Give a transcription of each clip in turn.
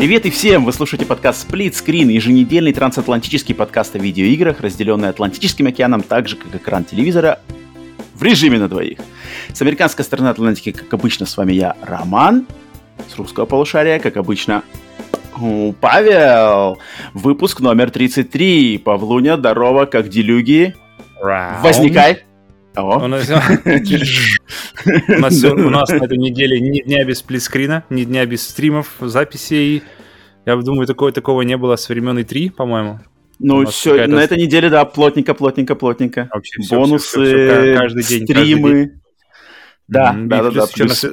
Привет и всем! Вы слушаете подкаст Split Screen, еженедельный трансатлантический подкаст о видеоиграх, разделенный Атлантическим океаном так же, как экран телевизора, в режиме на двоих. С американской стороны Атлантики, как обычно, с вами я, Роман. С русского полушария, как обычно, Павел. Выпуск номер 33. Павлуня, здорово, как делюги. Раунд. Возникай. У нас, у нас у нас на этой неделе ни дня без сплитскрина, ни дня без стримов, записей. Я думаю, такого, такого не было с времен И3, по-моему. У Ну, все, на этой неделе, да, плотненько, плотненько, плотненько. Вообще всё, Бонусы, всё, всё, всё, каждый день, каждый стримы. Да, да, И да, плюс да. еще плюс-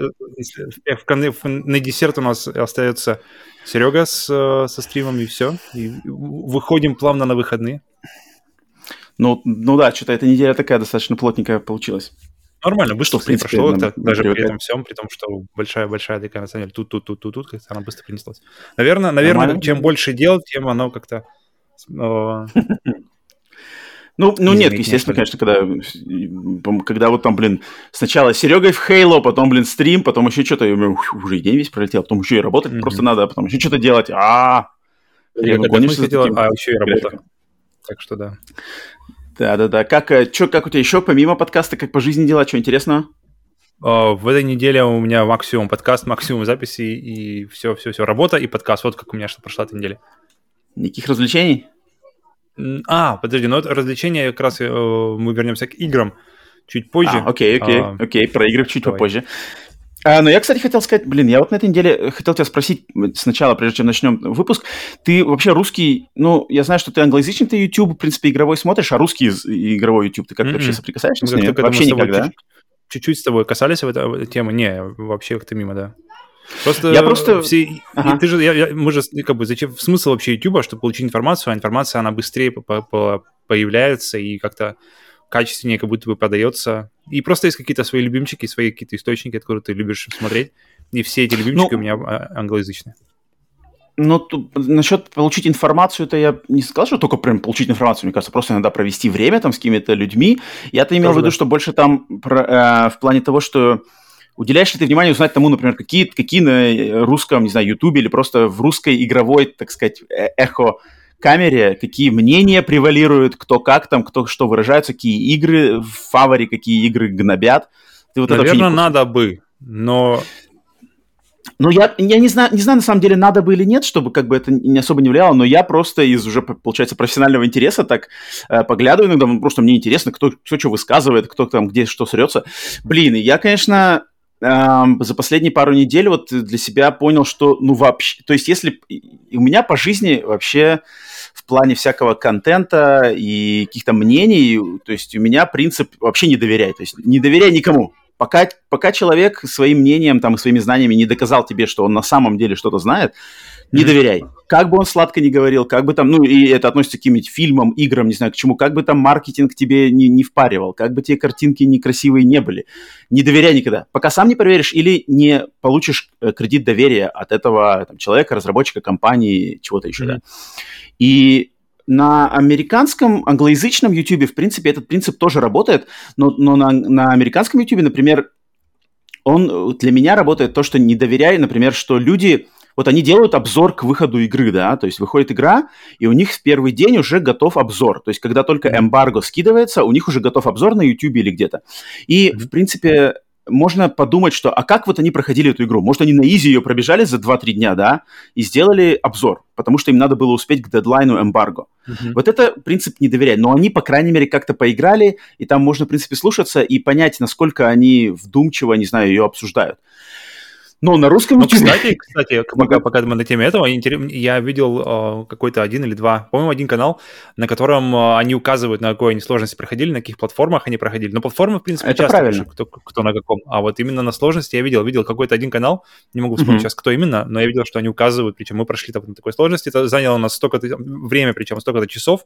на, в- на десерт у нас остается Серега с, э, со стримом, и все. И выходим плавно на выходные. Ну, ну да, что-то эта неделя такая достаточно плотненькая получилась. Нормально, быстро Что, в принципе, прошло, нам как-то, даже при этом всем, при том, что большая-большая такая, на самом деле, тут-тут-тут-тут-тут, как-то она быстро принеслась. Наверное, наверное, Нормально. чем больше дел, тем оно как-то... э, Ну, ну нет, естественно, конечно, когда, когда вот там, блин, сначала Серегой в Хейло, потом, блин, стрим, потом еще что-то, и у меня ух, уже и день весь пролетел, потом еще и работать Мгм. просто надо, а потом еще что-то делать. А, Я таким а еще и работа. Так что да. Да-да-да. Как, э, чё, как у тебя еще, помимо подкаста, как по жизни дела, что интересного? В этой неделе у меня максимум подкаст, максимум записи и все-все-все. Работа и подкаст. Вот как у меня что прошла эта неделя. Никаких развлечений? А, подожди, ну это развлечение, как раз э, мы вернемся к играм чуть позже. А, окей, окей, А, окей, про игры чуть давай. попозже. А, но я, кстати, хотел сказать, блин, я вот на этой неделе э, хотел тебя спросить сначала, прежде чем начнем выпуск, ты вообще русский, ну, я знаю, что ты англоязычный, ты YouTube, в принципе, игровой смотришь, а русский игровой YouTube, ты как Мгм. вообще соприкасаешься мы с ним? Вообще никогда? чуть- Чуть-чуть с тобой касались в этой темы. Не, вообще как-то мимо, да. Просто Я просто- все, Ага. ты же, я- я- мы же как бы зачем смысл вообще YouTube, чтобы получить информацию, а информация она быстрее по- по- по- появляется и как-то качественнее как будто бы подается. И просто есть какие-то свои любимчики, свои какие-то источники, которые ты любишь смотреть. И все эти любимчики Ну, у меня а, англоязычные. Ну, тут, насчет получить информацию, это я не сказал, что только прям получить информацию, мне кажется, просто иногда провести время там с какими-то людьми. Я-то имел в Тоже виду, да. что больше там про- э, в плане того, что уделяешь ли ты внимание узнать тому, например, какие, какие на русском, не знаю, ютубе или просто в русской игровой, так сказать, э- эхо камере, какие мнения превалируют, кто как там, кто что выражается, какие игры в фаворе, какие игры гнобят. Ты вот это Наверное, курс? надо бы, но Ну, я, я не, знаю, не знаю, на самом деле, надо бы или нет, чтобы как бы это не особо не влияло, но я просто из уже, получается, профессионального интереса так э, поглядываю иногда, ну, просто мне интересно, кто, кто что высказывает, кто там где что срется. Блин, и я, конечно, за последние пару недель вот для себя понял, что, ну, вообще, то есть если... У меня по жизни вообще в плане всякого контента и каких-то мнений, то есть у меня принцип вообще не доверяй, то есть не доверяй никому. Пока, пока человек своим мнением там, и своими знаниями не доказал тебе, что он на самом деле что-то знает, не доверяй. Как бы он сладко не говорил, как бы там, ну, и это относится к каким-нибудь фильмам, играм, не знаю к чему, как бы там маркетинг тебе не, не впаривал, как бы те картинки некрасивые не были. Не доверяй никогда. Пока сам не проверишь или не получишь э, кредит доверия от этого там, человека, разработчика, компании, чего-то еще, Мгм. да. И на американском, англоязычном YouTube, в принципе, этот принцип тоже работает, но, но на, на американском YouTube, например, он э, для меня работает то, что не доверяй, например, что люди, вот они делают обзор к выходу игры, да, то есть выходит игра, и у них в первый день уже готов обзор, то есть когда только эмбарго скидывается, у них уже готов обзор на YouTube или где-то. И, в принципе, можно подумать, что, а как вот они проходили эту игру? Может, они на изи ее пробежали за 2-3 дня, да, и сделали обзор, потому что им надо было успеть к дедлайну эмбарго. Мгм. Вот это принцип не доверяй. Но они, по крайней мере, как-то поиграли, и там можно, в принципе, слушаться и понять, насколько они вдумчиво, не знаю, ее обсуждают. Но на русском Ну, кстати, кстати, пока, пока мы на теме этого, я видел э, какой-то один или два, по-моему, один канал, на котором э, они указывают, на какой они сложности проходили, на каких платформах они проходили. Но платформы, в принципе, Это часто пишут, кто, кто на каком. А вот именно на сложности я видел, видел какой-то один канал, не могу вспомнить Мгм. сейчас, кто именно, но я видел, что они указывают, причем мы прошли там на такой сложности, это заняло у нас столько-то время, причем столько-то часов,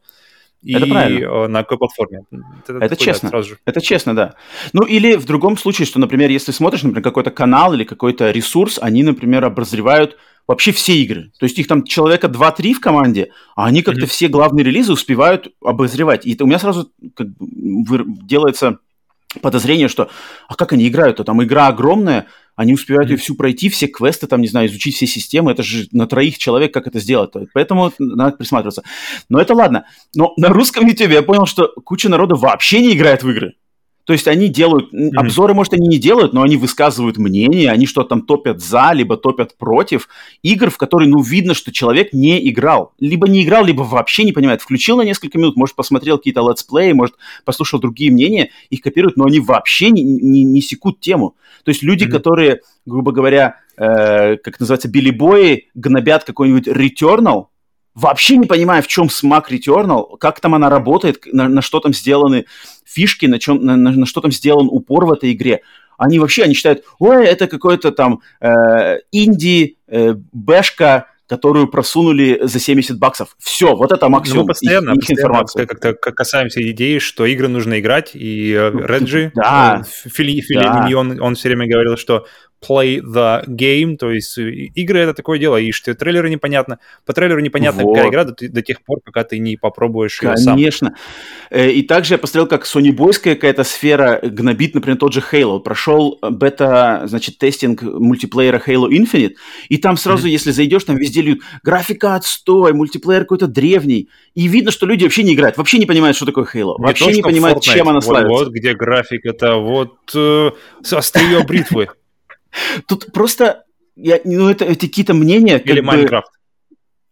и Это правильно. э, на какой платформе. Это такой, да, честно. сразу же. Это честно, да. Ну, или в другом случае, что, например, если смотришь, например, какой-то канал или какой-то ресурс, они, например, обозревают вообще все игры. То есть их там человека 2-3 в команде, а они как-то Мгм. все главные релизы успевают обозревать. И это у меня сразу как бы, делается подозрение, что а как они играют-то? Там игра огромная, Они успевают mm-hmm. ее всю пройти, все квесты, там, не знаю, изучить все системы. Это же на троих человек, как это сделать. Поэтому надо присматриваться. Но это ладно. Но на русском YouTube я понял, что куча народа вообще не играет в игры. То есть они делают, mm-hmm. обзоры, может, они не делают, но они высказывают мнение, они что-то там топят за, либо топят против игр, в которые, ну, видно, что человек не играл. Либо не играл, либо вообще не понимает. Включил на несколько минут, может, посмотрел какие-то летсплеи, может, послушал другие мнения, их копируют, но они вообще не, не, не секут тему. То есть люди, mm-hmm. которые, грубо говоря, э, как называется, билибои, гнобят какой-нибудь Returnal, вообще не понимая, в чем смак Returnal, как там она работает, на, на что там сделаны фишки, на, чем, на, на, на что там сделан упор в этой игре. Они вообще, они считают, ой, это какой-то там э, инди, э, бэшка, которую просунули за 70 баксов. Все, вот это максимум ну, мы постоянно, их, их постоянно как-то касаемся идеи, что игры нужно играть, и э, ну, Реджи, да, э, Фили, Фили да. он, он все время говорил, что play the game, то есть э, игры это такое дело, и что трейлеры непонятно, по трейлеру непонятно, вот. какая игра до, до тех пор, пока ты не попробуешь Конечно. ее сам. Конечно. И также я посмотрел, как Sony Бойская какая-то сфера гнобит, например, тот же Halo. Прошел бета, значит, тестинг мультиплеера Halo Infinite, и там сразу, mm-hmm. если зайдешь, там везде льют графика отстой, мультиплеер какой-то древний, и видно, что люди вообще не играют, вообще не понимают, что такое Halo, не вообще то, не понимают, Fortnite. чем она вот, славится. Вот где графика-то, вот э, острие бритвы. Тут просто, я, ну, это, это какие-то мнения. Или Майнкрафт.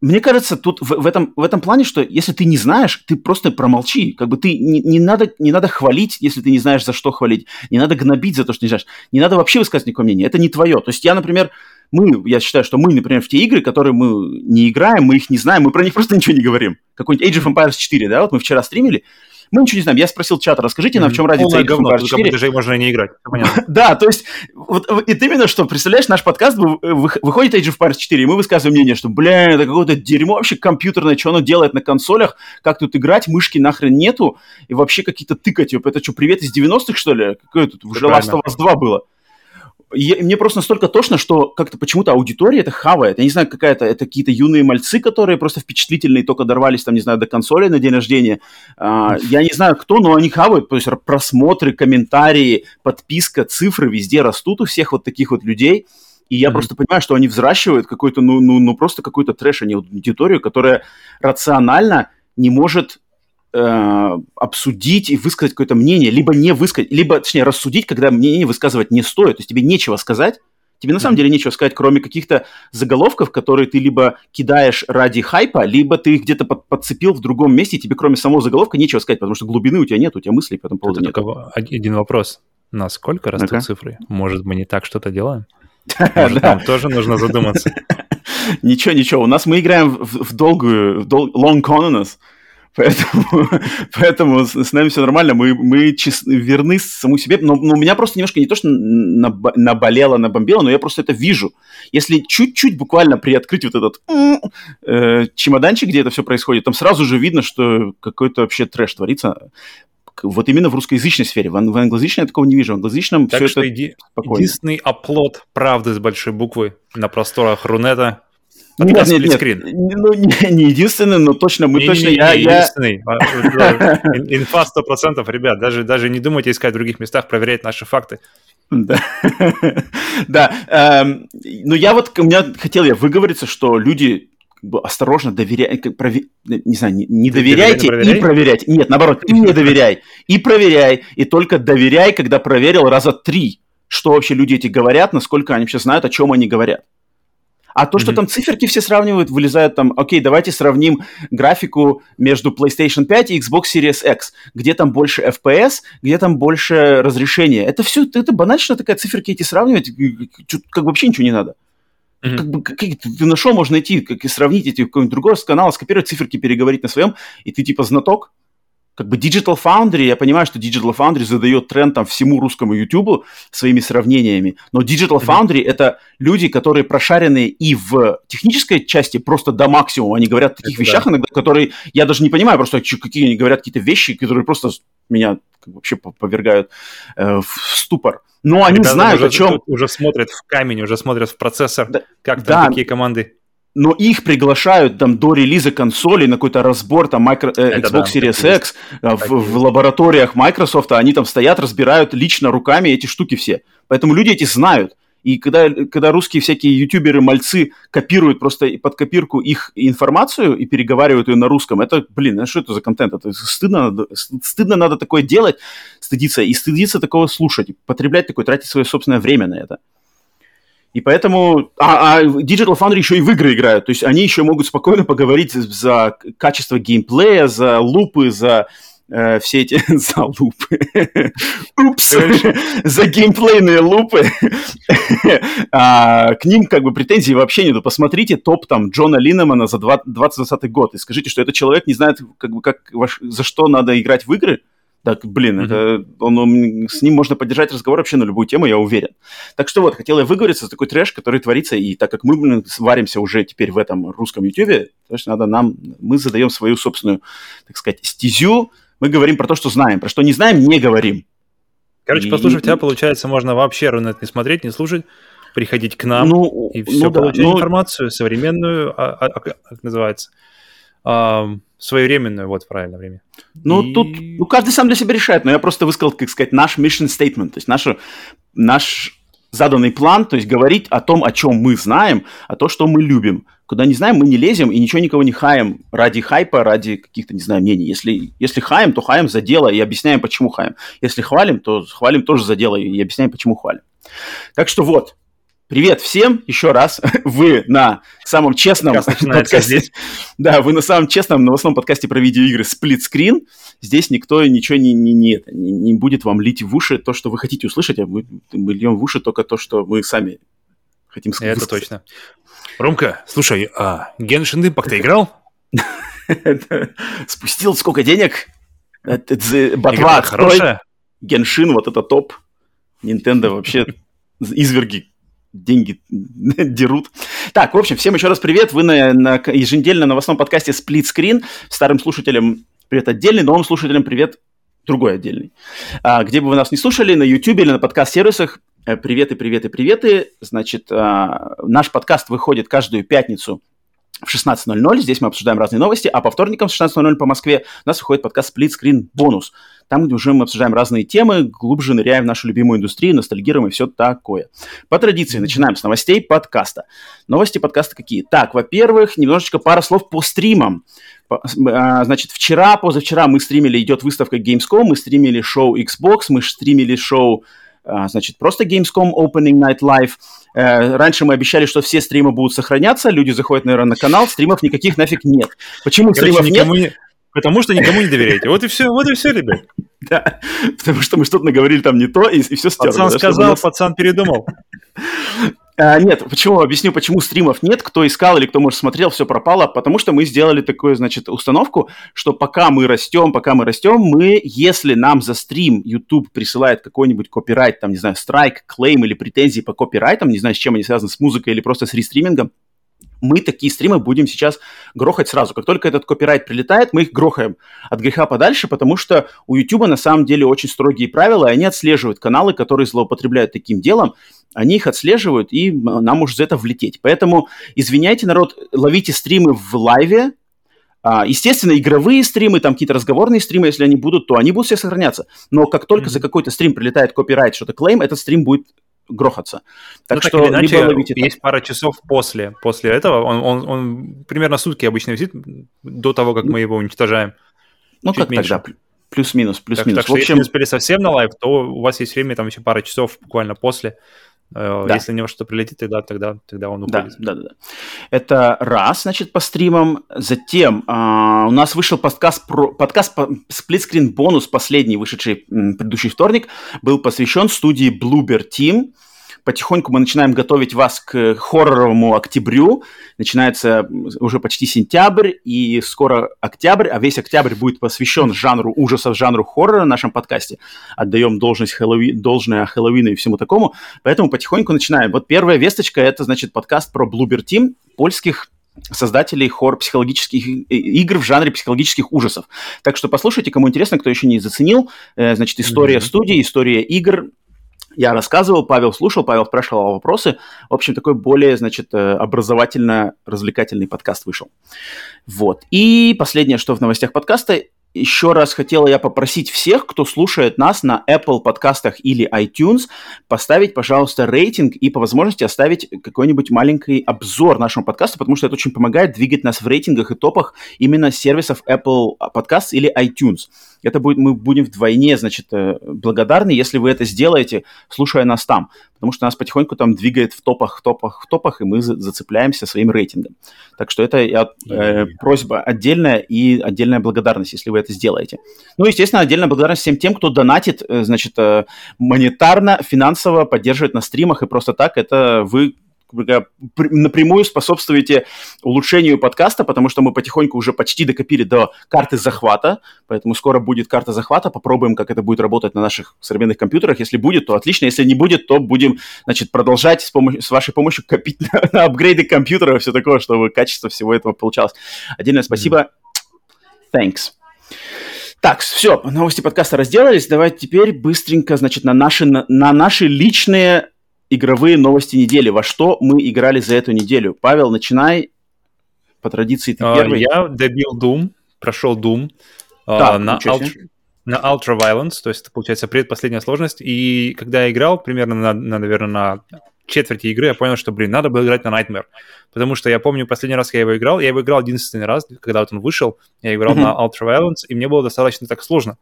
Мне кажется, тут в, в, этом, в этом плане, что если ты не знаешь, ты просто промолчи. Как бы ты не, не, надо, не надо хвалить, если ты не знаешь, за что хвалить. Не надо гнобить за то, что не знаешь. Не надо вообще высказать никакое мнение. Это не твое. То есть я, например, мы, я считаю, что мы, например, в те игры, которые мы не играем, мы их не знаем, мы про них просто ничего не говорим. Какой-нибудь Age of Empires 4, да, вот мы вчера стримили, мы ничего не знаем. Я спросил чата, расскажите нам, в чем разница Empires 4. Даже можно не играть. да, то есть, вот это именно что, представляешь, наш подкаст, выходит Age of Empires 4, и мы высказываем мнение, что, бля, это какое-то дерьмо вообще компьютерное, что оно делает на консолях, как тут играть, мышки нахрен нету, и вообще какие-то тыкать, это что, привет из 90-х, что ли? Какое тут уже Last of Us 2 было? Я, мне просто настолько тошно, что как-то почему-то аудитория это хавает. Я не знаю, какая-то, это какие-то юные мальцы, которые просто впечатлительные, только дорвались там, не знаю, до консоли на день рождения. А, я не знаю, кто, но они хавают. То есть просмотры, комментарии, подписка, цифры везде растут у всех вот таких вот людей. И я mm-hmm. просто понимаю, что они взращивают какой-то, ну, ну, ну просто какой-то трэш, а не аудиторию, которая рационально не может э, обсудить и высказать какое-то мнение, либо не высказать, либо, точнее, рассудить, когда мнение высказывать не стоит. То есть тебе нечего сказать, тебе на самом деле нечего сказать, кроме каких-то заголовков, которые ты либо кидаешь ради хайпа, либо ты их где-то под, подцепил в другом месте, и тебе кроме самого заголовка нечего сказать, потому что глубины у тебя нет, у тебя мыслей по этому поводу нет. Один вопрос. Насколько растут ну цифры? Может, мы не так что-то делаем? Может, нам тоже нужно задуматься? Ничего, ничего. У нас мы играем в долгую, long con у нас. Поэтому, поэтому с, нами все нормально, мы, мы чест, верны саму себе, но, но у меня просто немножко не то, что наболело, набомбило, но я просто это вижу. Если чуть-чуть буквально приоткрыть вот этот э, чемоданчик, где это все происходит, там сразу же видно, что какой-то вообще трэш творится. Вот именно в русскоязычной сфере. В, в англоязычной я такого не вижу. В англоязычном так все что это иди, спокойно. единственный оплот правды с большой буквы на просторах Рунета нет, нет, нет, ну, не, не единственный, но точно мы не, точно... Не, не, я, не я... единственный. А, инфа 100%, ребят. Даже, даже не думайте искать в других местах, проверять наши факты. Да, да. Эм, ну, я вот, у меня хотел я выговориться, что люди осторожно доверяй, прове... не знаю, не, не доверяйте доверяй, и проверяйте. Нет, наоборот, и не доверяй, и проверяй, и только доверяй, когда проверил раза три, что вообще люди эти говорят, насколько они вообще знают, о чем они говорят. А то, что mm-hmm. там циферки все сравнивают, вылезают там, окей, давайте сравним графику между PlayStation 5 и Xbox Series X, где там больше FPS, где там больше разрешения. Это все, это банально такая циферки эти сравнивать, как вообще ничего не надо. Mm-hmm. Как бы, как, ты нашел, можно найти, как и сравнить эти какой-нибудь другой канал, скопировать циферки, переговорить на своем, и ты типа знаток, как бы Digital Foundry, я понимаю, что Digital Foundry задает тренд там всему русскому YouTube своими сравнениями, но Digital Foundry mm-hmm. это люди, которые прошаренные и в технической части просто до максимума. Они говорят о таких это вещах да. иногда, которые я даже не понимаю просто, какие они говорят, какие-то вещи, которые просто меня вообще повергают э, в ступор. Но они Ребята знают, уже, о чем... Уже смотрят в камень, уже смотрят в процессор, да, как там да. какие команды но их приглашают там до релиза консоли на какой-то разбор там micro, э, Xbox да, Series X э, в, в лабораториях Microsoft, они там стоят, разбирают лично руками эти штуки все. Поэтому люди эти знают. И когда, когда русские всякие ютуберы, мальцы копируют просто под копирку их информацию и переговаривают ее на русском, это, блин, а что это за контент? Это стыдно, надо, стыдно надо такое делать, стыдиться, и стыдиться такого слушать, потреблять такое, тратить свое собственное время на это. И поэтому... А, а Digital Foundry еще и в игры играют. То есть они еще могут спокойно поговорить за качество геймплея, за лупы, за э, все эти... за лупы. Упс! за геймплейные лупы. а, к ним как бы претензий вообще нету. Посмотрите топ там Джона Линнемана за 2020 год и скажите, что этот человек не знает, как бы, как, за что надо играть в игры. Так, блин, mm-hmm. это, он, он, с ним можно поддержать разговор вообще на любую тему, я уверен. Так что вот, хотел я выговориться за такой трэш, который творится, и так как мы блин, варимся уже теперь в этом русском ютубе, то есть надо нам, мы задаем свою собственную, так сказать, стезю, мы говорим про то, что знаем, про что не знаем, не говорим. Короче, и... послушав тебя, получается, можно вообще Рунет не смотреть, не слушать, приходить к нам ну, и все ну, получать да, ну... информацию современную, а, а, а, как называется, своевременную, вот правильное время. Ну, и... тут ну, каждый сам для себя решает, но я просто высказал, как сказать, наш mission statement, то есть наш, наш заданный план, то есть говорить о том, о чем мы знаем, о том, что мы любим. Куда не знаем, мы не лезем и ничего никого не хаем ради хайпа, ради каких-то, не знаю, мнений. Если, если хаем, то хаем за дело и объясняем, почему хаем. Если хвалим, то хвалим тоже за дело и объясняем, почему хвалим. Так что вот, Привет всем еще раз. Вы на самом честном подкасте. Здесь. Да, вы на самом честном новостном подкасте про видеоигры Split Screen. Здесь никто ничего не, не, не, не, будет вам лить в уши то, что вы хотите услышать, а мы, мы льем в уши только то, что мы сами хотим сказать. Это точно. Ромка, слушай, а Genshin Impact ты играл? Спустил сколько денег? Ботва хорошая. Геншин, вот это топ. Nintendo вообще изверги деньги дерут. Так, в общем, всем еще раз привет. Вы на, на еженедельно новостном подкасте Split Screen. Старым слушателям привет отдельный, новым слушателям привет другой отдельный. А, где бы вы нас не слушали, на YouTube или на подкаст-сервисах, э, приветы, приветы, приветы. Значит, а, наш подкаст выходит каждую пятницу в 16.00. Здесь мы обсуждаем разные новости, а по вторникам в 16.00 по Москве у нас выходит подкаст Split Screen Бонус. Там, где уже мы обсуждаем разные темы, глубже ныряем в нашу любимую индустрию, ностальгируем и все такое. По традиции начинаем с новостей подкаста. Новости подкаста какие? Так, во-первых, немножечко пара слов по стримам. А, значит, вчера, позавчера мы стримили, идет выставка Gamescom, мы стримили шоу Xbox, мы стримили шоу значит, просто Gamescom Opening Night Live. Э, раньше мы обещали, что все стримы будут сохраняться, люди заходят, наверное, на канал, стримов никаких нафиг нет. Почему Короче, стримов нет? Не... Потому что никому не доверяете. Вот и все, вот и все, ребят. Да, потому что мы что-то наговорили там не то, и, и все стерли. Пацан да, сказал, нас... пацан передумал. А, нет, почему, объясню, почему стримов нет, кто искал или кто, может, смотрел, все пропало, потому что мы сделали такую, значит, установку, что пока мы растем, пока мы растем, мы, если нам за стрим YouTube присылает какой-нибудь копирайт, там, не знаю, страйк, клейм или претензии по копирайтам, не знаю, с чем они связаны, с музыкой или просто с рестримингом, мы такие стримы будем сейчас грохать сразу. Как только этот копирайт прилетает, мы их грохаем от греха подальше, потому что у YouTube на самом деле очень строгие правила, и они отслеживают каналы, которые злоупотребляют таким делом, они их отслеживают, и нам может за это влететь. Поэтому, извиняйте, народ, ловите стримы в лайве, а, естественно, игровые стримы, там какие-то разговорные стримы, если они будут, то они будут все сохраняться. Но как только mm-hmm. за какой-то стрим прилетает копирайт, что-то клейм, этот стрим будет грохаться. Так ну, что так иначе, ловите есть так. пара часов после, после этого. Он, он, он примерно сутки обычно висит до того, как мы его уничтожаем. Ну, Чуть как меньше. тогда? Плюс-минус, плюс-минус. Так, так что, в общем... если не успели совсем на live, то у вас есть время, там еще пара часов буквально после. Э, да. Если на него что-то прилетит, тогда, тогда, тогда он уходит. Да, да, да. Это раз, значит, по стримам. Затем а, у нас вышел подкаст, про, подкаст по, Splitscreen бонус, последний, вышедший м, предыдущий вторник, был посвящен студии Bloober Team – потихоньку мы начинаем готовить вас к хорроровому октябрю. Начинается уже почти сентябрь, и скоро октябрь, а весь октябрь будет посвящен жанру ужасов, жанру хоррора в нашем подкасте. Отдаем должность Хэллоуи... должное Хэллоуину и всему такому. Поэтому потихоньку начинаем. Вот первая весточка – это, значит, подкаст про Bloober Team, польских создателей хор психологических игр в жанре психологических ужасов. Так что послушайте, кому интересно, кто еще не заценил. Э, значит, история mm-hmm. студии, история игр, я рассказывал, Павел слушал, Павел спрашивал вопросы. В общем, такой более, значит, э, образовательно-развлекательный подкаст вышел. Вот. И последнее, что в новостях подкаста, еще раз хотела я попросить всех, кто слушает нас на Apple подкастах или iTunes, поставить, пожалуйста, рейтинг и по возможности оставить какой-нибудь маленький обзор нашему подкасту, потому что это очень помогает двигать нас в рейтингах и топах именно сервисов Apple Podcasts или iTunes. Это будет, мы будем вдвойне, значит, э, благодарны, если вы это сделаете, слушая нас там, потому что нас потихоньку там двигает в топах, в топах, в топах, и мы за, зацепляемся своим рейтингом. Так что это э, просьба отдельная и отдельная благодарность, если вы это сделаете. Ну, естественно, отдельная благодарность всем тем, кто донатит, э, значит, э, монетарно, финансово поддерживает на стримах, и просто так это вы напрямую способствуете улучшению подкаста, потому что мы потихоньку уже почти докопили до карты захвата, поэтому скоро будет карта захвата, попробуем, как это будет работать на наших современных компьютерах. Если будет, то отлично, если не будет, то будем, значит, продолжать с, помощью, с вашей помощью копить на, на апгрейды компьютера и все такое, чтобы качество всего этого получалось. Отдельное спасибо. Thanks. Так, все, новости подкаста разделались. Давайте теперь быстренько, значит, на наши, на, на наши личные игровые новости недели. Во что мы играли за эту неделю? Павел, начинай. По традиции ты uh, первый. Я добил Doom, прошел Doom uh, на, Ultra, на Ultra Violence, то есть это, получается, предпоследняя сложность. И когда я играл, примерно, на, на, наверное, на четверти игры, я понял, что, блин, надо было играть на Nightmare. Потому что я помню, последний раз я его играл, я его играл единственный раз, когда вот он вышел, я играл mm-hmm. на Ultra Violence, и мне было достаточно так сложно.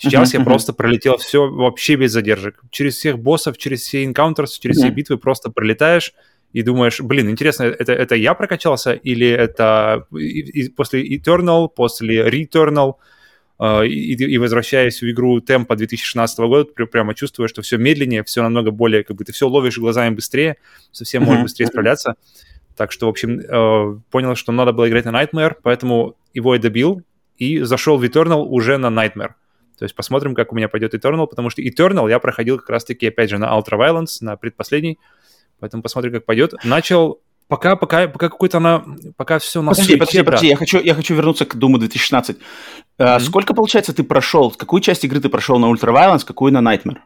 Сейчас я просто пролетел все вообще без задержек. Через всех боссов, через все энкаунтерс, через все битвы просто пролетаешь и думаешь, блин, интересно, это, это я прокачался или это после Eternal, после Returnal, Uh, и, и возвращаясь в игру темпа 2016 года, прямо чувствую, что все медленнее, все намного более, как бы ты все ловишь глазами быстрее, совсем можешь быстрее справляться. Так что, в общем, uh, понял, что надо было играть на Nightmare, поэтому его и добил, и зашел в Eternal уже на Nightmare. То есть посмотрим, как у меня пойдет Eternal, потому что Eternal я проходил как раз-таки, опять же, на Ultra Violence, на предпоследний, поэтому посмотрим, как пойдет. Начал пока, пока, пока какой-то она, пока все на Подожди, подожди, подожди, я хочу, я хочу вернуться к Думу 2016. Mm-hmm. сколько, получается, ты прошел, какую часть игры ты прошел на Ultra Violence, какую на Nightmare?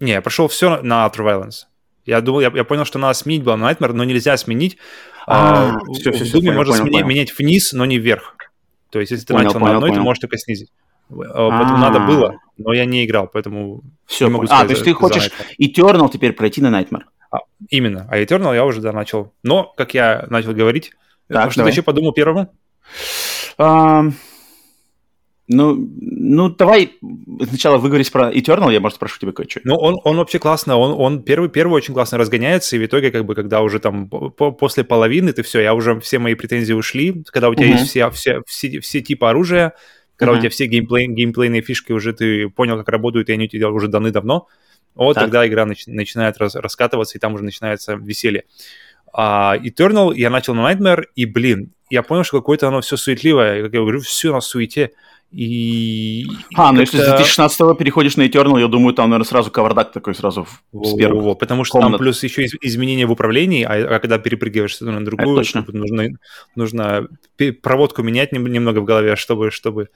Не, я прошел все на Ultra Violence. Я думал, я, я понял, что надо сметь было на Nightmare, но нельзя сменить. А, а, все, все, в Думе можно понял, сменить, понял. менять вниз, но не вверх. То есть, если ты понял, начал понял, на одной, понял. ты можешь только снизить. Поэтому надо а. было, но я не играл, поэтому Все, могу. А, то есть ты хочешь Eternal теперь пройти на Nightmare? А, именно. А Eternal я уже, да, начал. Но, как я начал говорить, что ты еще подумал первому? Ну, ну, давай сначала выговорись про Eternal, я, может, спрошу тебя кое-что. Ну, он, он вообще классно, он, он первый, первый очень классно разгоняется, и в итоге, как бы, когда уже там по, после половины ты все, я уже, все мои претензии ушли, когда у тебя угу. есть все, все, все, все типы оружия, когда uh-huh. у тебя все геймплей, геймплейные фишки уже ты понял, как работают, и они у тебя уже даны давно, вот так. тогда игра нач- начинает раз- раскатываться, и там уже начинается веселье. А Eternal я начал на Nightmare, и, блин, я понял, что какое-то оно все суетливое, как я говорю, все на суете. И... А, ну если с 2016 переходишь на Eternal, я думаю, там, наверное, сразу кавардак такой сразу с первых Во-во, Потому что комнат. там плюс еще изменения в управлении, а, а когда перепрыгиваешь на другую, точно. нужно, нужно проводку менять немного в голове, чтобы, чтобы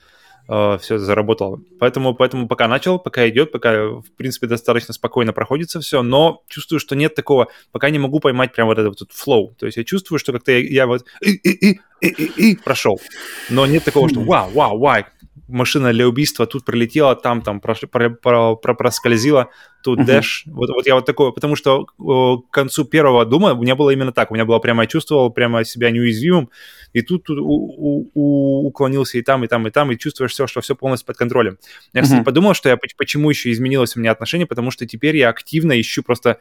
э, все заработало. Поэтому, поэтому пока начал, пока идет, пока, в принципе, достаточно спокойно проходится все, но чувствую, что нет такого, пока не могу поймать прям вот этот вот flow. То есть я чувствую, что как-то я, я вот и, и, и, и, и, и прошел. Но нет такого, что вау, вау, вау, машина для убийства тут пролетела, там, там про, про, про, про, проскользила, тут uh-huh. дэш. Вот, вот я вот такое, потому что о, к концу первого дума у меня было именно так. У меня было прямо, я чувствовал прямо себя неуязвимым, и тут, тут у, у, у, уклонился и там, и там, и там, и чувствуешь все, что все полностью под контролем. Я, кстати, uh-huh. подумал, что я почему еще изменилось у меня отношение, потому что теперь я активно ищу просто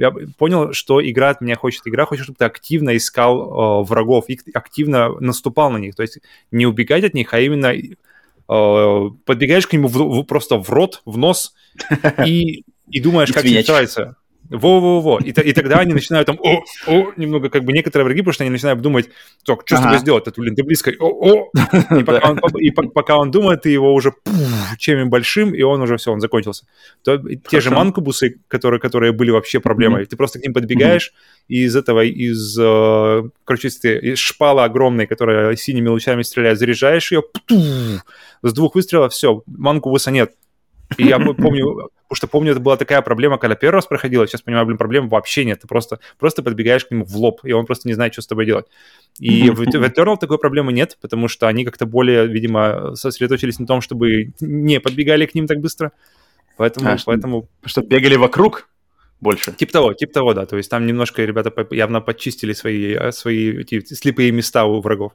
я понял, что игра от меня хочет. Игра хочет, чтобы ты активно искал э, врагов, и активно наступал на них. То есть не убегать от них, а именно Э, подбегаешь к нему в, в, просто в рот, в нос и, и думаешь, как тебе нравится. Во-во-во. И, и тогда они начинают там, о, о, немного как бы некоторые враги, потому что они начинают думать, так, что ага. с тобой сделать? Это, блин, ты близко, о, о. И пока он, и пока он думает, ты его уже чем большим, и он уже все, он закончился. То, те же манкубусы, которые, которые были вообще проблемой, ты просто к ним подбегаешь, и из этого, из, э, короче, из шпала огромной, которая синими лучами стреляет, заряжаешь ее, с двух выстрелов, все, манкубуса нет И я помню, потому что помню, это была такая проблема, когда первый раз проходила, сейчас понимаю, блин, проблем вообще нет. Ты просто, просто подбегаешь к нему в лоб, и он просто не знает, что с тобой делать. И в, в Eternal такой проблемы нет, потому что они как-то более, видимо, сосредоточились на том, чтобы не подбегали к ним так быстро. Поэтому... А, поэтому... Что, бегали вокруг? больше. Типа того, типа того, да. То есть там немножко ребята явно подчистили свои, э, свои эти слепые места у врагов.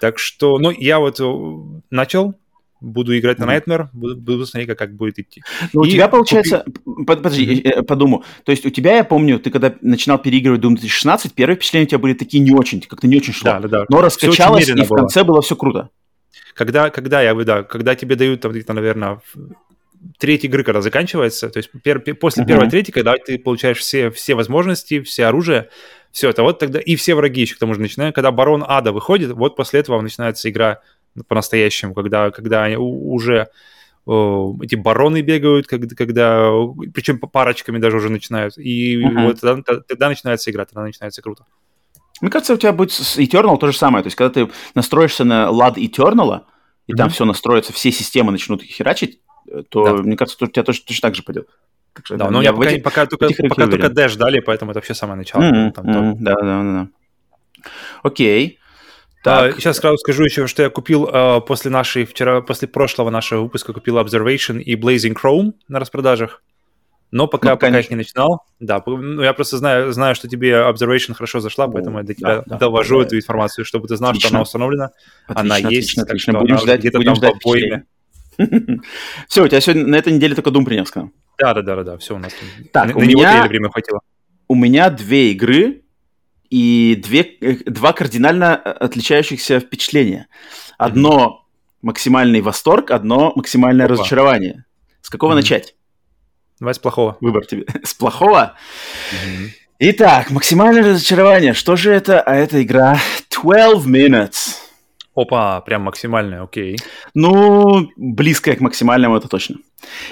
Так что, ну, я вот э, начал, буду играть на Nightmare, буду, буду смотреть, как, как будет идти. Ну, у тебя, получается, купи... подожди, mm-hmm. подумаю, то есть у тебя, я помню, ты когда начинал переигрывать Doom 2016, первые впечатления у тебя были такие не очень, как-то не очень шло. Да, да, да. Но раскачалось, и в конце было. было все круто. Когда, когда я, да, когда тебе дают, там, наверное, треть игры, когда заканчивается, то есть пер, после uh-huh. первой трети, когда ты получаешь все, все возможности, все оружие, все это вот тогда, и все враги еще к тому же начинают, когда Барон Ада выходит, вот после этого начинается игра по-настоящему, когда, когда уже о, эти бароны бегают, когда, когда причем парочками даже уже начинают, и uh-huh. вот тогда, тогда начинается игра, тогда начинается круто. Мне кажется, у тебя будет с Eternal то же самое. То есть, когда ты настроишься на лад Eternal, и mm-hmm. там все настроится, все системы начнут херачить, то, да. мне кажется, у тебя точно, точно так же пойдет. Так что, да, но я пока, этих, пока, только, пока только Dash дали, поэтому это вообще самое начало. Mm-hmm, там, mm-hmm, да, да, да, да. Окей. Так. А, сейчас сразу скажу еще, что я купил а, после нашей, вчера, после прошлого нашего выпуска купил Observation и Blazing Chrome на распродажах. Но пока, ну, пока их не начинал. Да, ну, я просто знаю, знаю, что тебе Observation хорошо зашла, поэтому я до тебя да, довожу да, эту информацию, чтобы ты знал, отлично. что она установлена. Отлично, она отлично, есть. Отлично, будем ждать, где-то будем там ждать обоими. Все, у тебя сегодня на этой неделе только Doom принес к нам. Да, да, да, да, все у нас. Так, на, у меня, него время хватило. У меня две игры и две, э, два кардинально э, отличающихся впечатления. Одно mm-hmm. максимальный восторг, одно максимальное Опа. разочарование. С какого mm-hmm. начать? Давай с плохого. Выбор тебе. с плохого? Mm-hmm. Итак, максимальное разочарование. Что же это? А это игра 12 Minutes. Опа, прям максимальная, окей. Ну, близкая к максимальному, это точно.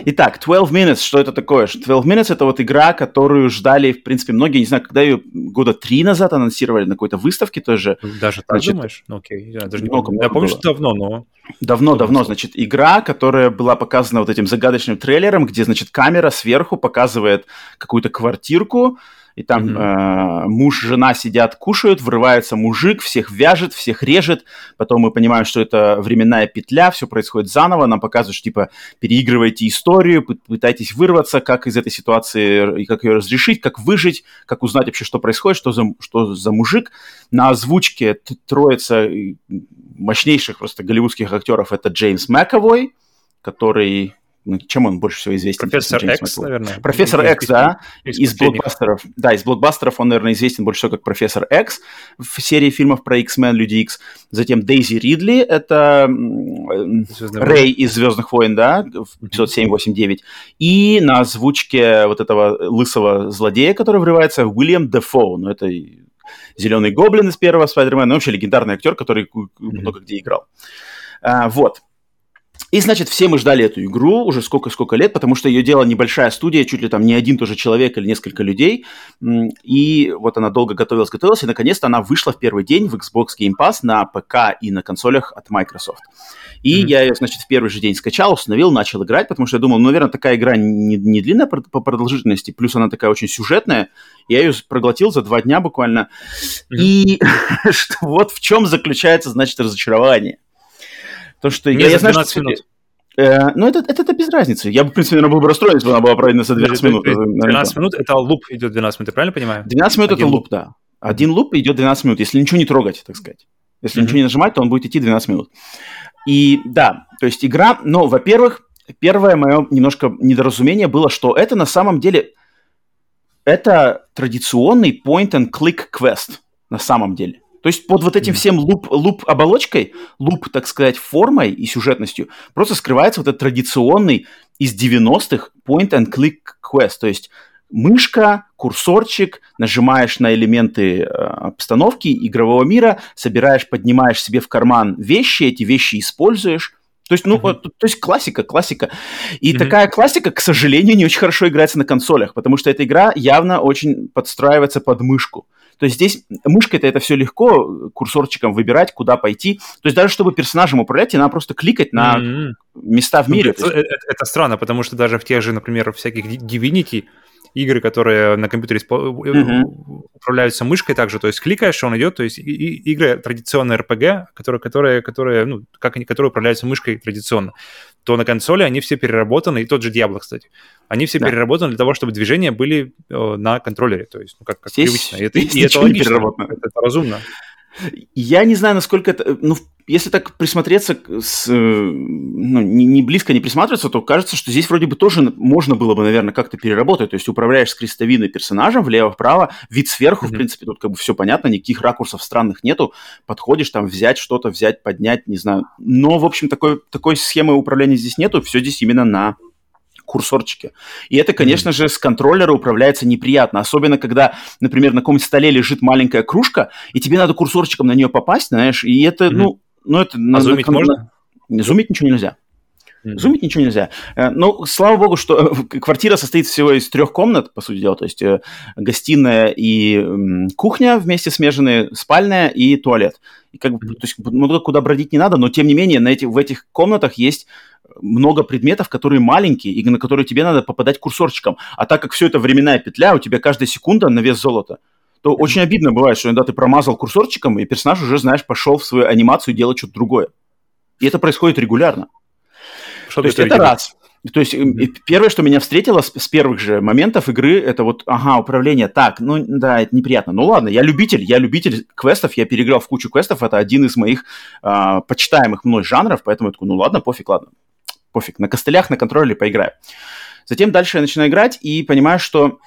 Итак, 12 Minutes, что это такое? 12 Minutes — это вот игра, которую ждали, в принципе, многие, не знаю, когда ее года три назад анонсировали на какой-то выставке тоже. Даже так значит, думаешь? Ну, окей, я даже не много, помню. Я помню, что давно, но... Давно-давно, значит, игра, которая была показана вот этим загадочным трейлером, где, значит, камера сверху показывает какую-то квартирку, и там mm-hmm. э, муж, жена сидят, кушают, врывается мужик, всех вяжет, всех режет, потом мы понимаем, что это временная петля, все происходит заново, нам показывают, что, типа, переигрывайте историю, пытайтесь вырваться, как из этой ситуации, и как ее разрешить, как выжить, как узнать вообще, что происходит, что за, что за мужик. На озвучке троица мощнейших просто голливудских актеров, это Джеймс Макэвой, который ну, чем он больше всего известен? Профессор Экс, наверное. Профессор Экс, да, из блокбастеров. Да, из блокбастеров он, наверное, известен больше всего как Профессор Экс в серии фильмов про X-Men, Люди X. Затем Дейзи Ридли, это Рэй из Звездных войн, да, в эпизод 7, 8, 9. И на озвучке вот этого лысого злодея, который врывается, Уильям Дефо. Ну, это Зеленый Гоблин из первого Спайдермена, ну, вообще легендарный актер, который много где играл. А, вот. И, значит, все мы ждали эту игру уже сколько-сколько лет, потому что ее делала небольшая студия, чуть ли там не один тоже человек или несколько людей. И вот она долго готовилась, готовилась, и наконец-то она вышла в первый день в Xbox Game Pass на ПК и на консолях от Microsoft. И mm-hmm. я ее, значит, в первый же день скачал, установил, начал играть, потому что я думал, ну, наверное, такая игра не, не длинная по продолжительности, плюс она такая очень сюжетная. Я ее проглотил за два дня буквально. Mm-hmm. И вот в чем заключается, значит, разочарование. То, что я, я знаю, что... Минут. Э, ну, это, это, это без разницы. Я бы, в принципе, наверное, был бы расстроен, если бы она была пройдена за 12 минут. 12 минут – это луп идет 12 минут, я правильно понимаю? 12 минут – это луп, да. Один луп идет 12 минут, если ничего не трогать, так сказать. Если mm-hmm. ничего не нажимать, то он будет идти 12 минут. И да, то есть игра, но, во-первых, первое мое немножко недоразумение было, что это на самом деле это традиционный point-and-click квест на самом деле. То есть под вот этим всем луп, луп так сказать, формой и сюжетностью просто скрывается вот этот традиционный из 90-х point-and-click quest. То есть мышка, курсорчик, нажимаешь на элементы э, обстановки игрового мира, собираешь, поднимаешь себе в карман вещи, эти вещи используешь. То есть, ну, mm-hmm. то, то есть классика, классика. И mm-hmm. такая классика, к сожалению, не очень хорошо играется на консолях, потому что эта игра явно очень подстраивается под мышку. То есть здесь мышкой-то это все легко, курсорчиком выбирать, куда пойти. То есть даже чтобы персонажем управлять, тебе надо просто кликать на mm-hmm. места в ну, мире. Это, это, это странно, потому что даже в тех же, например, всяких Divinity игры, которые на компьютере mm-hmm. управляются мышкой также, то есть кликаешь, он идет, то есть и, и, игры традиционные RPG, которые, которые, которые, ну, как они, которые управляются мышкой традиционно, то на консоли они все переработаны, и тот же Diablo, кстати, они все да. переработаны для того, чтобы движения были э, на контроллее, то есть, ну, как, как здесь, привычно. И это, и это логично, это, это разумно. Я не знаю, насколько это... Ну, если так присмотреться, с, ну, не, не близко не присматриваться, то кажется, что здесь вроде бы тоже можно было бы, наверное, как-то переработать. То есть управляешь с крестовиной персонажем влево-вправо, вид сверху, mm-hmm. в принципе, тут как бы все понятно, никаких ракурсов странных нету. Подходишь там взять что-то, взять, поднять, не знаю. Но, в общем, такой, такой схемы управления здесь нету, все здесь именно на курсорчике. И это, конечно mm-hmm. же, с контроллера управляется неприятно. Особенно, когда, например, на каком-нибудь столе лежит маленькая кружка, и тебе надо курсорчиком на нее попасть, знаешь, и это, mm-hmm. ну, ну, это... А на, зумить на, можно? На, зумить ничего нельзя. Mm-hmm. Зумить ничего нельзя. Э, ну, слава богу, что квартира состоит всего из трех комнат, по сути дела, то есть э, гостиная и кухня вместе смеженные, спальная и туалет. И как бы, то есть много куда бродить не надо, но тем не менее на эти, в этих комнатах есть много предметов, которые маленькие, и на которые тебе надо попадать курсорчиком. А так как все это временная петля, у тебя каждая секунда на вес золота, то очень обидно бывает, что иногда ты промазал курсорчиком, и персонаж уже, знаешь, пошел в свою анимацию делать что-то другое. И это происходит регулярно. Что то есть это раз. То есть mm-hmm. первое, что меня встретило с, с первых же моментов игры, это вот, ага, управление так, ну да, это неприятно. Ну ладно, я любитель, я любитель квестов, я переиграл в кучу квестов, это один из моих а, почитаемых мной жанров, поэтому я такой, ну ладно, пофиг, ладно, пофиг, на костылях, на контроле поиграю. Затем дальше я начинаю играть и понимаю, что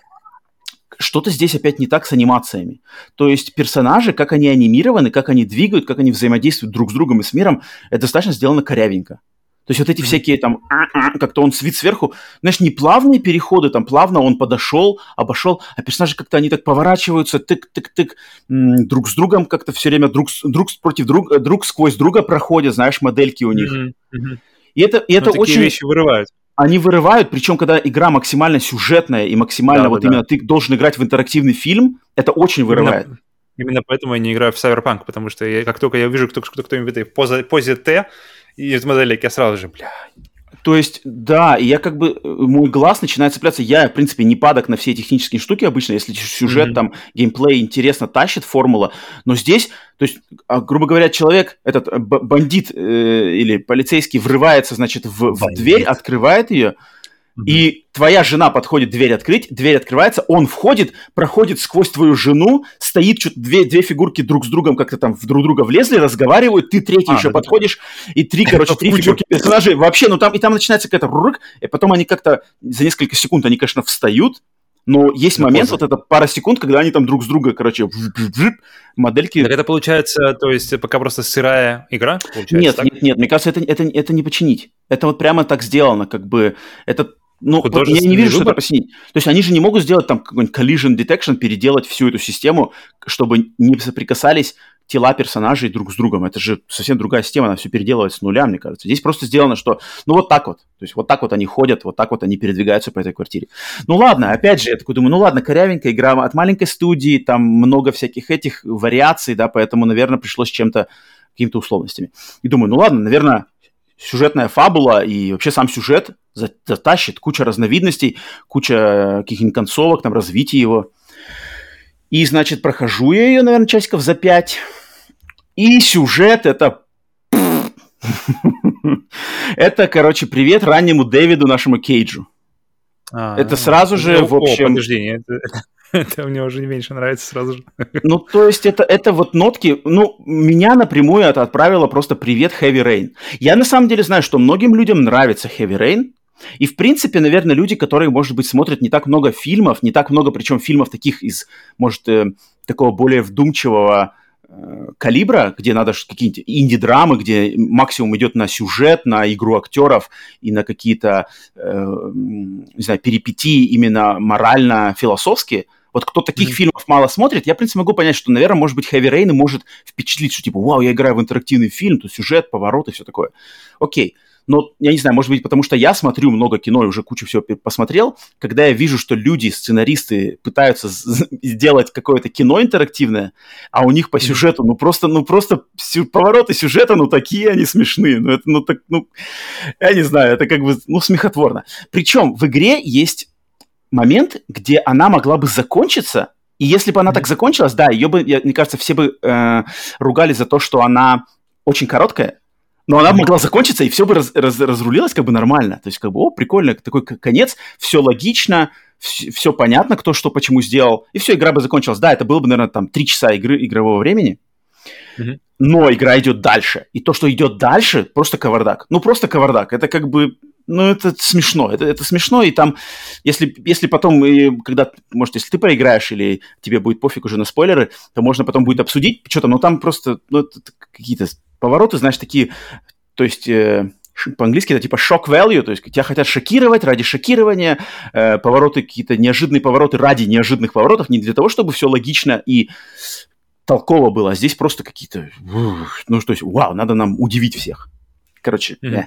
что-то здесь опять не так с анимациями. То есть персонажи, как они анимированы, как они двигают, как они взаимодействуют друг с другом и с миром, это достаточно сделано корявенько. То есть вот эти всякие там, как-то он свит сверху, знаешь, не плавные переходы, там плавно он подошел, обошел, а персонажи как-то они так поворачиваются, тык-тык-тык, друг с другом как-то все время друг, друг против друга, друг сквозь друга проходят, знаешь, модельки у них. Mm-hmm. Mm-hmm. И это, и это очень... вещи вырывают. Они вырывают, причем когда игра максимально сюжетная и максимально да, вот да, именно да. ты должен играть в интерактивный фильм, это очень вырывает. Именно, именно поэтому я не играю в Cyberpunk, потому что я, как только я вижу, кто, кто, кто-нибудь в этой позе, позе Т, и из модели я сразу же, бля, то есть, да, и я как бы, э, мой глаз начинает цепляться. Я, в принципе, не падок на все технические штуки обычно, если сюжет, mm-hmm. там, геймплей интересно тащит, формула. Но здесь, то есть, а, грубо говоря, человек, этот э, бандит э, или полицейский врывается, значит, в, в дверь, открывает ее, и твоя жена подходит дверь открыть, дверь открывается, он входит, проходит сквозь твою жену, стоит что-то две, две фигурки друг с другом как-то там в друг друга влезли, разговаривают, ты третий а, еще да, подходишь, да. и три, короче, три фигурки персонажей. Вообще, ну там, и там начинается какая-то рук, и потом они как-то за несколько секунд, они, конечно, встают, но есть да, момент, поза. вот это пара секунд, когда они там друг с друга, короче, модельки... Так это получается, то есть пока просто сырая игра? Нет, так? нет, нет, мне кажется, это, это, это не починить. Это вот прямо так сделано, как бы, это ну, я не вижу, что это посинить. То есть они же не могут сделать там какой-нибудь collision detection, переделать всю эту систему, чтобы не соприкасались тела персонажей друг с другом. Это же совсем другая система, она все переделывает с нуля, мне кажется. Здесь просто сделано, что ну вот так вот. То есть вот так вот они ходят, вот так вот они передвигаются по этой квартире. Ну ладно, опять же, я такой думаю, ну ладно, корявенькая игра от маленькой студии, там много всяких этих вариаций, да, поэтому, наверное, пришлось чем-то, какими-то условностями. И думаю, ну ладно, наверное, сюжетная фабула и вообще сам сюжет затащит, куча разновидностей, куча каких-нибудь концовок, там, развития его. И, значит, прохожу я ее, наверное, часиков за пять. И сюжет это... Это, короче, привет раннему Дэвиду, нашему Кейджу. А, это сразу же, в общем... Подожди, Это мне уже не меньше нравится сразу же. Ну, то есть это, это вот нотки, ну, меня напрямую это отправило просто привет Heavy Rain. Я на самом деле знаю, что многим людям нравится Heavy Rain, и, в принципе, наверное, люди, которые, может быть, смотрят не так много фильмов, не так много, причем фильмов таких из, может, э, такого более вдумчивого э, калибра, где надо какие-нибудь инди-драмы, где максимум идет на сюжет, на игру актеров и на какие-то, э, не знаю, перипетии именно морально-философские – вот кто таких mm-hmm. фильмов мало смотрит, я, в принципе, могу понять, что, наверное, может быть, Heavy Rain может впечатлить, что типа, вау, я играю в интерактивный фильм, то сюжет, поворот и все такое. Окей. но я не знаю, может быть, потому что я смотрю много кино и уже кучу всего посмотрел, когда я вижу, что люди, сценаристы пытаются сделать какое-то кино интерактивное, а у них по сюжету, ну просто, ну просто повороты сюжета, ну такие они смешные, ну это, ну так, ну, я не знаю, это как бы, ну смехотворно. Причем в игре есть момент, где она могла бы закончиться, и если бы она так закончилась, да, ее бы, я, мне кажется, все бы э, ругали за то, что она очень короткая, но она могла закончиться, и все бы раз, раз, разрулилось как бы нормально. То есть, как бы, о, прикольно, такой конец, все логично, все, все понятно, кто что почему сделал, и все, игра бы закончилась. Да, это было бы, наверное, там три часа игры, игрового времени, mm-hmm. но игра идет дальше. И то, что идет дальше, просто кавардак. Ну, просто кавардак. Это как бы, ну, это смешно. Это, это смешно, и там, если, если потом, и, когда, может, если ты проиграешь или тебе будет пофиг уже на спойлеры, то можно потом будет обсудить, что там, но там просто, ну, какие-то повороты, знаешь, такие, то есть... Э, по-английски это типа shock value, то есть тебя хотят шокировать ради шокирования, э, повороты какие-то неожиданные повороты ради неожиданных поворотов, не для того, чтобы все логично и толково было, а здесь просто какие-то, ну, то есть, вау, надо нам удивить всех. Короче, mm-hmm. yeah.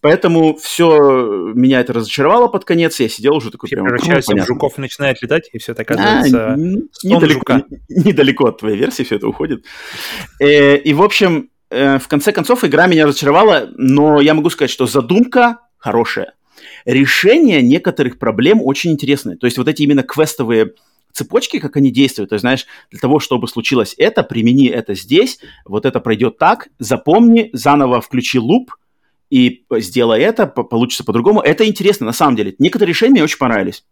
поэтому все меня это разочаровало под конец. Я сидел уже такой все прям. Превращаются в жуков начинает летать, и все это оказывается. А, недалеко, недалеко от твоей версии все это уходит. Э, и в общем, э, в конце концов игра меня разочаровала, но я могу сказать, что задумка хорошая. Решение некоторых проблем очень интересное. То есть вот эти именно квестовые цепочки, как они действуют. То есть, знаешь, для того, чтобы случилось это, примени это здесь, вот это пройдет так, запомни, заново включи луп, и сделай это, получится по-другому. Это интересно, на самом деле. Некоторые решения мне очень понравились.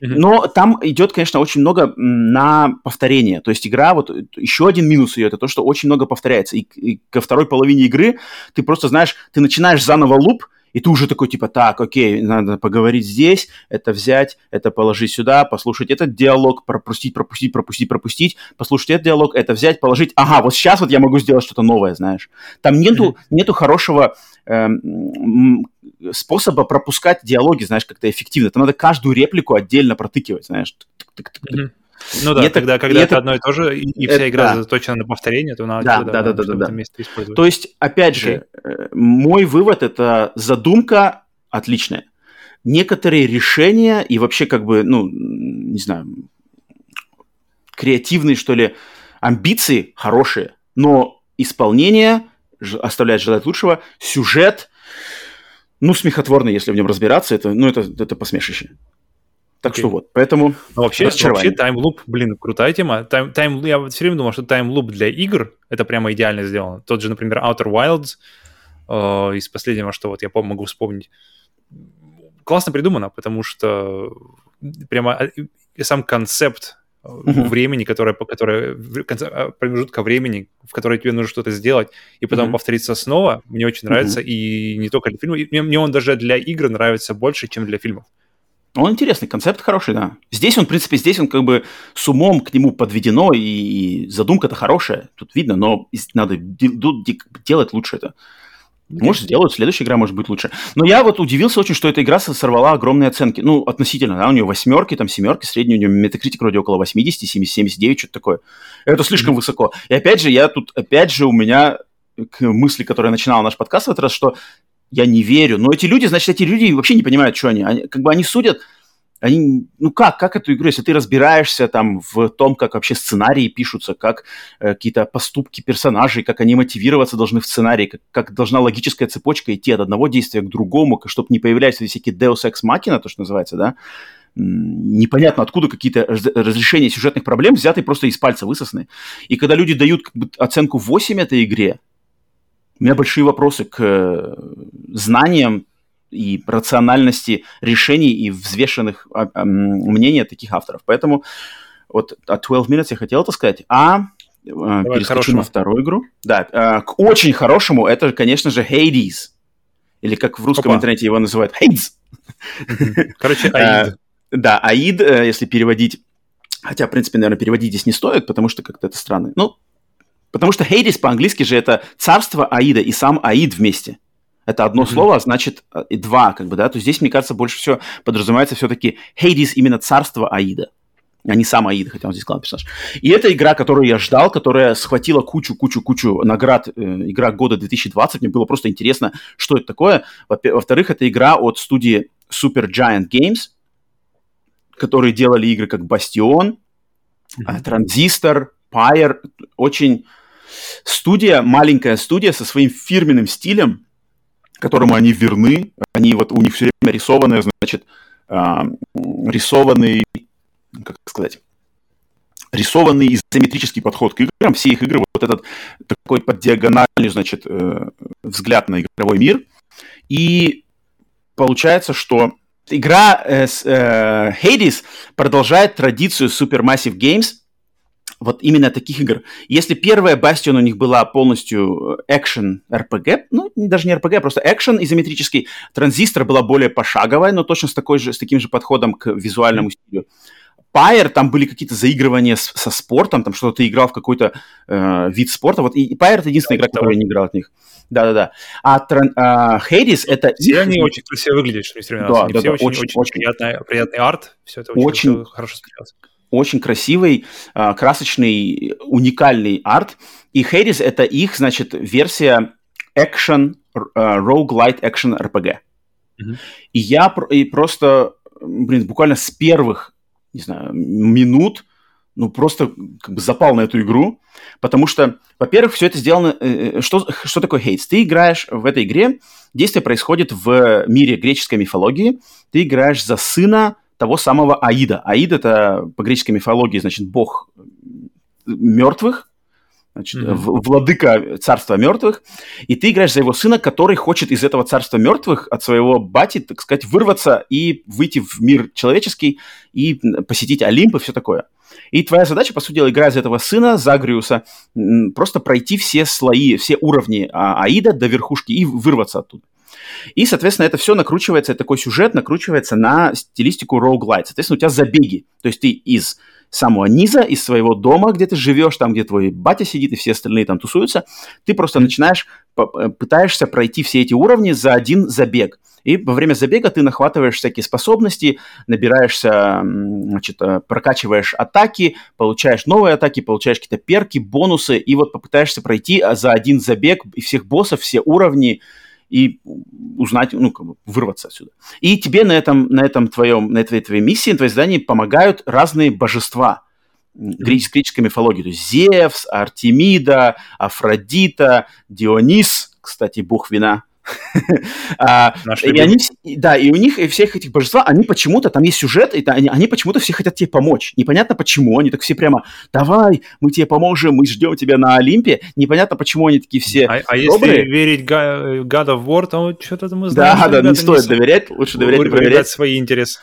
Но там идет, конечно, очень много на повторение. То есть игра, вот еще один минус ее, это то, что очень много повторяется. И, и ко второй половине игры ты просто знаешь, ты начинаешь заново луп, и ты уже такой, типа, так, окей, надо поговорить здесь, это взять, это положить сюда, послушать этот диалог, пропустить, пропустить, пропустить, пропустить, послушать этот диалог, это взять, положить. Ага, вот сейчас вот я могу сделать что-то новое, знаешь. Там нету, нету хорошего э, способа пропускать диалоги, знаешь, как-то эффективно. Там надо каждую реплику отдельно протыкивать, знаешь. Mm-hmm. Ну да, нет, тогда, когда это, это одно и то же, и, и это, вся игра да. заточена на повторение, то надо да, да, да, да, да, да. То есть, опять okay. же, э, мой вывод это задумка отличная. Некоторые решения и вообще как бы, ну, не знаю, креативные, что ли, амбиции хорошие, но исполнение оставляет желать лучшего, сюжет, ну, смехотворный, если в нем разбираться, это, ну, это, это посмешище. Так okay. что вот, поэтому Но вообще, вообще таймлуп, блин, крутая тема. Тайм, тайм, я все время думал, что таймлуп для игр это прямо идеально сделано. Тот же, например, Outer Wilds э, из последнего, что вот я могу вспомнить. Классно придумано, потому что прямо э, сам концепт uh-huh. времени, которое, которое а, промежутка времени, в которой тебе нужно что-то сделать, и потом uh-huh. повториться снова, мне очень нравится. Uh-huh. И не только для фильмов. Мне, мне он даже для игр нравится больше, чем для фильмов. Он интересный, концепт хороший, да. Здесь он, в принципе, здесь он как бы с умом к нему подведено, и задумка-то хорошая, тут видно, но надо делать лучше это. Может, сделают, следующая игра может быть лучше. Но я вот удивился очень, что эта игра сорвала огромные оценки. Ну, относительно, да, у нее восьмерки, там семерки, средний у нее метакритик вроде около 80, 70, 79, что-то такое. Это слишком mm-hmm. высоко. И опять же, я тут, опять же, у меня к мысли, которая начинала наш подкаст в этот раз, что я не верю. Но эти люди, значит, эти люди вообще не понимают, что они. они как бы они судят, они, ну как, как эту игру, если ты разбираешься там в том, как вообще сценарии пишутся, как э, какие-то поступки персонажей, как они мотивироваться должны в сценарии, как, как должна логическая цепочка идти от одного действия к другому, чтобы не появлялись всякие Deus Ex Machina, то, что называется, да, непонятно откуда какие-то разрешения сюжетных проблем взяты просто из пальца высосаны. И когда люди дают как бы, оценку 8 этой игре, у меня большие вопросы к э, знаниям и рациональности решений и взвешенных а, мнений таких авторов. Поэтому вот от 12 Minutes я хотел это сказать. А э, Давай, перескочу на вторую игру. Да, э, к очень хорошему это, конечно же, Hades. Или как в русском Опа. интернете его называют, Hades. Короче, Аид. Да, Аид, если переводить Хотя, в принципе, наверное, переводить здесь не стоит, потому что как-то это странно. Ну, Потому что Хейдис по-английски же это царство Аида и сам Аид вместе. Это одно mm-hmm. слово, значит э, и два, как бы, да. То есть здесь, мне кажется, больше всего подразумевается все-таки Хейдис именно царство Аида. а не сам Аида, хотя он здесь главный персонаж. И это игра, которую я ждал, которая схватила кучу-кучу-кучу наград. Э, игра года 2020. Мне было просто интересно, что это такое. Во-вторых, это игра от студии Super Giant Games, которые делали игры как Бастион. Транзистор, Pyre. Очень студия, маленькая студия со своим фирменным стилем, которому они верны. Они вот, у них все время рисованные, значит, а, рисованный, как сказать, рисованный изометрический подход к играм. Все их игры, вот этот такой под диагональный, значит, э, взгляд на игровой мир. И получается, что игра э, э, Hades продолжает традицию Supermassive Games – вот именно таких игр. Если первая Bastion у них была полностью экшен RPG, ну, даже не RPG, а просто экшен изометрический, Транзистор была более пошаговая, но точно с, такой же, с таким же подходом к визуальному стилю. Pyre, там были какие-то заигрывания с, со спортом, там что-то ты играл в какой-то э, вид спорта. Вот и, и Pyre это единственная игра, которую я не играл от них. Да-да-да. А, тран, а это... Все их... они очень красиво выглядят, что не да, да, все да, очень, очень, очень, очень приятный, приятный арт, все это очень, очень хорошо смотрелось очень красивый, а, красочный, уникальный арт. И Hades — это их, значит, версия action, uh, roguelite action RPG. Mm-hmm. И я и просто, блин, буквально с первых, не знаю, минут, ну, просто как бы запал на эту игру, потому что, во-первых, все это сделано... Э, э, что, что такое Hades? Ты играешь в этой игре, действие происходит в мире греческой мифологии, ты играешь за сына того самого Аида. Аид это по греческой мифологии, значит, бог мертвых, значит, mm-hmm. владыка царства мертвых, и ты играешь за его сына, который хочет из этого царства мертвых от своего бати, так сказать, вырваться и выйти в мир человеческий и посетить Олимп и все такое. И твоя задача, по сути дела, играя за этого сына, Загриуса, просто пройти все слои, все уровни а, Аида до верхушки и вырваться оттуда. И, соответственно, это все накручивается, такой сюжет накручивается на стилистику roguelite. Соответственно, у тебя забеги. То есть ты из самого низа, из своего дома, где ты живешь, там, где твой батя сидит и все остальные там тусуются, ты просто начинаешь, пытаешься пройти все эти уровни за один забег. И во время забега ты нахватываешь всякие способности, набираешься, значит, э, прокачиваешь атаки, получаешь новые атаки, получаешь какие-то перки, бонусы, и вот попытаешься пройти а, за один забег и всех боссов, все уровни, и узнать, ну, как бы вырваться отсюда. И тебе на этом, на этом твоем, на этой твоей миссии, на твоей задании помогают разные божества греческой мифологии. То есть Зевс, Артемида, Афродита, Дионис, кстати, бог вина, и они, да, и у них, и всех этих божества, они почему-то, там есть сюжет, и они, они почему-то все хотят тебе помочь. Непонятно почему, они так все прямо, давай, мы тебе поможем, мы ждем тебя на Олимпе. Непонятно, почему они такие все А, а если верить God of War, то что-то мы знаем, Да, да, не стоит доверять, лучше доверять и проверять. свои интересы.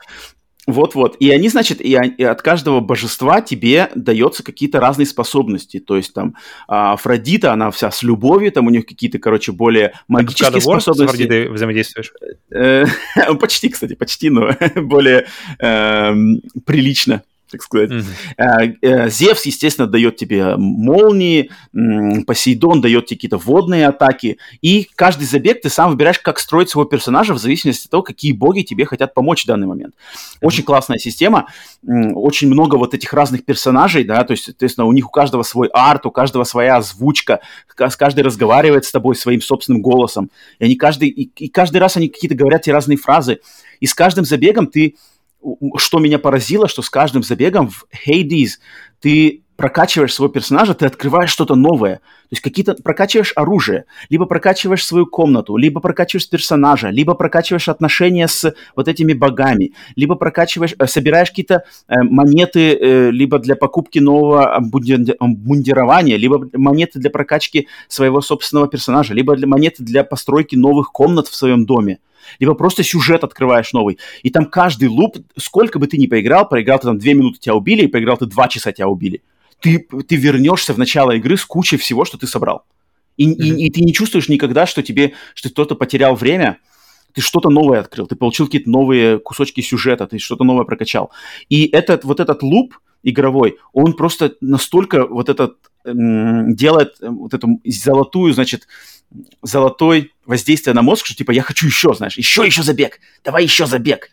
Вот-вот. И они, значит, и, и от каждого божества тебе дается какие-то разные способности. То есть там а, Афродита, она вся с любовью, там у них какие-то, короче, более магические а способности. С Афродитой взаимодействуешь? Э, почти, кстати, почти, но более эм, прилично так сказать. Mm-hmm. Зевс, естественно, дает тебе молнии, Посейдон дает тебе какие-то водные атаки, и каждый забег ты сам выбираешь, как строить своего персонажа в зависимости от того, какие боги тебе хотят помочь в данный момент. Mm-hmm. Очень классная система, очень много вот этих разных персонажей, да, то есть, соответственно, у них у каждого свой арт, у каждого своя озвучка, каждый разговаривает с тобой своим собственным голосом, и они каждый, и, и каждый раз они какие-то говорят тебе разные фразы, и с каждым забегом ты что меня поразило, что с каждым забегом в Hades ты прокачиваешь своего персонажа, ты открываешь что-то новое. То есть какие-то прокачиваешь оружие, либо прокачиваешь свою комнату, либо прокачиваешь персонажа, либо прокачиваешь отношения с вот этими богами, либо прокачиваешь, э, собираешь какие-то э, монеты, э, либо для покупки нового обмундирования, либо монеты для прокачки своего собственного персонажа, либо для монеты для постройки новых комнат в своем доме либо просто сюжет открываешь новый. И там каждый луп, сколько бы ты ни поиграл, проиграл ты там две минуты, тебя убили, и поиграл ты два часа, тебя убили. Ты, ты вернешься в начало игры с кучей всего, что ты собрал. И, mm-hmm. и, и ты не чувствуешь никогда, что тебе, что кто-то потерял время, ты что-то новое открыл, ты получил какие-то новые кусочки сюжета, ты что-то новое прокачал. И этот, вот этот луп игровой, он просто настолько вот этот м- делает вот эту золотую, значит, золотой воздействие на мозг, что типа я хочу еще, знаешь, еще, еще забег, давай еще забег.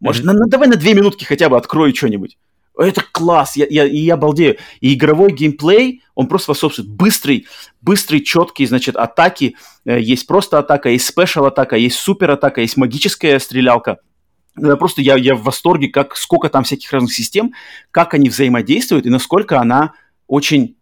Может, mm-hmm. на, на, давай на две минутки хотя бы открою что-нибудь. Это класс, я, я, я балдею. И игровой геймплей, он просто способствует. Быстрый, быстрый, четкий, значит, атаки. Э, есть просто атака, есть спешл атака, есть супер атака, есть магическая стрелялка. Я просто я, я в восторге, как, сколько там всяких разных систем, как они взаимодействуют и насколько она очень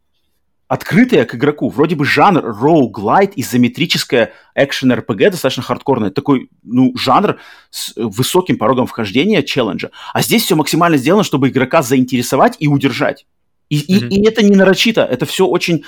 открытая к игроку. Вроде бы жанр роуглайт, изометрическая экшен-РПГ, достаточно хардкорная. Такой, ну, жанр с высоким порогом вхождения, челленджа. А здесь все максимально сделано, чтобы игрока заинтересовать и удержать. И, mm-hmm. и, и это не нарочито, это все очень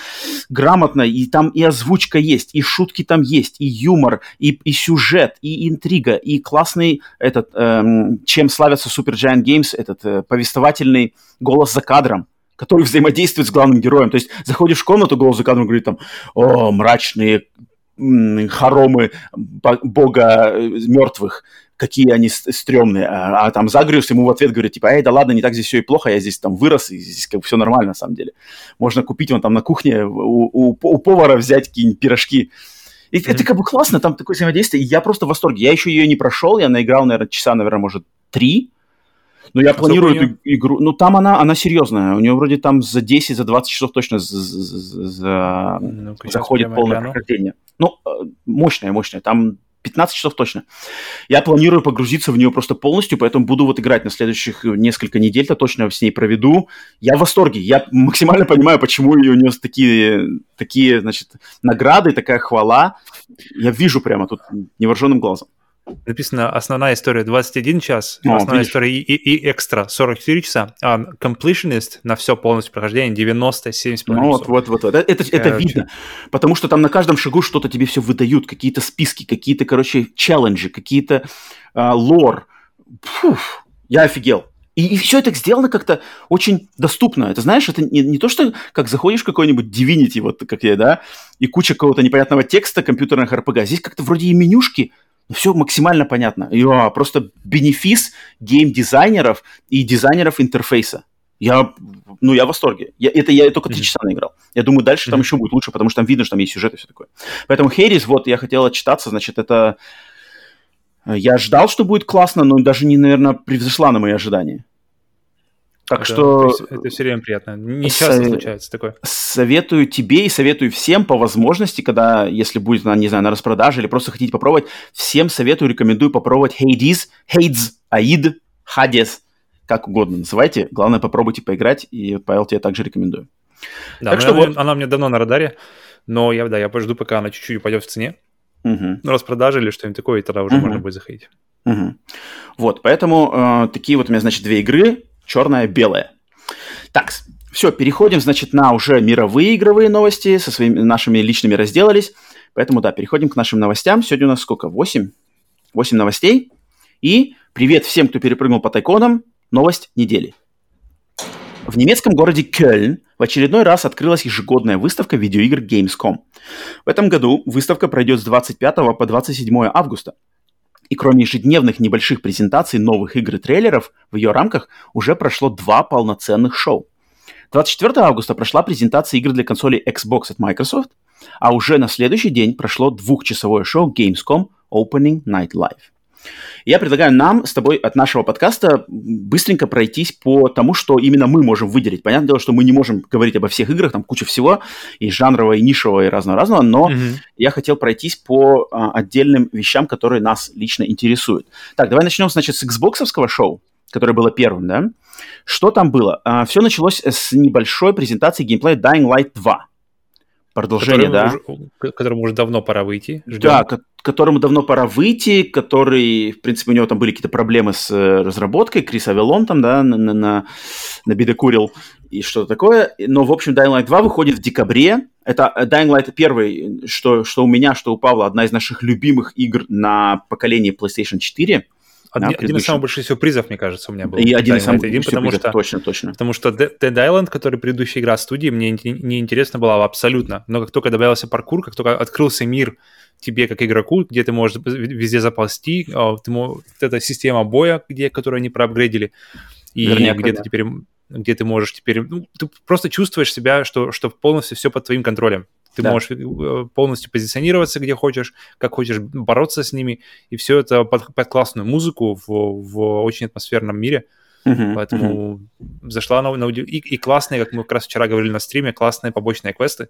грамотно, и там и озвучка есть, и шутки там есть, и юмор, и, и сюжет, и интрига, и классный этот, эм, чем славятся Super Giant Games, этот э, повествовательный голос за кадром который взаимодействует с главным героем. То есть заходишь в комнату, голос за кадром говорит там, о, мрачные хоромы бога э, мертвых, какие они стрёмные. А, а там Загриус ему в ответ говорит, типа, эй, да ладно, не так здесь все и плохо, я здесь там вырос, и здесь как бы все нормально на самом деле. Можно купить вон там на кухне у, у, у повара взять какие-нибудь пирожки. И mm-hmm. это как бы классно, там такое взаимодействие, и я просто в восторге. Я еще ее не прошел, я наиграл, наверное, часа, наверное, может, три, но я планирую эту игру. Ну, там она, она серьезная. У нее вроде там за 10, за 20 часов точно за, ну заходит полное гляну. прохождение. Ну, э, мощная, мощная. Там 15 часов точно. Я планирую погрузиться в нее просто полностью, поэтому буду вот играть на следующих несколько недель-то точно с ней проведу. Я в восторге. Я максимально понимаю, почему у нее такие, такие, значит, награды, такая хвала. Я вижу прямо тут невооруженным глазом написано основная история 21 час, О, основная видишь. история и, и, и экстра 44 часа, а completionist на все полностью прохождение 90-70 Ну вот, вот, вот, вот. Это, это, это видно, потому что там на каждом шагу что-то тебе все выдают, какие-то списки, какие-то, короче, челленджи, какие-то uh, лор. Фуф, я офигел. И, и все это сделано как-то очень доступно. Это, знаешь, это не, не то, что как заходишь в какой-нибудь Divinity, вот как я, да, и куча какого-то непонятного текста компьютерных RPG. Здесь как-то вроде и менюшки, ну, все максимально понятно. Я просто бенефис гейм-дизайнеров и дизайнеров интерфейса. Я, ну, я в восторге. Я, это я только три часа наиграл. Я думаю, дальше mm-hmm. там еще будет лучше, потому что там видно, что там есть сюжет и все такое. Поэтому Хейрис, вот, я хотел отчитаться, значит, это... Я ждал, что будет классно, но даже не, наверное, превзошла на мои ожидания. Так это, что... Это все время приятно. Не часто со... случается такое. Советую тебе и советую всем по возможности, когда, если будет, на, не знаю, на распродаже или просто хотите попробовать, всем советую, рекомендую попробовать Hades, Hades, Аид, Hades, как угодно называйте. Главное, попробуйте поиграть, и, Павел, тебе также рекомендую. Да, так что она, вот... она меня давно на радаре, но я, да, я пожду, пока она чуть-чуть упадет в цене. Угу. Ну, распродажа или что-нибудь такое, и тогда уже угу. можно будет заходить. Угу. Вот, поэтому э, такие вот у меня, значит, две игры черное, белое. Так, все, переходим, значит, на уже мировые игровые новости, со своими нашими личными разделались. Поэтому, да, переходим к нашим новостям. Сегодня у нас сколько? Восемь? Восемь новостей. И привет всем, кто перепрыгнул по тайконам. Новость недели. В немецком городе Кёльн в очередной раз открылась ежегодная выставка видеоигр Gamescom. В этом году выставка пройдет с 25 по 27 августа. И кроме ежедневных небольших презентаций новых игр и трейлеров, в ее рамках уже прошло два полноценных шоу. 24 августа прошла презентация игр для консолей Xbox от Microsoft, а уже на следующий день прошло двухчасовое шоу Gamescom Opening Night Live. Я предлагаю нам с тобой от нашего подкаста быстренько пройтись по тому, что именно мы можем выделить. Понятное дело, что мы не можем говорить обо всех играх, там куча всего, и жанрового, и нишевого, и разного-разного, но mm-hmm. я хотел пройтись по а, отдельным вещам, которые нас лично интересуют. Так, давай начнем, значит, с Xbox шоу, которое было первым, да? Что там было? А, все началось с небольшой презентации геймплея Dying Light 2 продолжение, да. Уже, которому уже давно пора выйти. Ждем. Да, которому давно пора выйти, который, в принципе, у него там были какие-то проблемы с э, разработкой, Крис Авелон там, да, на, на, на, набедокурил и что-то такое. Но, в общем, Dying Light 2 выходит в декабре. Это э, Dying Light первый, что, что у меня, что у Павла, одна из наших любимых игр на поколении PlayStation 4. Один, да, один из самых больших сюрпризов, мне кажется, у меня был. И один из самых больших потому что, точно, точно. Потому что Dead Island, который предыдущая игра студии, мне не интересна была абсолютно. Но как только добавился паркур, как только открылся мир тебе как игроку, где ты можешь везде заползти, а, ты вот эта система боя, где, которую они проапгрейдили, и Верняк, где да. ты теперь где ты можешь теперь... Ну, ты просто чувствуешь себя, что, что полностью все под твоим контролем. Ты да. можешь э, полностью позиционироваться, где хочешь, как хочешь бороться с ними, и все это под, под классную музыку в, в очень атмосферном мире. Uh-huh, Поэтому uh-huh. зашла на, на и, и классные, как мы как раз вчера говорили на стриме, классные побочные квесты,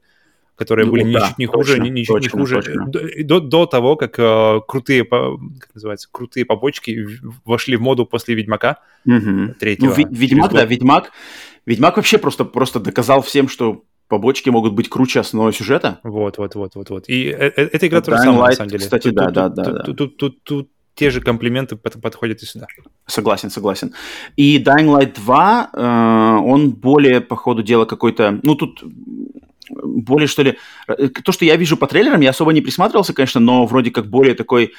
которые ну, были да, ничуть не хуже, точно, ничуть точно, не хуже точно. До, до того, как э, крутые, как называется, крутые побочки вошли в моду после Ведьмака угу. третьего. Ну, Ведьмак, да, Ведьмак, Ведьмак вообще просто просто доказал всем, что побочки могут быть круче основного сюжета. Вот, вот, вот, вот, вот. И э, э, эта игра тоже самое, на самом деле. Кстати, да, да, да. Тут, те же комплименты подходят и сюда. Согласен, согласен. И Dying Light 2, э, он более, по ходу дела, какой-то... Ну, тут более, что ли... То, что я вижу по трейлерам, я особо не присматривался, конечно, но вроде как более такой Э,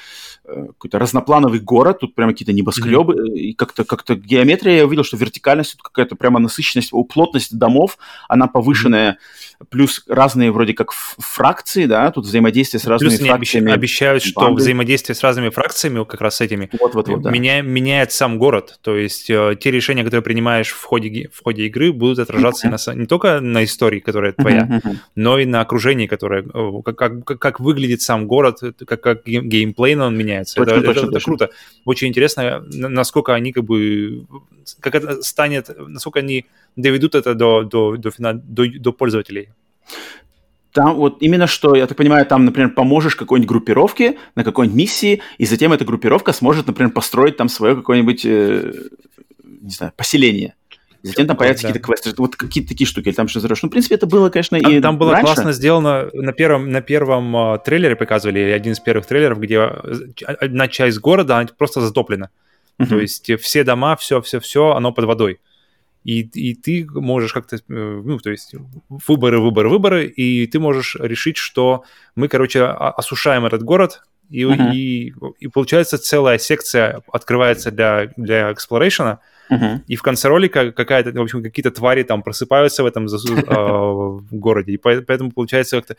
какой-то разноплановый город, тут прямо какие-то небоскребы, mm-hmm. и как-то как геометрия, я увидел, что вертикальность, тут какая-то прямо насыщенность, плотность домов, она повышенная, mm-hmm. Плюс разные вроде как фракции, да, тут взаимодействие с разными плюс фракциями. обещают, что банды. взаимодействие с разными фракциями, как раз с этими, вот, вот, вот, да. меня, меняет сам город, то есть э, те решения, которые принимаешь в ходе, в ходе игры, будут отражаться mm-hmm. на, не только на истории, которая твоя, mm-hmm. но и на окружении, которое, э, как, как, как выглядит сам город, как, как геймплей он меняется, меняется. Точно, это, точно, это, точно. это круто. Очень интересно, насколько они как бы, как это станет, насколько они доведут это до, до, до, до, до пользователей. Там вот именно что, я так понимаю, там, например, поможешь какой-нибудь группировке на какой-нибудь миссии, и затем эта группировка сможет, например, построить там свое какое-нибудь, э, не знаю, поселение. Затем там появятся да. какие-то квесты, вот какие-то такие штуки, или там что-то Ну, в принципе, это было, конечно, там, и Там было раньше. классно сделано, на первом, на первом uh, трейлере показывали, один из первых трейлеров, где одна часть города, она просто затоплена. Uh-huh. То есть все дома, все-все-все, оно под водой. И, и ты можешь как-то, э, ну, то есть выборы, выборы, выборы, и ты можешь решить, что мы, короче, осушаем этот город, и, uh-huh. и, и получается целая секция открывается для, для exploration, Uh-huh. И в конце ролика какая-то, в общем, какие-то твари там просыпаются в этом э, городе. И поэтому получается как-то...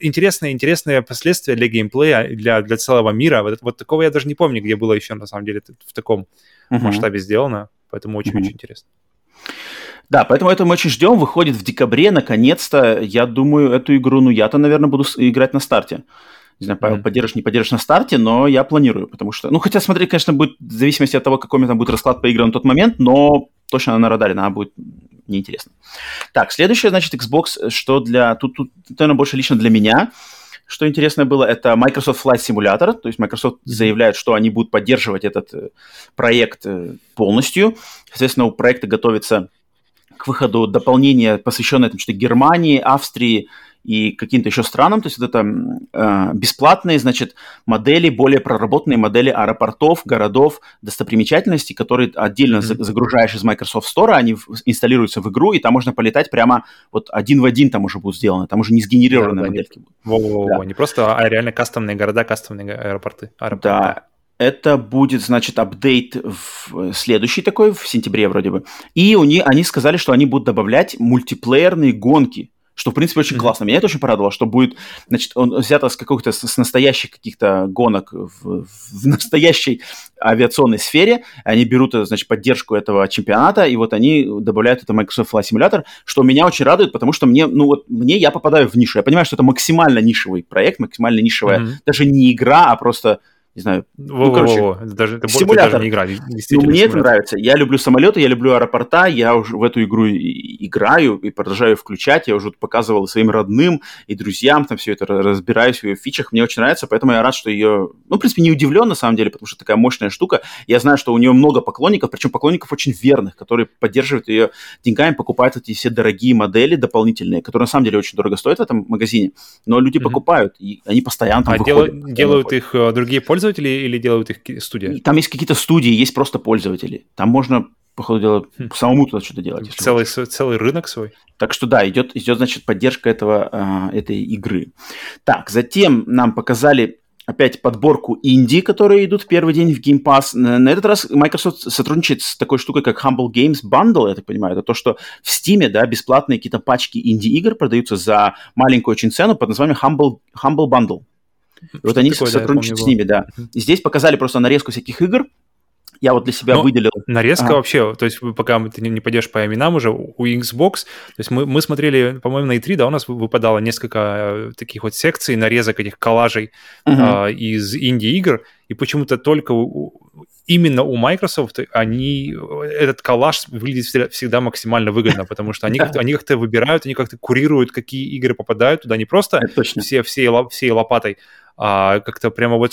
Интересные, интересные последствия для геймплея, для, для целого мира. Вот, вот такого я даже не помню, где было еще, на самом деле, в таком uh-huh. масштабе сделано. Поэтому очень-очень uh-huh. интересно. Да, поэтому это мы очень ждем. Выходит в декабре, наконец-то. Я думаю, эту игру, ну, я-то, наверное, буду играть на старте. Не знаю, Павел, mm-hmm. поддержишь, не поддержишь на старте, но я планирую, потому что... Ну, хотя смотреть, конечно, будет в зависимости от того, какой у меня там будет расклад по играм на тот момент, но точно на радаре, она будет неинтересно. Так, следующее, значит, Xbox, что для... Тут, тут, наверное, больше лично для меня. Что интересное было, это Microsoft Flight Simulator, то есть Microsoft заявляет, что они будут поддерживать этот э, проект э, полностью. Соответственно, у проекта готовится к выходу дополнение, посвященное там, что Германии, Австрии, и каким-то еще странам. То есть вот это э, бесплатные, значит, модели, более проработанные модели аэропортов, городов, достопримечательностей, которые отдельно mm-hmm. загружаешь из Microsoft Store, они инсталируются в игру, и там можно полетать прямо вот один в один там уже будут сделаны, там уже не сгенерированные да, модельки будут. Во-во-во, да. не просто, а реально кастомные города, кастомные аэропорты. аэропорты. Да, это будет, значит, апдейт в следующий такой, в сентябре вроде бы. И у них, они сказали, что они будут добавлять мультиплеерные гонки что, в принципе, очень mm-hmm. классно. Меня это очень порадовало, что будет, значит, он взято с каких-то, с настоящих каких-то гонок в, в настоящей авиационной сфере, они берут, значит, поддержку этого чемпионата, и вот они добавляют это Microsoft Flight Simulator, что меня очень радует, потому что мне, ну вот, мне, я попадаю в нишу. Я понимаю, что это максимально нишевый проект, максимально нишевая, mm-hmm. даже не игра, а просто не знаю, Во, ну, короче, во, во. Даже, это симулятор. даже не игра, ну, мне это нравится. Я люблю самолеты, я люблю аэропорта, я уже в эту игру играю и продолжаю включать. Я уже показывал своим родным и друзьям там все это, разбираюсь в ее фичах. Мне очень нравится, поэтому я рад, что ее... Ну, в принципе, не удивлен на самом деле, потому что такая мощная штука. Я знаю, что у нее много поклонников, причем поклонников очень верных, которые поддерживают ее деньгами, покупают эти все дорогие модели дополнительные, которые на самом деле очень дорого стоят в этом магазине, но люди mm-hmm. покупают, и они постоянно там а выходят. Делают, делают их э, другие пользователи? Пользователи или делают их студия? Там есть какие-то студии, есть просто пользователи. Там можно, по ходу дела, хм. самому туда что-то делать. Целый, целый рынок свой. Так что да, идет, идет значит, поддержка этого, э, этой игры. Так, затем нам показали опять подборку инди, которые идут в первый день в Game Pass. На этот раз Microsoft сотрудничает с такой штукой, как Humble Games Bundle, я так понимаю. Это то, что в Steam, да, бесплатные какие-то пачки инди-игр продаются за маленькую очень цену под названием Humble, Humble Bundle. И вот они такое, сотрудничают да, с ними, да. И здесь показали просто нарезку всяких игр. Я вот для себя Но выделил. Нарезка ага. вообще, то есть пока ты не пойдешь по именам уже, у Xbox, то есть мы, мы смотрели, по-моему, на E3, да, у нас выпадало несколько э, таких вот секций, нарезок этих коллажей uh-huh. э, из инди-игр, и почему-то только у, именно у Microsoft они, этот коллаж выглядит всегда, всегда максимально выгодно, потому что они, как-то, они как-то выбирают, они как-то курируют, какие игры попадают туда, не просто все, все, все лопатой, а как-то прямо вот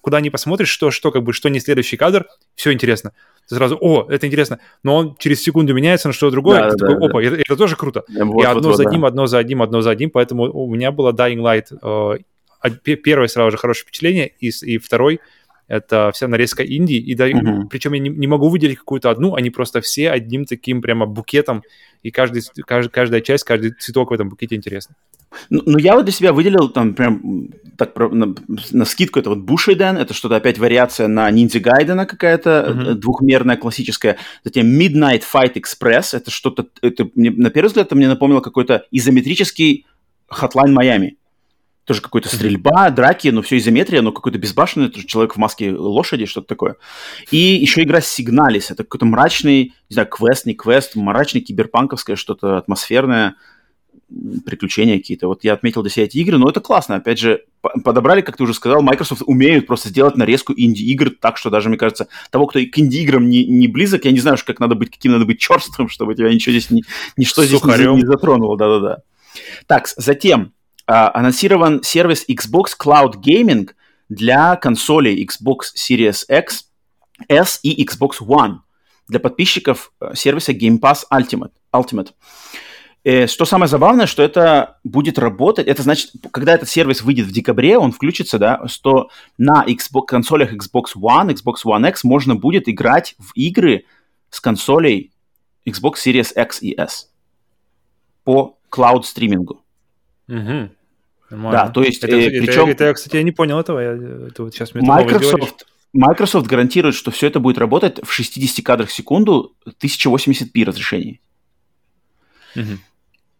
куда не посмотришь, что, что как бы, что не следующий кадр, все интересно. Ты сразу, о, это интересно, но он через секунду меняется на что-то другое, да, ты да, такой, опа, да. Это, это тоже круто. Вот, и одно вот, за одним, да. одно за одним, одно за одним, поэтому у меня было Dying Light, э, первое сразу же хорошее впечатление, и, и второй — это вся нарезка инди, и да, mm-hmm. причем я не, не могу выделить какую-то одну, они просто все одним таким прямо букетом, и каждый, каждый, каждая часть, каждый цветок в этом букете интересный. Ну, ну, я вот для себя выделил там прям так на, на скидку это вот Бушиден, это что-то опять вариация на Ниндзя Гайдена какая-то mm-hmm. двухмерная классическая. Затем Midnight Fight Express, это что-то, это мне, на первый взгляд это мне напомнило какой-то изометрический Hotline Miami тоже какая-то стрельба, драки, но все изометрия, но какой-то безбашенный человек в маске лошади, что-то такое. И еще игра Сигналис, это какой-то мрачный, не знаю, квест, не квест, мрачный, киберпанковское, что-то атмосферное, приключения какие-то. Вот я отметил для себя эти игры, но это классно. Опять же, подобрали, как ты уже сказал, Microsoft умеют просто сделать нарезку инди-игр так, что даже, мне кажется, того, кто к инди-играм не, не близок, я не знаю, как надо быть, каким надо быть черствым, чтобы тебя ничего здесь, не, ничто здесь не, не затронуло. Да-да-да. Так, затем анонсирован сервис Xbox Cloud Gaming для консолей Xbox Series X, S и Xbox One для подписчиков э, сервиса Game Pass Ultimate. Ultimate. Э, что самое забавное, что это будет работать, это значит, когда этот сервис выйдет в декабре, он включится, да, что на Xbox, консолях Xbox One, Xbox One X можно будет играть в игры с консолей Xbox Series X и S по клауд-стримингу. Угу. Нормально. Да, то есть, это, э, причем... Это, это, кстати, я не понял этого, я, это вот сейчас мне Microsoft, Microsoft гарантирует, что все это будет работать в 60 кадрах в секунду 1080p разрешении. Угу.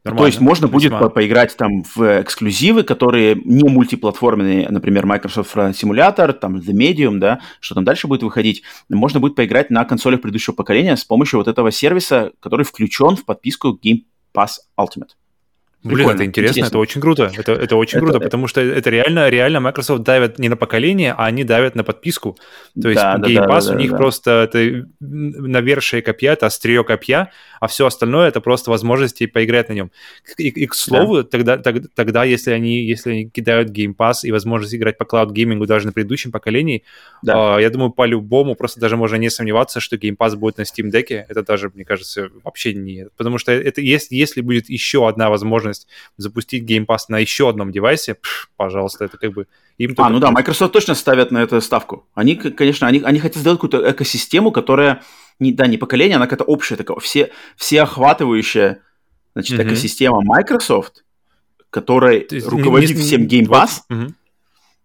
Нормально. То есть можно будет по поиграть там в эксклюзивы, которые не мультиплатформенные, например, Microsoft Simulator, там The Medium, да, что там дальше будет выходить. Можно будет поиграть на консолях предыдущего поколения с помощью вот этого сервиса, который включен в подписку Game Pass Ultimate. Блин, это интересно, интересно, это очень круто. Это, это очень это, круто, это... потому что это реально, реально Microsoft давят не на поколение, а они давят на подписку. То есть да, Game Pass да, да, у них да. просто это навершие копья, это острие копья, а все остальное это просто возможности поиграть на нем. И, и к слову, да. тогда, тогда, тогда если, они, если они кидают Game Pass и возможность играть по cloud геймингу даже на предыдущем поколении, да. э, я думаю, по-любому просто даже можно не сомневаться, что Game Pass будет на Steam Deck. Это даже, мне кажется, вообще не... Потому что это если, если будет еще одна возможность возможность запустить Game Pass на еще одном девайсе, пш, пожалуйста, это как бы им А, ну да, Microsoft точно ставят на это ставку. Они, конечно, они, они хотят сделать какую-то экосистему, которая, не, да, не поколение, она какая-то общая такая, все, всеохватывающая, значит, mm-hmm. экосистема Microsoft, которая руководит не, всем Game Pass, mm-hmm.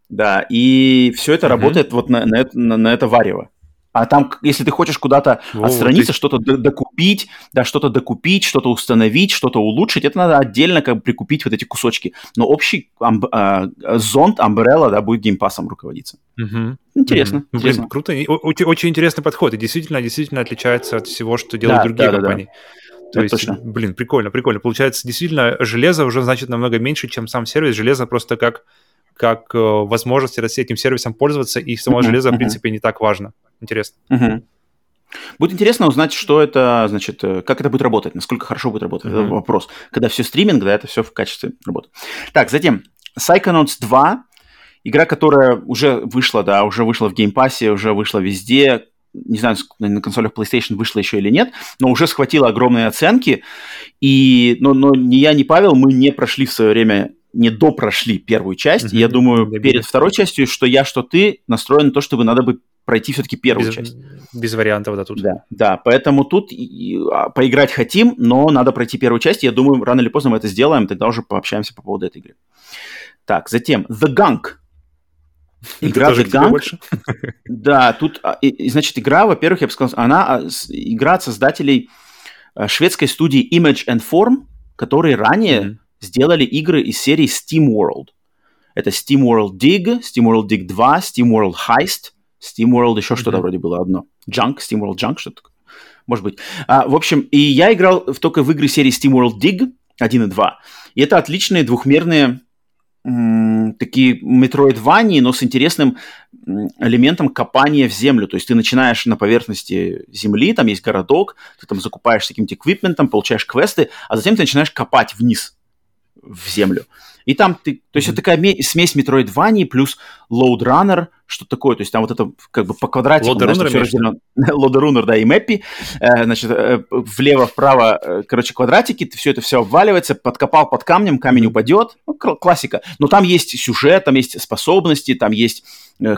да, и все это mm-hmm. работает вот на, на, на, на это варево. А там, если ты хочешь куда-то О, отстраниться, ты... что-то докупить, да, что-то докупить, что-то установить, что-то улучшить, это надо отдельно как бы прикупить вот эти кусочки. Но общий амб, э, зонт, umbrella, да, будет геймпасом руководиться. Угу. Интересно. Угу. интересно. Блин, круто. Очень, очень интересный подход. И действительно, действительно отличается от всего, что делают да, другие да, компании. Да, да. То есть, точно. блин, прикольно, прикольно. Получается, действительно, железо уже значит намного меньше, чем сам сервис. Железо просто как как э, возможность этим сервисом пользоваться, и само железо, в принципе, не так важно. Интересно. Будет интересно узнать, что это, значит, э, как это будет работать, насколько хорошо будет работать. Uh-huh. Это вопрос. Когда все стриминг, да, это все в качестве работы. Так, затем Psychonauts 2, игра, которая уже вышла, да, уже вышла в Game Pass'е, уже вышла везде, не знаю, на консолях PlayStation вышла еще или нет, но уже схватила огромные оценки. И, но, но ни я, ни Павел, мы не прошли в свое время недопрошли первую часть. Mm-hmm. Я думаю, да, перед второй частью, что я, что ты, настроен на то, чтобы надо бы пройти все-таки первую без, часть. Без вариантов, да, тут. Да, да, поэтому тут и, а, поиграть хотим, но надо пройти первую часть. Я думаю, рано или поздно мы это сделаем, тогда уже пообщаемся по поводу этой игры. Так, затем The Gunk. Игра The Gunk. Да, тут, а, и, значит, игра, во-первых, я бы сказал, она а, игра от создателей шведской студии Image and Form, которые ранее сделали игры из серии Steam World. Это Steam World Dig, Steam World Dig 2, Steam World Heist, Steam World еще mm-hmm. что-то вроде было одно. Junk, Steam World Junk, что-то такое. Может быть. А, в общем, и я играл в, только в игры серии Steam World Dig 1 и 2. И это отличные двухмерные м- такие метроидвании, но с интересным элементом копания в землю. То есть ты начинаешь на поверхности земли, там есть городок, ты там закупаешься каким-то эквипментом, получаешь квесты, а затем ты начинаешь копать вниз в землю. И там ты, то есть mm-hmm. это такая смесь Metroidvania плюс Load Runner, что такое, то есть там вот это как бы по квадратику, Load Runner, все разделено. Load Runner, да, и Мэппи, э, значит, э, влево-вправо, э, короче, квадратики, все это все обваливается, подкопал под камнем, камень упадет, ну, классика. Но там есть сюжет, там есть способности, там есть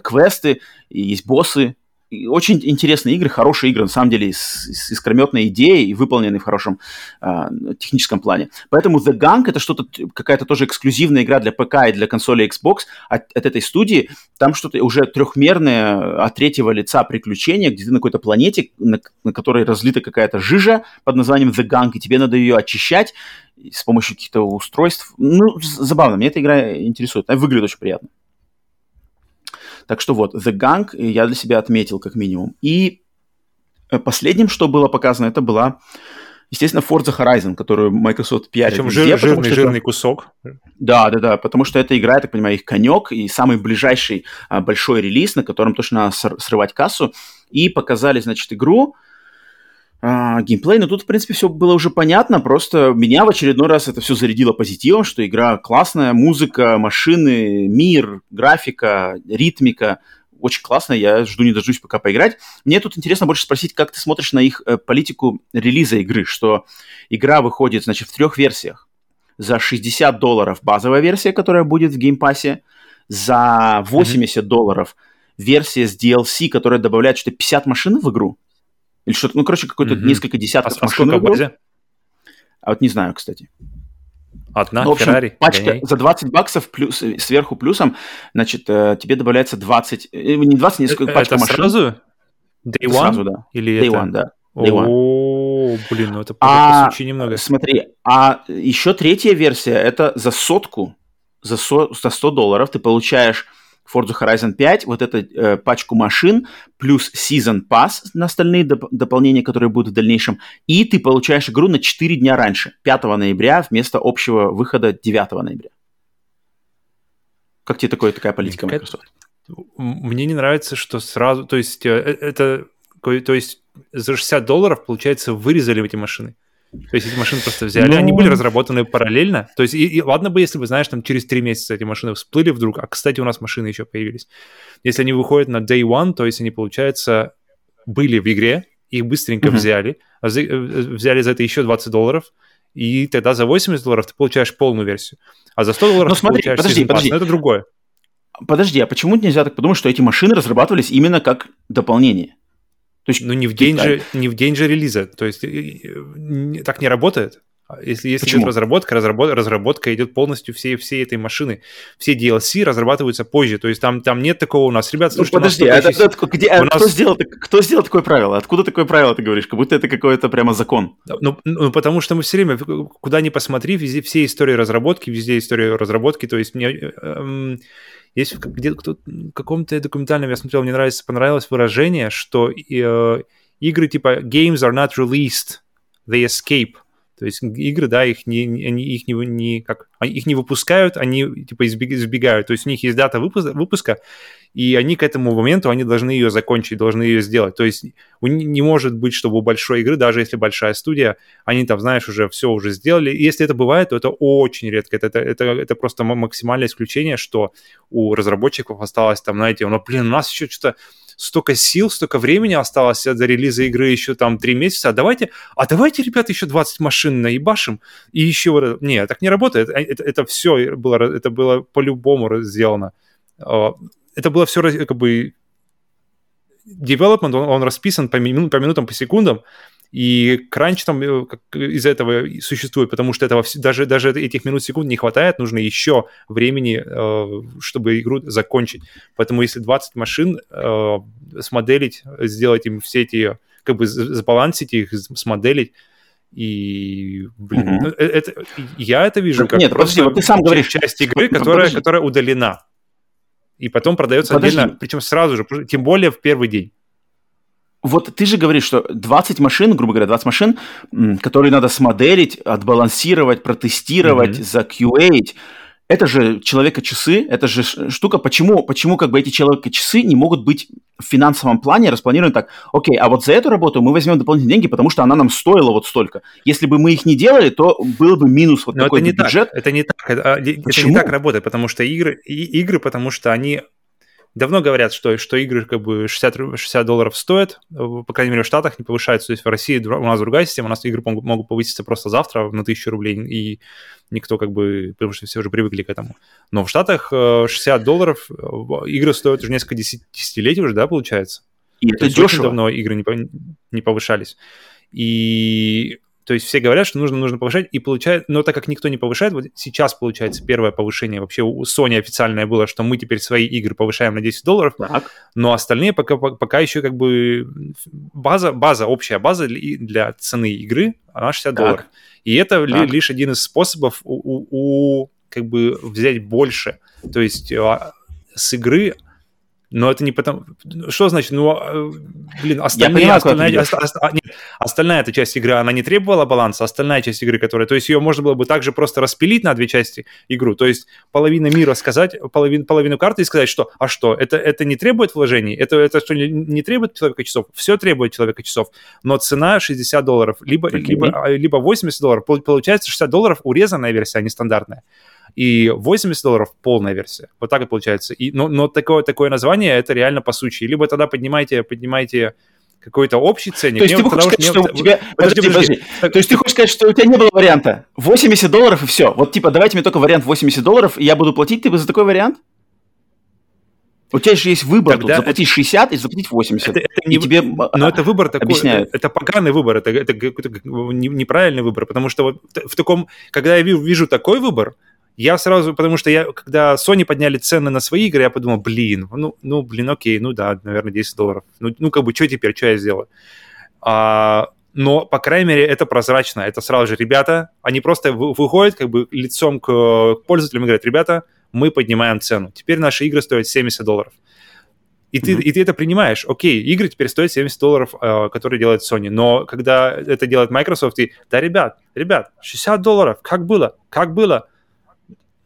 квесты, есть боссы, очень интересные игры, хорошие игры, на самом деле, с, с искрометной идеей и выполненные в хорошем э, техническом плане. Поэтому The Gang это что-то, какая-то тоже эксклюзивная игра для ПК и для консоли Xbox от, от этой студии. Там что-то уже трехмерное от третьего лица приключение, где ты на какой-то планете, на, на которой разлита какая-то жижа под названием The Gang, и тебе надо ее очищать с помощью каких-то устройств. Ну, забавно, мне эта игра интересует, она выглядит очень приятно. Так что вот, The Gang я для себя отметил как минимум. И э, последним, что было показано, это была, естественно, Forza Horizon, которую Microsoft пиарит Причем везде, жир, жирный, жирный это... кусок. Да, да, да, потому что эта игра, я так понимаю, их конек и самый ближайший а, большой релиз, на котором точно надо срывать кассу. И показали, значит, игру, а, геймплей, но тут, в принципе, все было уже понятно, просто меня в очередной раз это все зарядило позитивом, что игра классная, музыка, машины, мир, графика, ритмика, очень классно, я жду не дождусь пока поиграть. Мне тут интересно больше спросить, как ты смотришь на их э, политику релиза игры, что игра выходит, значит, в трех версиях. За 60 долларов базовая версия, которая будет в Game Pass'е, за 80 mm-hmm. долларов версия с DLC, которая добавляет что-то 50 машин в игру, или что-то, ну, короче, какое-то mm-hmm. несколько десятков а машин. А в базе? А вот не знаю, кстати. Одна, ну, в общем, Феррари, пачка гоняй. за 20 баксов плюс, сверху плюсом, значит, э, тебе добавляется 20, э, не 20, несколько это пачка машин. сразу? Day One? Сразу, да. Или Day это... One, да. Day One. О, блин, ну это а, очень немного. Смотри, а еще третья версия, это за сотку, за, со, за 100 долларов ты получаешь Forza Horizon 5, вот эту э, пачку машин, плюс Season Pass на остальные доп- дополнения, которые будут в дальнейшем, и ты получаешь игру на 4 дня раньше, 5 ноября, вместо общего выхода 9 ноября. Как тебе такое, такая политика Microsoft? Мне не нравится, что сразу, то есть э, это, то есть за 60 долларов, получается, вырезали эти машины. То есть эти машины просто взяли, ну... они были разработаны параллельно. То есть, и, и ладно бы, если бы, знаешь, там через три месяца эти машины всплыли вдруг, а, кстати, у нас машины еще появились. Если они выходят на day one, то есть они, получается, были в игре, их быстренько mm-hmm. взяли, а э, взяли за это еще 20 долларов, и тогда за 80 долларов ты получаешь полную версию. А за 100 долларов Но смотри, ты получаешь подожди, подожди. Но это другое. Подожди, а почему нельзя так подумать, что эти машины разрабатывались именно как дополнение? То есть, ну, не в день, же, не в день же релиза. То есть, так не работает. А если, если идет разработка, разработ, разработка идет полностью всей, всей этой машины. Все DLC разрабатываются позже. То есть там, там нет такого у нас. Ребят, слушайте, ну, подожди, а, это, это, где, а нас... кто, сделал, кто сделал такое правило? Откуда такое правило ты говоришь? Как будто это какой-то прямо закон. Ну, ну, потому что мы все время, куда ни посмотри, везде все истории разработки, везде история разработки. То есть мне... Эм, есть где кто в каком-то документальном, я смотрел, мне нравится, понравилось выражение, что э, игры типа games are not released, they escape. То есть игры, да, их не, они их не, не как их не выпускают, они типа избегают. То есть у них есть дата выпуска, выпуска, и они к этому моменту они должны ее закончить, должны ее сделать. То есть не может быть, чтобы у большой игры, даже если большая студия, они там, знаешь, уже все уже сделали. И если это бывает, то это очень редко. Это, это, это, это просто максимальное исключение, что у разработчиков осталось там, знаете, ну, блин, у нас еще что-то столько сил, столько времени осталось до релиза игры еще там три месяца, а давайте, а давайте, ребята, еще 20 машин наебашим, и еще вот Нет, так не работает. Э, это, это все было, это было по-любому сделано. А, это было все как бы development, он, он расписан по, мину, по минутам, по секундам, и кранч там э, из-за этого существует, потому что этого даже, даже этих минут секунд не хватает, нужно еще времени, э, чтобы игру закончить. Поэтому если 20 машин э, смоделить, сделать им все эти, как бы забалансить их, смоделить, и, блин, mm-hmm. это, я это вижу как Нет, подожди, вот ты сам говоришь. часть игры, которая, которая удалена. И потом продается подожди. отдельно, причем сразу же, тем более в первый день вот ты же говоришь, что 20 машин, грубо говоря, 20 машин, которые надо смоделить, отбалансировать, протестировать, mm-hmm. за QA. это же человека-часы, это же штука, почему, почему как бы эти человека-часы не могут быть в финансовом плане распланированы так, окей, а вот за эту работу мы возьмем дополнительные деньги, потому что она нам стоила вот столько. Если бы мы их не делали, то был бы минус вот Но такой это не бюджет. Так, это не так, это, а, это не так работает, потому что игры, и, игры, потому что они давно говорят, что, что игры как бы 60, 60 долларов стоят, по крайней мере, в Штатах не повышаются. То есть в России у нас другая система, у нас игры могут, могут повыситься просто завтра на 1000 рублей, и никто как бы, потому что все уже привыкли к этому. Но в Штатах 60 э, долларов, э, игры стоят уже несколько десятилетий уже, да, получается? И это дешево. давно игры не, не повышались. И то есть все говорят, что нужно, нужно повышать, и получают, но так как никто не повышает, вот сейчас получается первое повышение вообще у Sony официальное было, что мы теперь свои игры повышаем на 10 долларов, так. но остальные пока, пока еще как бы база, база, общая база для цены игры, она 60 так. долларов. И это так. лишь один из способов у, у, у как бы взять больше. То есть а, с игры но это не потому... Что значит? Ну, а, блин, остальные, понимаю, остальная, ост, ост, нет, остальная эта часть игры, она не требовала баланса, остальная часть игры, которая... То есть ее можно было бы также просто распилить на две части игру. То есть половина мира сказать, половин, половину карты и сказать, что, а что, это, это не требует вложений? Это, это что, не, не требует человека часов? Все требует человека часов. Но цена 60 долларов, либо, либо, либо 80 долларов. Получается 60 долларов урезанная версия, а не стандартная и 80 долларов полная версия. Вот так и получается. И, но, но такое, такое название, это реально по сути. Либо тогда поднимайте, поднимайте какой-то общий ценник. То есть ты хочешь сказать, что у тебя... Подожди, подожди. То есть ты хочешь сказать, что у тебя не было варианта 80 долларов и все. Вот типа давайте мне только вариант 80 долларов, и я буду платить, ты бы за такой вариант? У тебя же есть выбор Тогда тут, заплатить 60 и заплатить 80. Это, это не, и тебе но это выбор такой, объясняют. Это, это поганый выбор, это, это, это неправильный выбор, потому что вот в таком, когда я вижу такой выбор, я сразу, потому что я, когда Sony подняли цены на свои игры, я подумал, блин, ну, ну блин, окей, ну да, наверное, 10 долларов. Ну, ну как бы, что теперь, что я сделаю? А, но, по крайней мере, это прозрачно. Это сразу же ребята, они просто выходят как бы лицом к пользователям и говорят, ребята, мы поднимаем цену. Теперь наши игры стоят 70 долларов. И ты, mm-hmm. и ты это принимаешь. Окей, игры теперь стоят 70 долларов, э, которые делает Sony. Но когда это делает Microsoft, и да, ребят, ребят, 60 долларов, как было, как было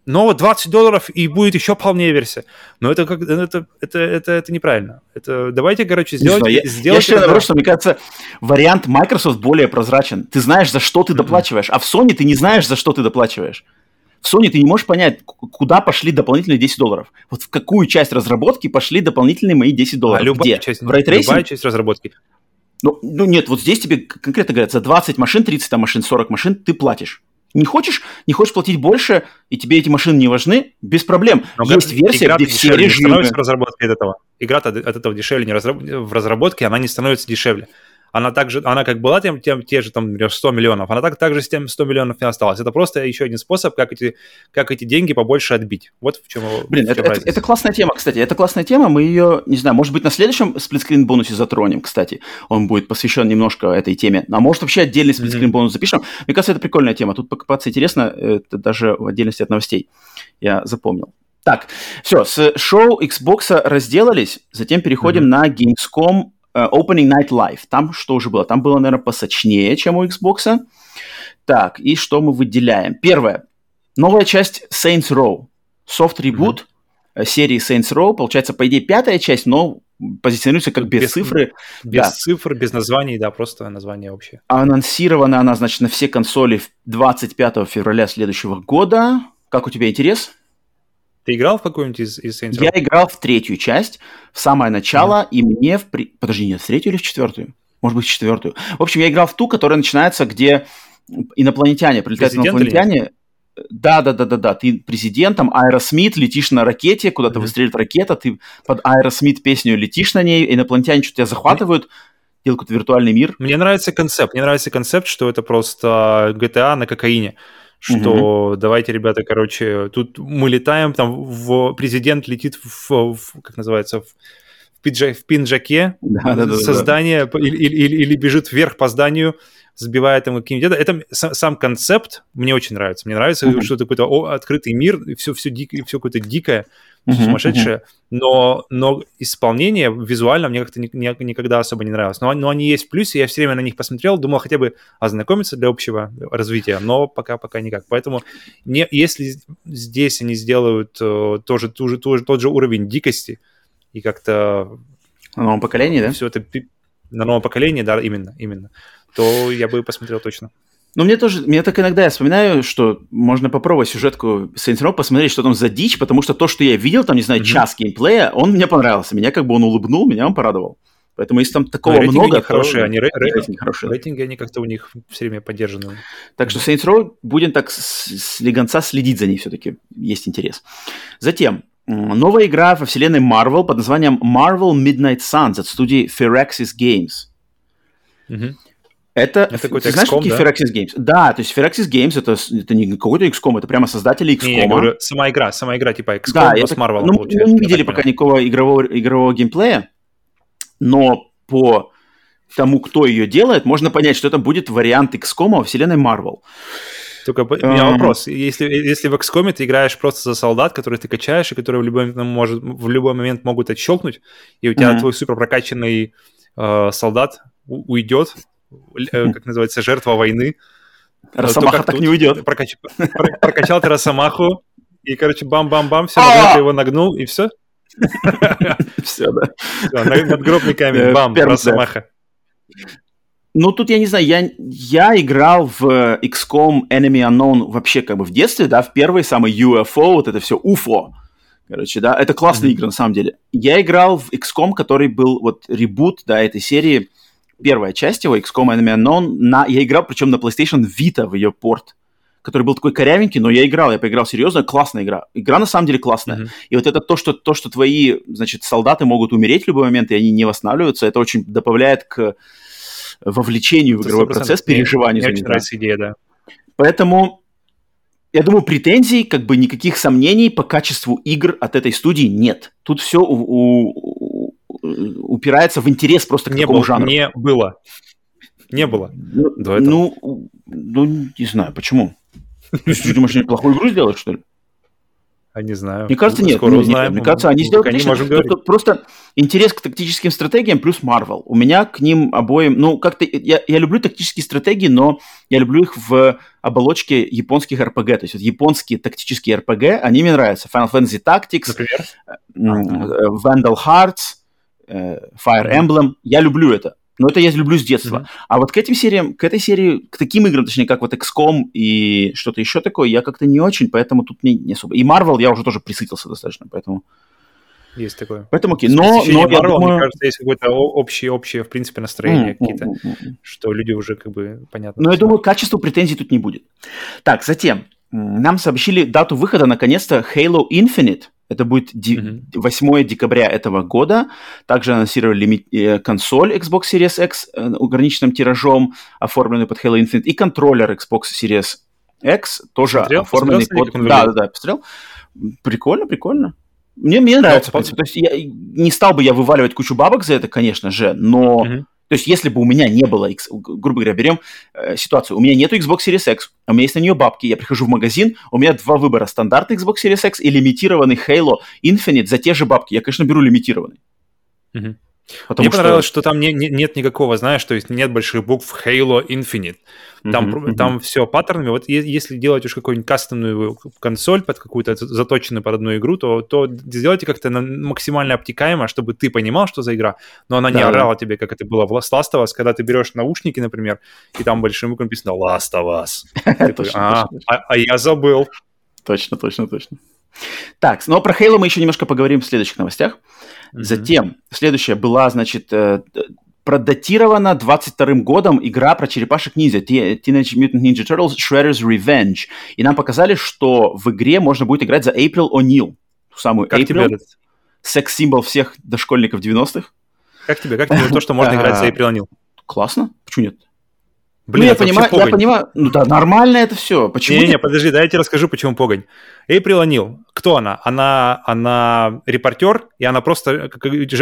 но 20 долларов и будет еще полнее версия. Но это как это, это, это, это неправильно. Это давайте, короче, сделать. Не знаю, я, сделать я считаю, наоборот, что, мне кажется, вариант Microsoft более прозрачен. Ты знаешь, за что ты mm-hmm. доплачиваешь, а в Sony ты не знаешь, за что ты доплачиваешь. В Sony ты не можешь понять, куда пошли дополнительные 10 долларов. Вот в какую часть разработки пошли дополнительные мои 10 долларов. А любая Где? часть, в любая часть разработки. Ну, ну нет, вот здесь тебе конкретно говорят, за 20 машин, 30 там машин, 40 машин ты платишь. Не хочешь, не хочешь платить больше, и тебе эти машины не важны, без проблем. Но Есть версия, где все режимы... Не становится разработкой от этого. Игра от этого дешевле не разраб... в разработке, она не становится дешевле она также, она как была тем, тем те же там, например, 100 миллионов, она так, также с тем 100 миллионов не осталась. Это просто еще один способ, как эти, как эти деньги побольше отбить. Вот в чем Блин, в чем это, это, это классная тема, кстати. Это классная тема, мы ее, не знаю, может быть, на следующем сплитскрин бонусе затронем, кстати. Он будет посвящен немножко этой теме. А может, вообще отдельный сплитскрин бонус запишем. Мне кажется, это прикольная тема. Тут покопаться интересно, это даже в отдельности от новостей. Я запомнил. Так, все, с шоу Xbox разделались, затем переходим mm-hmm. на Gamescom uh, Opening Night Live. Там что уже было? Там было, наверное, посочнее, чем у Xbox. Так, и что мы выделяем? Первое. Новая часть Saints Row. Soft reboot mm-hmm. серии Saints Row. Получается, по идее, пятая часть, но позиционируется как без, без цифры. Без да. цифр, без названий, да, просто название общее. Анонсирована она, значит, на все консоли 25 февраля следующего года. Как у тебя интерес? Ты играл в какую-нибудь из, из Saints Row? Я играл в третью часть, в самое начало, mm. и мне в... При... Подожди, нет, в третью или в четвертую? Может быть, в четвертую. В общем, я играл в ту, которая начинается, где инопланетяне, прилетают Президент инопланетяне. Да, да, да, да, да. Ты президентом, Аэросмит, летишь на ракете, куда-то mm-hmm. выстреливает ракета, ты под Аэросмит песню летишь на ней, инопланетяне что-то тебя захватывают, делают какой-то виртуальный мир. Мне нравится концепт. Мне нравится концепт, что это просто GTA на кокаине что угу. давайте, ребята, короче, тут мы летаем, там в, президент летит в, в как называется, в пиджа, в пинджаке Да, да, да, со да. здания или, или- или бежит вверх по зданию, сбивая там какие-нибудь... Это, сам, сам концепт мне очень нравится. Мне нравится, Мгм. что это какой-то о, открытый мир, и все, все, дико, все какое-то дикое, Мгм, сумасшедшее, но, но исполнение визуально мне как-то ни- ни- никогда особо не нравилось. Но, но они есть в плюсе, я все время на них посмотрел, думал хотя бы ознакомиться для общего развития, но пока пока никак. Поэтому не, если здесь они сделают э, тоже, ту же- ту же- тот же уровень дикости и как-то На новом поколении, да? все это на новом поколении, да, именно, именно, то я бы посмотрел точно. Ну, мне тоже, мне так иногда я вспоминаю, что можно попробовать сюжетку Saints Row, посмотреть, что там за дичь, потому что то, что я видел, там, не знаю, Мгм. час геймплея, он мне понравился. Меня как бы он улыбнул, меня он порадовал. Поэтому если там такого Но рейтинги много, них хорошие, они ре- ре- рейтинги хорошие. рейтинги, они как-то у них все время поддержаны. Так что Saints Row будем так с, с легонца следить за ней все-таки. Есть интерес. Затем, новая игра во вселенной Marvel под названием Marvel Midnight Suns от студии Firaxis Games. Мгм. Это, Это ты знаешь, XCOM, какие да? Firaxis Games? Да, то есть Firaxis Games это, это не какой-то XCOM, это прямо создатели XCOM. Не, я говорю, сама игра, сама игра типа XCOM, Да, я с Marvel, ну, мы не видели пока никакого игрового, игрового геймплея, но по тому, кто ее делает, можно понять, что это будет вариант XCOM во вселенной Marvel. Только у меня вопрос. Если, если в XCOM ты играешь просто за солдат, которых ты качаешь, и которые в любой, момент может, в любой момент могут отщелкнуть, и у тебя твой супер прокачанный э, солдат уйдет, э, как называется, жертва войны. Росомаха как так тут. не уйдет. Прокач- про- Прокачал ты Росомаху, и, короче, бам-бам-бам, все, А! ты его нагнул, и все. Все, да. Надгробный Э, камень, бам, первый Росомаха. Ну, тут я не знаю, я, я играл в э, XCOM Enemy Unknown вообще как бы в детстве, да, в первый самый UFO, вот это все UFO. Короче, да, это классные Мгм. игры на самом деле. Я играл в XCOM, который был вот ребут, да, этой серии, первая часть его, XCOM Enemy Unknown, на, я играл причем на PlayStation Vita в ее порт, который был такой корявенький, но я играл, я поиграл серьезно, классная игра. Игра на самом деле классная. Мгм. И вот это то, что, то, что твои, значит, солдаты могут умереть в любой момент, и они не восстанавливаются, это очень добавляет к вовлечению в игровой 100%. процесс, переживанию Мне очень нравится идея, да. Поэтому, я думаю, претензий, как бы никаких сомнений по качеству игр от этой студии нет. Тут все упирается в интерес просто к Не, такому был- жанру. не было. Не было. Ну, ну, ну, не знаю, почему. Ты думаешь, они плохую игру сделают, что ли? А не знаю. Мне кажется, нет. Скоро Ну, узнаем. Мне кажется, они сделают отлично. можем. Тобто Просто интерес к тактическим стратегиям плюс Marvel. У меня к ним обоим... Ну, как-то... Я, я люблю тактические стратегии, но я люблю их в оболочке японских RPG. То есть вот японские тактические RPG, они мне нравятся. Final Fantasy Tactics, Например? м, э, Vandal Hearts, э, Fire Emblem. Я люблю это. Но это я люблю с детства. Мгм. А вот к этим сериям, к этой серии, к таким играм, точнее, как вот XCOM и что-то еще такое, я как-то не очень, поэтому тут мне не особо. И Marvel я уже тоже присытился достаточно, поэтому... Есть такое. Поэтому окей. Но, но я Marvel, думаю... мне кажется, есть какое-то общее, общее, в принципе, настроение М, какие-то, м. что люди уже как бы понятно. Но я думаю, качеству претензий тут не будет. Так, затем. Нам сообщили дату выхода, наконец-то, Halo Infinite. Это будет ди- Мгм. 8 декабря этого года. Также анонсировали лими- э, консоль Xbox Series X э, ограниченным тиражом, оформленный под Halo Infinite, и контроллер Xbox Series X, тоже Смотрел? оформленный Посмотрел, под... Да, да, да, посмотрел. Прикольно, прикольно. Мне, мне нравится, в принципе. То есть я, не стал бы я вываливать кучу бабок за это, конечно же, но... Мгм. То есть, если бы у меня не было, грубо говоря, берем э, ситуацию, у меня нету Xbox Series X, у меня есть на нее бабки, я прихожу в магазин, у меня два выбора, стандартный Xbox Series X и лимитированный Halo Infinite за те же бабки. Я, конечно, беру лимитированный. Мгм. Потому Мне понравилось, что там не- не- нет никакого, знаешь, то есть нет больших букв Halo Infinite. Там, мгм. там все паттернами. Вот если делать уж какую-нибудь кастомную консоль под какую-то за- заточенную под одну игру, то, то сделайте как-то максимально обтекаемо, чтобы ты понимал, что за игра, но она не Да-да. орала тебе, как это было в Last of Us, когда ты берешь наушники, например, и там большим буквами написано Last of Us. А, а- а я забыл. точно, точно, точно. Так, но про Halo мы еще немножко поговорим в следующих новостях. Мгм. Затем, следующая была, значит, э, продатирована 22 годом игра про черепашек-ниндзя Te- Teenage Mutant Ninja Turtles Shredder's Revenge. И нам показали, что в игре можно будет играть за April O'Neil. Ту самую Как тебе, April, этот- секс-символ всех дошкольников 90-х. как тебе, как тебе то, что можно играть за April O'Neil? Классно. Почему нет? Блин, ну, я понимаю, я понимаю, ну да, нормально это все. Почему? Не, не, подожди, дай я тебе расскажу, почему погонь. Эйприл Анил, кто она? Она, она репортер, и она просто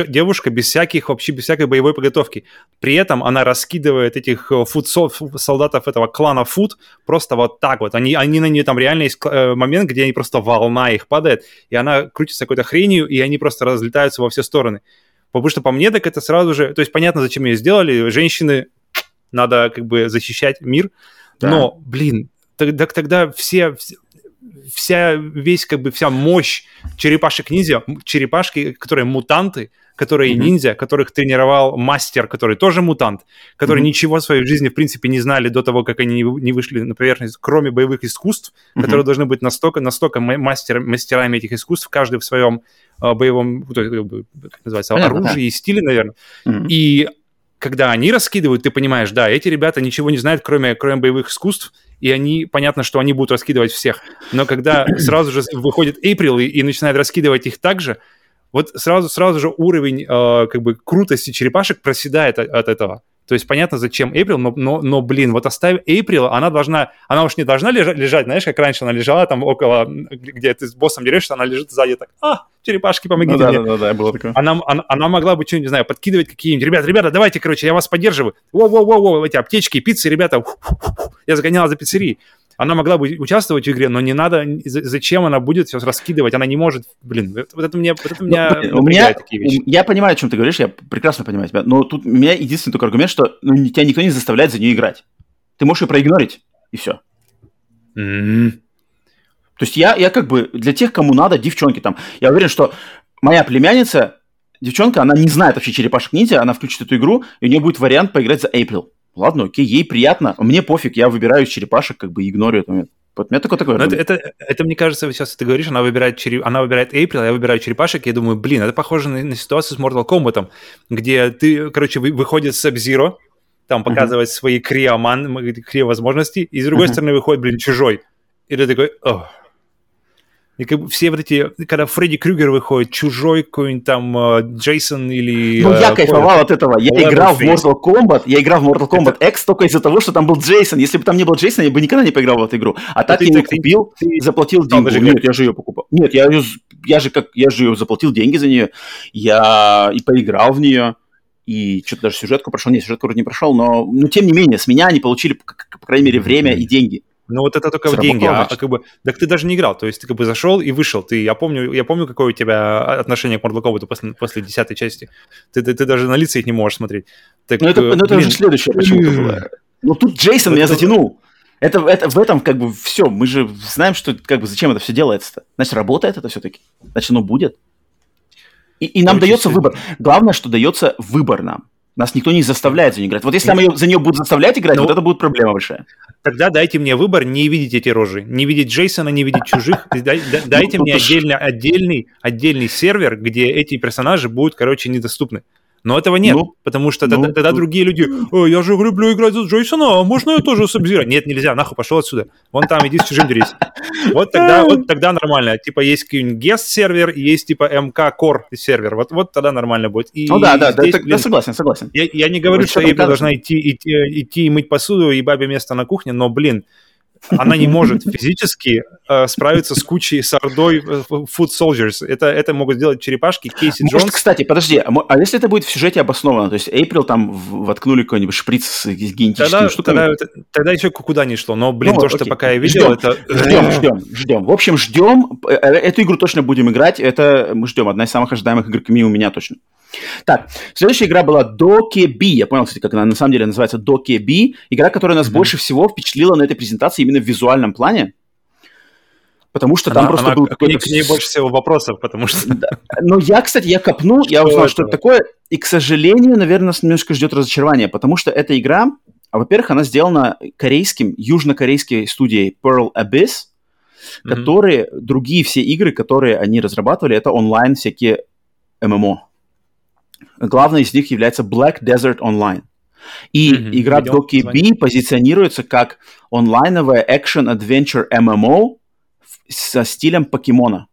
девушка без всяких, вообще без всякой боевой подготовки. При этом она раскидывает этих э, фут солдатов этого клана Фут просто вот так вот. Они, они на нее там реально есть э, момент, где они просто волна их падает, и она крутится какой-то хренью, и они просто разлетаются во все стороны. Потому что по мне так это сразу же... То есть понятно, зачем ее сделали. Женщины надо как бы защищать мир. Да. Но, блин, тогда, тогда все, вся, весь, как бы, вся мощь черепашек-ниндзя, черепашки, которые мутанты, которые mm-hmm. ниндзя, которых тренировал мастер, который тоже мутант, которые mm-hmm. ничего в своей жизни, в принципе, не знали до того, как они не вышли на поверхность, кроме боевых искусств, mm-hmm. которые должны быть настолько, настолько мастер, мастерами этих искусств, каждый в своем э, боевом, то есть, как бы, как называется, Понятно, оружии да. и стиле, наверное. Mm-hmm. И когда они раскидывают, ты понимаешь, да, эти ребята ничего не знают, кроме, кроме боевых искусств, и они, понятно, что они будут раскидывать всех. Но когда сразу же выходит Эйприл и, и начинает раскидывать их так же, вот сразу, сразу же уровень э, как бы крутости черепашек проседает от, от этого. То есть понятно, зачем Эйприл, но, но, но, блин, вот оставив Эйприл, она должна, она уж не должна лежать, лежать, знаешь, как раньше она лежала там около, где ты с боссом дерешься, она лежит сзади так, а, черепашки, помогите ну, да, мне. Да, да, да, было такое. Она, она, она могла бы что-нибудь, не знаю, подкидывать какие-нибудь, ребята, ребята, давайте, короче, я вас поддерживаю. Воу-воу-воу, эти аптечки, пиццы, ребята, я загоняла за пиццерией она могла бы участвовать в игре, но не надо, зачем она будет все раскидывать, она не может, блин, вот это мне, вот это меня у меня, такие вещи. Я понимаю, о чем ты говоришь, я прекрасно понимаю тебя, но тут у меня единственный только аргумент, что ну, тебя никто не заставляет за нее играть. Ты можешь ее проигнорить, и все. Mm-hmm. То есть я, я как бы для тех, кому надо, девчонки там, я уверен, что моя племянница, девчонка, она не знает вообще черепашек ниндзя, она включит эту игру, и у нее будет вариант поиграть за April. Ладно, окей, ей приятно. Мне пофиг, я выбираю из черепашек, как бы игнорю это. Вот у меня такое такое. Это, это, это, мне кажется, сейчас ты говоришь, она выбирает, череп... она выбирает April, а я выбираю черепашек, я думаю, блин, это похоже на, на ситуацию с Mortal Kombat, где ты, короче, вы, выходит Sub-Zero, там показывает uh-huh. свои криоман, крио-возможности, и с другой uh-huh. стороны выходит, блин, чужой. И ты такой, Ох. И как бы все вот эти, когда Фредди Крюгер выходит, чужой какой-нибудь там э, Джейсон или... Ну, я э, кайфовал от этого. Я играл в Mortal Kombat, я играл в Mortal Kombat это... X только из-за того, что там был Джейсон. Если бы там не был Джейсон, я бы никогда не поиграл в эту игру. А так я не купил, ты... заплатил деньги. Нет, я же ее покупал. Нет, я, ее, я же как, я же ее заплатил деньги за нее. Я и поиграл в нее и что-то даже сюжетку прошел. Нет, сюжетку вроде не прошел, но, но тем не менее, с меня они получили, по крайней мере, время и деньги. Ну вот это только в деньги, а, а как бы, так ты даже не играл, то есть ты как бы зашел и вышел. Ты, я помню, я помню, какое у тебя отношение к Mortal Kombat после, после десятой части. Ты, ты, ты даже на лица их не можешь смотреть. Так, ну это, ну, это уже следующее почему-то было. Ну тут Джейсон меня затянул. Это, это в этом как бы все. Мы же знаем, что как бы зачем это все делается-то. Значит, работает это все-таки. Значит, оно будет. И, и нам Очень дается сильно. выбор. Главное, что дается выбор нам. Нас никто не заставляет за нее играть. Вот если нам ее, за нее будут заставлять играть, ну, вот это будет проблема большая. Тогда дайте мне выбор не видеть эти рожи. Не видеть Джейсона, не видеть чужих. Дайте ну, мне отдельный, отдельный, отдельный сервер, где эти персонажи будут, короче, недоступны. Но этого нет, ну, потому что ну, тогда, тогда ну, другие люди, я же люблю играть за Джейсона, а можно я тоже Сабзира? Нет, нельзя, нахуй, пошел отсюда. Вон там, иди с чужим дерись. Вот тогда, вот тогда нормально. Типа есть какой-нибудь guest сервер, есть типа MK Core сервер. Вот, вот тогда нормально будет. И ну да, да, здесь, да, блин, да, согласен, согласен. Я, я не говорю, что Эйприл должна идти, идти, идти и мыть посуду и бабе место на кухне, но, блин, она не может физически э, справиться с кучей с ордой э, Food Soldiers. Это, это могут сделать черепашки Кейси Может, Джонс. кстати, подожди, а, а если это будет в сюжете обосновано? То есть Эйприл там воткнули какой-нибудь шприц с генетическими тогда, штуками? Тогда, тогда еще куда не шло. Но, блин, ну, то, окей. что пока я видел, ждем, это... Ждем, ждем, ждем. В общем, ждем. Э, э, эту игру точно будем играть. Это мы ждем. Одна из самых ожидаемых игр Ками у меня точно. Так, следующая игра была Dokebi. Я понял, кстати, как она на самом деле называется Dokebi. Игра, которая нас mm-hmm. больше всего впечатлила на этой презентации именно в визуальном плане. Потому что там она, просто она, был какой-то... К ней больше всего вопросов, потому что... Да. Но я, кстати, я копнул, я узнал, что это такое. И, к сожалению, наверное, нас немножко ждет разочарование, потому что эта игра, а, во-первых, она сделана корейским, южнокорейской студией Pearl Abyss, mm-hmm. которые, другие все игры, которые они разрабатывали, это онлайн всякие ММО. Главной из них является Black Desert Online. И mm-hmm. игра Doki B позиционируется как онлайновая action-adventure MMO со стилем покемона.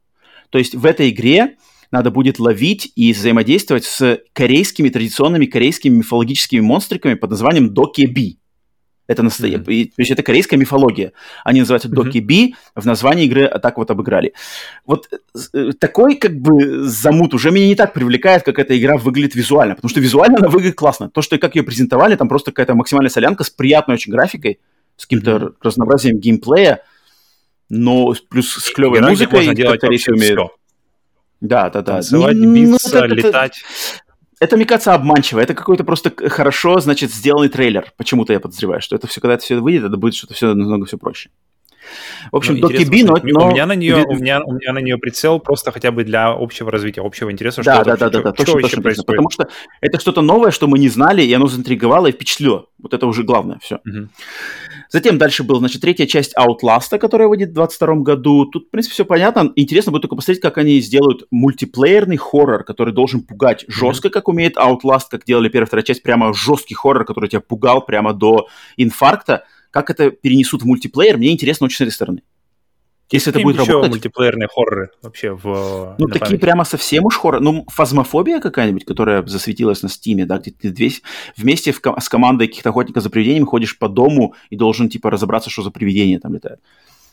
То есть в этой игре надо будет ловить и взаимодействовать с корейскими, традиционными корейскими мифологическими монстриками под названием Доки Би. Это настоящее. Mm-hmm. То есть это корейская мифология. Они называются Доки Би, mm-hmm. в названии игры так вот обыграли. Вот э, такой как бы замут уже меня не так привлекает, как эта игра выглядит визуально. Потому что визуально она выглядит классно. То, что как ее презентовали, там просто какая-то максимальная солянка с приятной очень графикой, с каким-то mm-hmm. разнообразием геймплея, но плюс с клевой Игра, музыкой. Можно делать все. Да, да, да. Танцевать, не, биться, ну, это, летать. Это, это, мне кажется, обманчиво. Это какой-то просто хорошо, значит, сделанный трейлер. Почему-то я подозреваю, что это все, когда это все выйдет, это будет что-то все намного все проще. В общем, ну, Доки Би, но, но... У меня, на нее, у, меня, у меня на нее прицел просто хотя бы для общего развития, общего интереса. Да, что да, да, да, да, точно, точно, точно. Потому что это что-то новое, что мы не знали, и оно заинтриговало и впечатлило. Вот это уже главное, все. Угу. Затем дальше был, значит, третья часть Outlast, которая выйдет в 2022 году. Тут, в принципе, все понятно. Интересно будет только посмотреть, как они сделают мультиплеерный хоррор, который должен пугать жестко, mm-hmm. как умеет Outlast, как делали первая вторая часть, прямо жесткий хоррор, который тебя пугал прямо до инфаркта. Как это перенесут в мультиплеер, мне интересно очень с этой стороны. Если это будет еще работать... мультиплеерные хорроры вообще в... Ну, такие памяти. прямо совсем уж хорроры. Ну, фазмофобия какая-нибудь, которая засветилась на Стиме, да, где ты весь, вместе в, с командой каких-то охотников за привидениями ходишь по дому и должен, типа, разобраться, что за привидение там летает.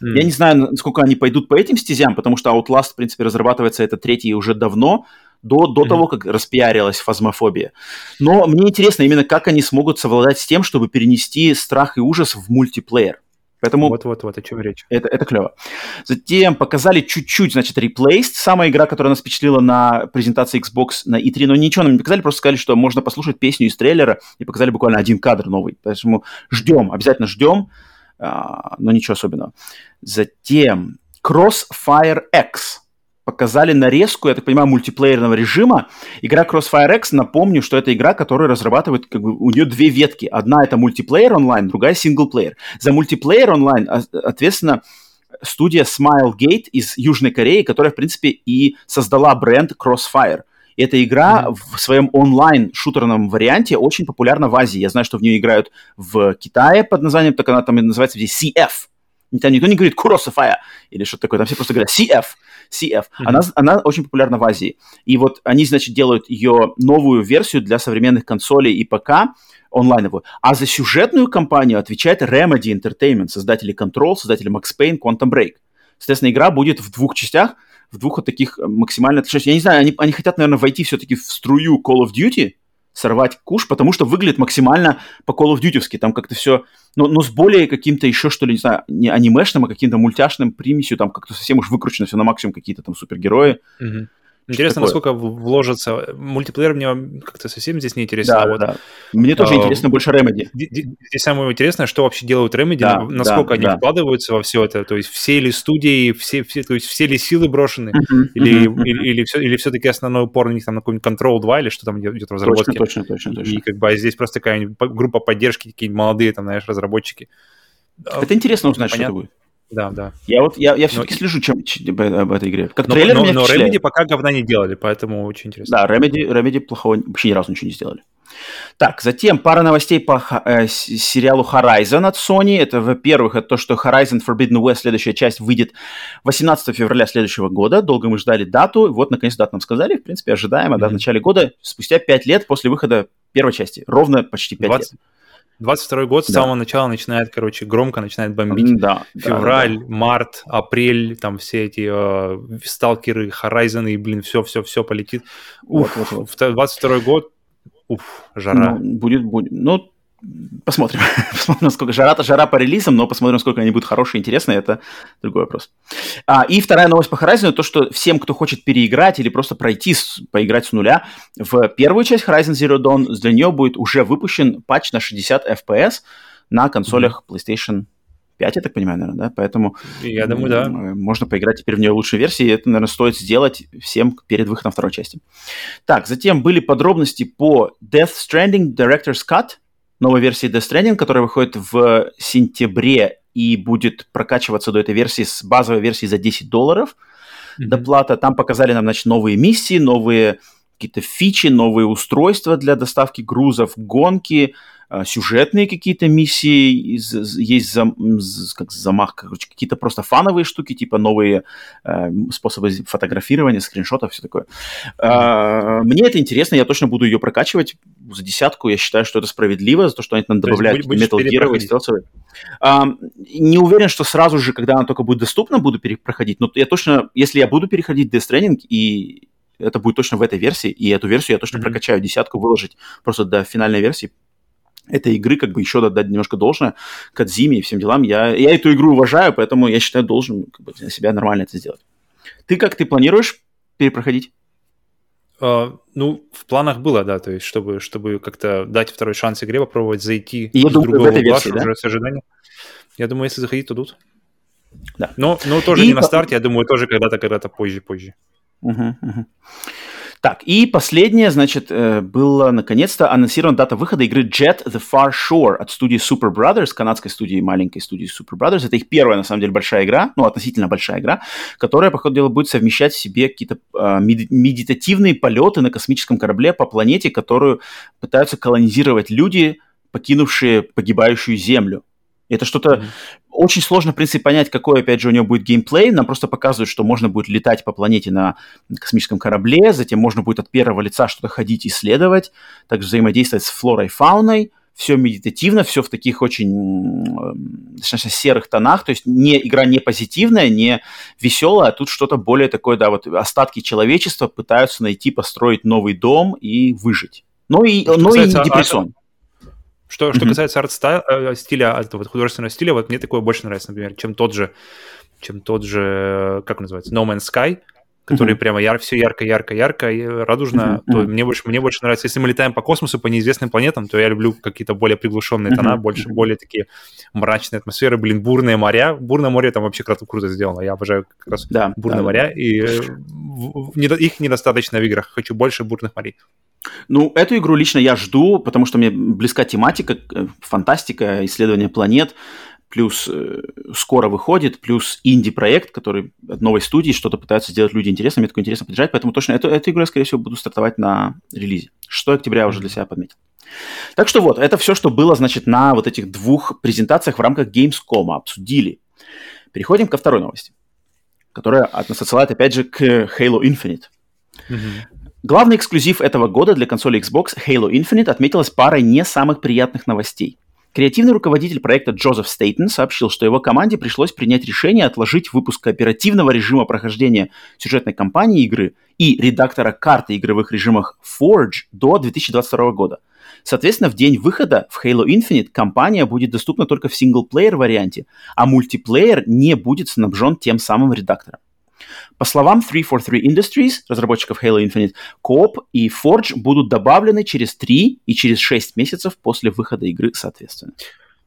Mm. Я не знаю, насколько они пойдут по этим стезям, потому что Outlast, в принципе, разрабатывается это третий уже давно, до, до mm-hmm. того, как распиарилась фазмофобия. Но мне интересно именно, как они смогут совладать с тем, чтобы перенести страх и ужас в мультиплеер. Поэтому Вот-вот-вот, о чем речь. Это, это клево. Затем показали чуть-чуть, значит, Replaced, самая игра, которая нас впечатлила на презентации Xbox на E3, но ничего нам не показали, просто сказали, что можно послушать песню из трейлера, и показали буквально один кадр новый. Поэтому ждем, обязательно ждем, а, но ничего особенного. Затем Crossfire X показали нарезку, я так понимаю, мультиплеерного режима. Игра Crossfire X, напомню, что это игра, которая разрабатывает, как бы, у нее две ветки. Одна это мультиплеер онлайн, другая синглплеер. За мультиплеер онлайн а, ответственно студия Smilegate из Южной Кореи, которая, в принципе, и создала бренд Crossfire. И эта игра mm-hmm. в своем онлайн-шутерном варианте очень популярна в Азии. Я знаю, что в нее играют в Китае под названием, так она там называется здесь CF. Там никто не говорит Crossfire или что-то такое, там все просто говорят CF. CF. Mm-hmm. Она, она очень популярна в Азии. И вот они, значит, делают ее новую версию для современных консолей и ПК, онлайновую. А за сюжетную кампанию отвечает Remedy Entertainment, создатели Control, создатели Max Payne, Quantum Break. Соответственно, игра будет в двух частях, в двух вот таких максимально отличающихся. Я не знаю, они, они хотят, наверное, войти все-таки в струю Call of Duty, сорвать куш, потому что выглядит максимально по Call of Duty. Там как-то все, но, но с более каким-то еще, что ли, не знаю, не анимешным, а каким-то мультяшным примесью, там как-то совсем уж выкручено все на максимум, какие-то там супергерои. Mm-hmm. Интересно, такое? насколько вложится. Мультиплеер мне как-то совсем здесь не интересно. Да, а вот, да. Мне тоже а, интересно больше Remedy. Здесь самое интересное, что вообще делают Remedy, да, насколько да, они да. вкладываются во все это. То есть все ли студии, все, все, то есть все ли силы брошены, uh-huh, или, uh-huh, или, или, все, или все-таки основной упор на них там на какой-нибудь Control 2 или что там идет в разработке. Точно, точно, точно. точно. И как бы а здесь просто такая группа поддержки, какие-нибудь молодые там, знаешь, разработчики. Это интересно узнать, Понятно. что это будет. Да, да. Я вот я, я все-таки но... слежу чем, чем, об этой игре. Как но, трейлер но, меня но Remedy пока говна не делали, поэтому очень интересно. Да, Remedy, Remedy плохого вообще ни разу ничего не сделали. Так, затем пара новостей по э, сериалу Horizon от Sony. Это, во-первых, это то, что Horizon Forbidden West, следующая часть, выйдет 18 февраля следующего года. Долго мы ждали дату. Вот, наконец, дату нам сказали. В принципе, ожидаемо, mm-hmm. да, в начале года, спустя 5 лет после выхода первой части. Ровно почти 5 20... лет. 22 год с да. самого начала начинает, короче, громко начинает бомбить. Да, Февраль, да, да. март, апрель, там все эти э, сталкеры, Horizon и, блин, все-все-все полетит. Уф, вот, вот, вот. 22 год, уф, жара. Ну, будет, будет. Ну, Посмотрим. посмотрим, насколько жара-то жара по релизам, но посмотрим, сколько они будут хорошие, интересные, это другой вопрос. А, и вторая новость по Horizon, то, что всем, кто хочет переиграть или просто пройти, с, поиграть с нуля, в первую часть Horizon Zero Dawn для нее будет уже выпущен патч на 60 FPS на консолях mm-hmm. PlayStation 5, я так понимаю, наверное, да? Поэтому... Я думаю, да. Можно поиграть теперь в нее в лучшей версии, это, наверное, стоит сделать всем перед выходом второй части. Так, затем были подробности по Death Stranding Director's Cut – новой версии Death Stranding, которая выходит в сентябре и будет прокачиваться до этой версии с базовой версии за 10 долларов. Mm-hmm. Доплата. Там показали нам, значит, новые миссии, новые какие-то фичи, новые устройства для доставки грузов, гонки, сюжетные какие-то миссии, есть зам, как замах, короче, какие-то просто фановые штуки, типа новые э, способы фотографирования, скриншотов, все такое. Э, мне это интересно, я точно буду ее прокачивать за десятку. Я считаю, что это справедливо, за то, что они там добавляют Metal Gear и стелсовые. Э, не уверен, что сразу же, когда она только будет доступна, буду перепроходить, но я точно, если я буду переходить Death Stranding и это будет точно в этой версии, и эту версию я точно mm-hmm. прокачаю, десятку выложить просто до финальной версии, этой игры как бы еще дать немножко должное Кадзиме и всем делам. Я, я эту игру уважаю, поэтому я считаю, должен как бы, для себя нормально это сделать. Ты как, ты планируешь перепроходить? Uh, ну, в планах было, да, то есть, чтобы, чтобы как-то дать второй шанс игре, попробовать зайти и я с думаю, другого в версии, да? уже с ожиданием. Я думаю, если заходить, то тут. Да. Но, но тоже и не по... на старте, я думаю, тоже когда-то, когда-то позже, позже. Угу, угу. Так, и последнее, значит, э, было наконец-то анонсирована дата выхода игры Jet The Far Shore от студии Super Brothers, канадской студии, маленькой студии Super Brothers. Это их первая, на самом деле, большая игра, ну, относительно большая игра, которая, по ходу дела, будет совмещать в себе какие-то э, медитативные полеты на космическом корабле по планете, которую пытаются колонизировать люди, покинувшие погибающую Землю. Это что-то mm-hmm. очень сложно, в принципе, понять, какой, опять же, у него будет геймплей. Нам просто показывают, что можно будет летать по планете на космическом корабле, затем можно будет от первого лица что-то ходить, исследовать, также взаимодействовать с флорой, фауной. Все медитативно, все в таких очень достаточно серых тонах, то есть не, игра не позитивная, не веселая, а тут что-то более такое, да, вот остатки человечества пытаются найти, построить новый дом и выжить. Ну и, ну и депрессон. Что, mm-hmm. что касается арт-стиля, э, этого художественного стиля, вот мне такое больше нравится, например, чем тот же, чем тот же, как он называется, No Man's Sky, который mm-hmm. прямо яр, все ярко, ярко, ярко, и радужно, mm-hmm. то мне больше, мне больше нравится. Если мы летаем по космосу, по неизвестным планетам, то я люблю какие-то более приглушенные тона, mm-hmm. больше, более такие мрачные атмосферы, блин, бурные моря. Бурное море там вообще круто, круто сделано. Я обожаю как раз да, бурные да, моря, да. и э, их недостаточно в играх. Хочу больше бурных морей. Ну, эту игру лично я жду, потому что мне близка тематика, э, фантастика, исследование планет, плюс э, скоро выходит, плюс инди-проект, который от новой студии что-то пытаются сделать люди интересно, мне такое интересно поддержать, поэтому точно эту, эту игру я, скорее всего, буду стартовать на релизе. 6 октября уже для себя подметил. Так что вот, это все, что было, значит, на вот этих двух презентациях в рамках Gamescom. Обсудили. Переходим ко второй новости, которая от нас отсылает, опять же, к Halo Infinite. Mm-hmm. Главный эксклюзив этого года для консоли Xbox Halo Infinite отметилась парой не самых приятных новостей. Креативный руководитель проекта Джозеф Стейтон сообщил, что его команде пришлось принять решение отложить выпуск оперативного режима прохождения сюжетной кампании игры и редактора карты игровых режимах Forge до 2022 года. Соответственно, в день выхода в Halo Infinite компания будет доступна только в синглплеер варианте, а мультиплеер не будет снабжен тем самым редактором. По словам 343 Industries, разработчиков Halo Infinite, Coop и Forge будут добавлены через 3 и через 6 месяцев после выхода игры, соответственно.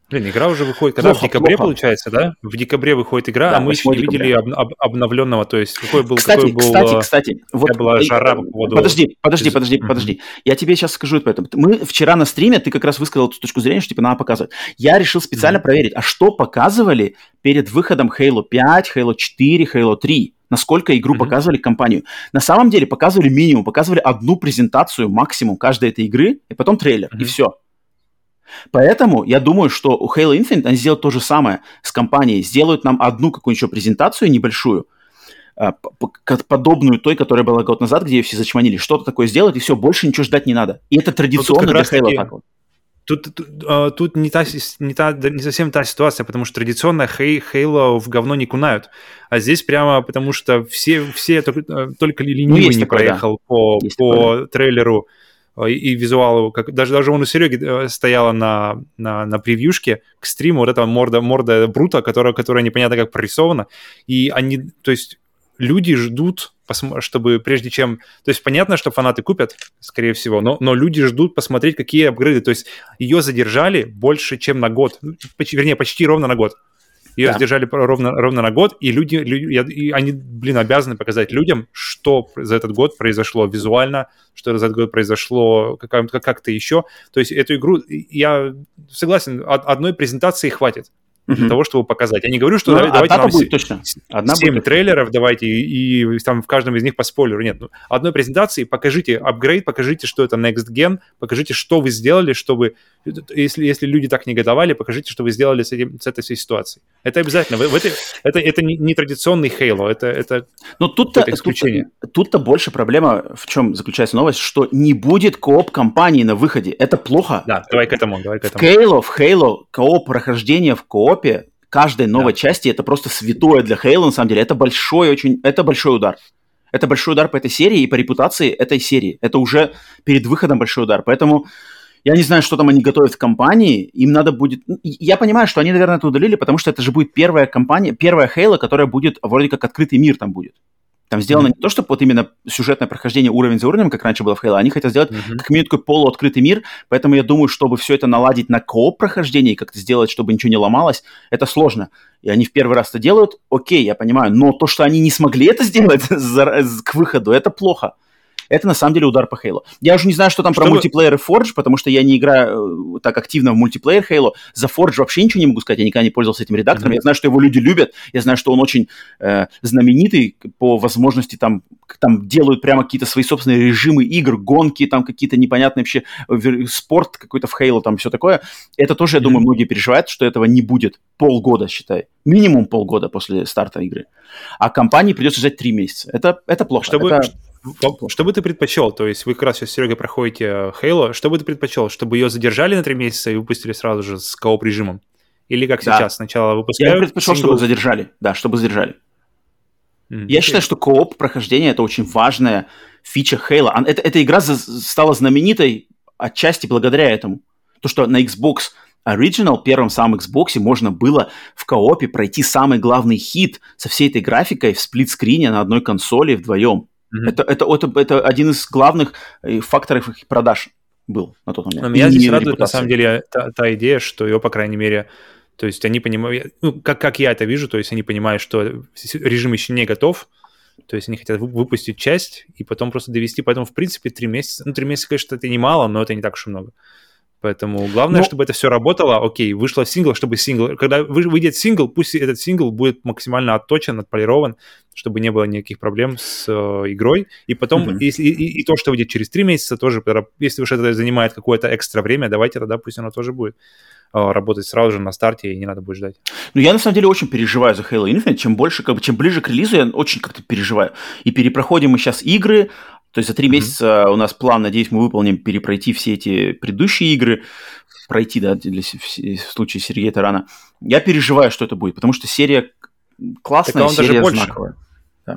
Блин, игра уже выходит, когда плохо, в декабре плохо. получается, да? В декабре выходит игра, да, а мы еще не видели об, об, обновленного, то есть какой был... Кстати, какой был, кстати, э, кстати, вот была жара по поводу... Подожди, подожди, подожди, подожди. Я тебе сейчас скажу это. Мы вчера на стриме, ты как раз высказал эту точку зрения, что типа надо показывать. Я решил специально mm-hmm. проверить, а что показывали перед выходом Halo 5, Halo 4, Halo 3? насколько игру mm-hmm. показывали компанию. На самом деле показывали минимум, показывали одну презентацию максимум каждой этой игры, и потом трейлер, mm-hmm. и все. Поэтому я думаю, что у Halo Infinite они сделают то же самое с компанией. Сделают нам одну какую-нибудь еще презентацию небольшую, а, подобную той, которая была год назад, где ее все зачманили. Что-то такое сделать, и все, больше ничего ждать не надо. И это традиционно для Halo так вот. Тут, тут, а, тут не, та, не, та, не совсем та ситуация, потому что традиционно хей, Halo в говно не кунают. А здесь прямо потому что все, все только, только ленивый ну, не такое, проехал да. по, по трейлеру и, и визуалу. Как, даже, даже он у Сереги э, стояла на, на, на превьюшке к стриму, вот эта морда, морда Брута, которая, которая непонятно как прорисована. И они, то есть люди ждут, чтобы прежде чем... То есть понятно, что фанаты купят, скорее всего, но, но люди ждут посмотреть, какие апгрейды. То есть ее задержали больше, чем на год. Почти, вернее, почти ровно на год. Ее да. задержали ровно, ровно на год, и люди, люди и они, блин, обязаны показать людям, что за этот год произошло визуально, что за этот год произошло как-то еще. То есть эту игру, я согласен, одной презентации хватит для того, чтобы показать. Я не говорю, что Ну, давай- давайте одна нам будет точно. Одна 7 будет. трейлеров давайте, и, и там в каждом из них по спойлеру. Нет, ну, одной презентации покажите апгрейд, покажите, что это Next Gen, покажите, что вы сделали, чтобы... Если, если люди так негодовали, покажите, что вы сделали с, этим, с этой всей ситуацией. Это обязательно. В, в этой- это, это не, не традиционный Halo, это, это Но тут-то, Это исключение. тут- тут-то больше проблема, в чем заключается новость, что не будет кооп компании на выходе. Это плохо. Да, давай к этому, давай к В этому. Halo, в Halo кооп прохождение в коопе каждой новой части это просто святое для Halo, на самом деле. Это большой очень, это большой удар. Это большой удар по этой серии и по репутации этой серии. Это уже перед выходом большой удар. Поэтому я не знаю, что там они готовят в компании. Им надо будет... ну, Я понимаю, что они, наверное, это удалили, потому что это же будет первая компания, первая Halo, которая будет вроде как открытый мир там будет. Там сделано не то, чтобы вот именно сюжетное прохождение уровень за уровнем, как раньше было в Halo, они хотят сделать Мгм. как минимум такой полуоткрытый мир, поэтому я думаю, чтобы все это наладить на кооп прохождении, как-то сделать, чтобы ничего не ломалось, это сложно. И они в первый раз это делают, окей, я понимаю, но то, что они не смогли это сделать к выходу, это плохо. Это на самом деле удар по Halo. Я уже не знаю, что там про Чтобы- мультиплеер и Forge, потому что я не играю э, так активно в мультиплеер Halo. За Forge вообще ничего не могу сказать, я никогда не пользовался этим редактором. Мгм. Я знаю, что его люди любят, я знаю, что он очень э, знаменитый по возможности там, там делают прямо какие-то свои собственные режимы игр, гонки, там какие-то непонятные вообще э, спорт какой-то в Halo, там все такое. Это тоже, я думаю, Мгм. многие переживают, что этого не будет полгода, считай. Минимум полгода после старта игры. А компании придется ждать три месяца. Это, это плохо. Чтобы, Это- что, бы ты предпочел? То есть вы как раз сейчас с Серегой проходите э, Halo. Что бы ты предпочел? Чтобы ее задержали на три месяца и выпустили сразу же с кооп режимом? Или как Да. сейчас? Сначала Я выпускают предпочел, сингл- чтобы задержали. Да, чтобы задержали. М, Я считаю, что кооп прохождение это очень важная фича Halo. Это, эта игра за- стала знаменитой отчасти благодаря этому. То, что на Xbox Original, первом самом Xbox, можно было в коопе пройти самый главный хит со всей этой графикой в сплитскрине на одной консоли вдвоем. Мгм. Это, это, это, это один из главных э, факторов их продаж был на тот момент. Но меня И здесь не радует, на репутация. самом деле, та, та идея, что ее, по крайней мере, то есть они понимают, ну, как, как я это вижу, то есть они понимают, что режим еще не готов, то есть они хотят вы- выпустить часть и потом просто довести, поэтому, в принципе, три месяца, ну, три месяца, конечно, это немало, но это не так уж и много. Поэтому главное, Ну- чтобы это все работало. Окей, вышло сингл, чтобы сингл... Когда вы- выйдет сингл, пусть этот сингл будет максимально отточен, отполирован, чтобы не было никаких проблем с э, игрой. И потом, Мгм. если, и, и- то, что выйдет через три месяца, тоже, если уж это занимает какое-то экстра время, давайте тогда пусть оно тоже будет э, работать сразу же на старте, и не надо будет ждать. Ну, я на самом деле очень переживаю за Halo Infinite. Чем больше, как бы, чем ближе к релизу, я очень как-то переживаю. И перепроходим мы сейчас игры. То есть за три Мгм. месяца у нас план, надеюсь, мы выполним перепройти все эти предыдущие игры. Пройти, да, для, с- в, случае Сергея Тарана. Я переживаю, что это будет, потому что серия классная, Так а он даже серия больше. знаковая.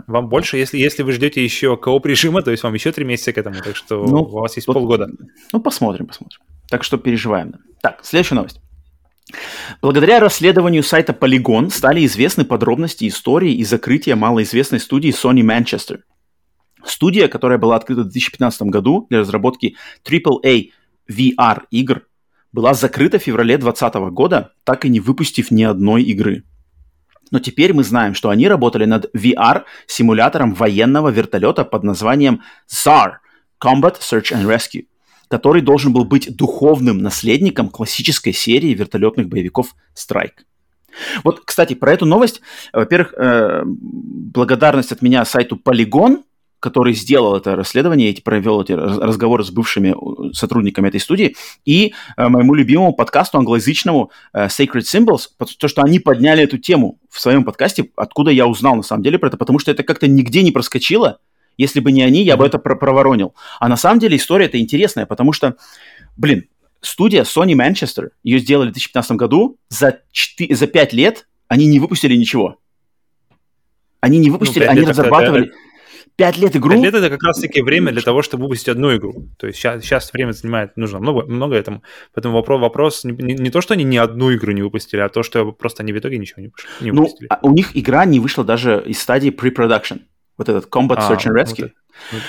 Вам больше, если, если вы ждете еще кооп режима, то есть вам еще три месяца к этому, так что Ну, у вас есть тут- полгода. Ну, посмотрим, посмотрим. Так что переживаем. да. Так, следующая новость. Благодаря расследованию сайта Polygon стали известны подробности истории и закрытия малоизвестной студии Sony Manchester. Студия, которая была открыта в 2015 году для разработки AAA VR игр, была закрыта в феврале 2020 года, так и не выпустив ни одной игры. Но теперь мы знаем, что они работали над VR-симулятором военного вертолета под названием ZAR – Combat Search and Rescue который должен был быть духовным наследником классической серии вертолетных боевиков Strike. Вот, кстати, про эту новость, во-первых, э, благодарность от меня сайту Polygon, который сделал это расследование, эти, провел эти раз- разговоры с бывшими сотрудниками этой студии, и э, моему любимому подкасту англоязычному э, Sacred Symbols, то, что они подняли эту тему в своем подкасте, откуда я узнал на самом деле про это, потому что это как-то нигде не проскочило, если бы не они, я бы это про- проворонил. А на самом деле история это интересная, потому что, блин, студия Sony Manchester, ее сделали в 2015 году, за, 4, за 5 лет они не выпустили ничего. Они не выпустили, пять они лет это- разрабатывали 5 лет игру. Пять лет это как раз-таки время для того, чтобы выпустить одну игру. То есть сейчас, сейчас время занимает, нужно много, много этому. Поэтому вопрос, вопрос не, не- не то, что они ни одну игру не выпустили, а то, что просто они в итоге ничего не, не Ну, выпустили. а у них игра не вышла даже из стадии pre-production. Вот этот Combat А, Search and вот Rescue. это.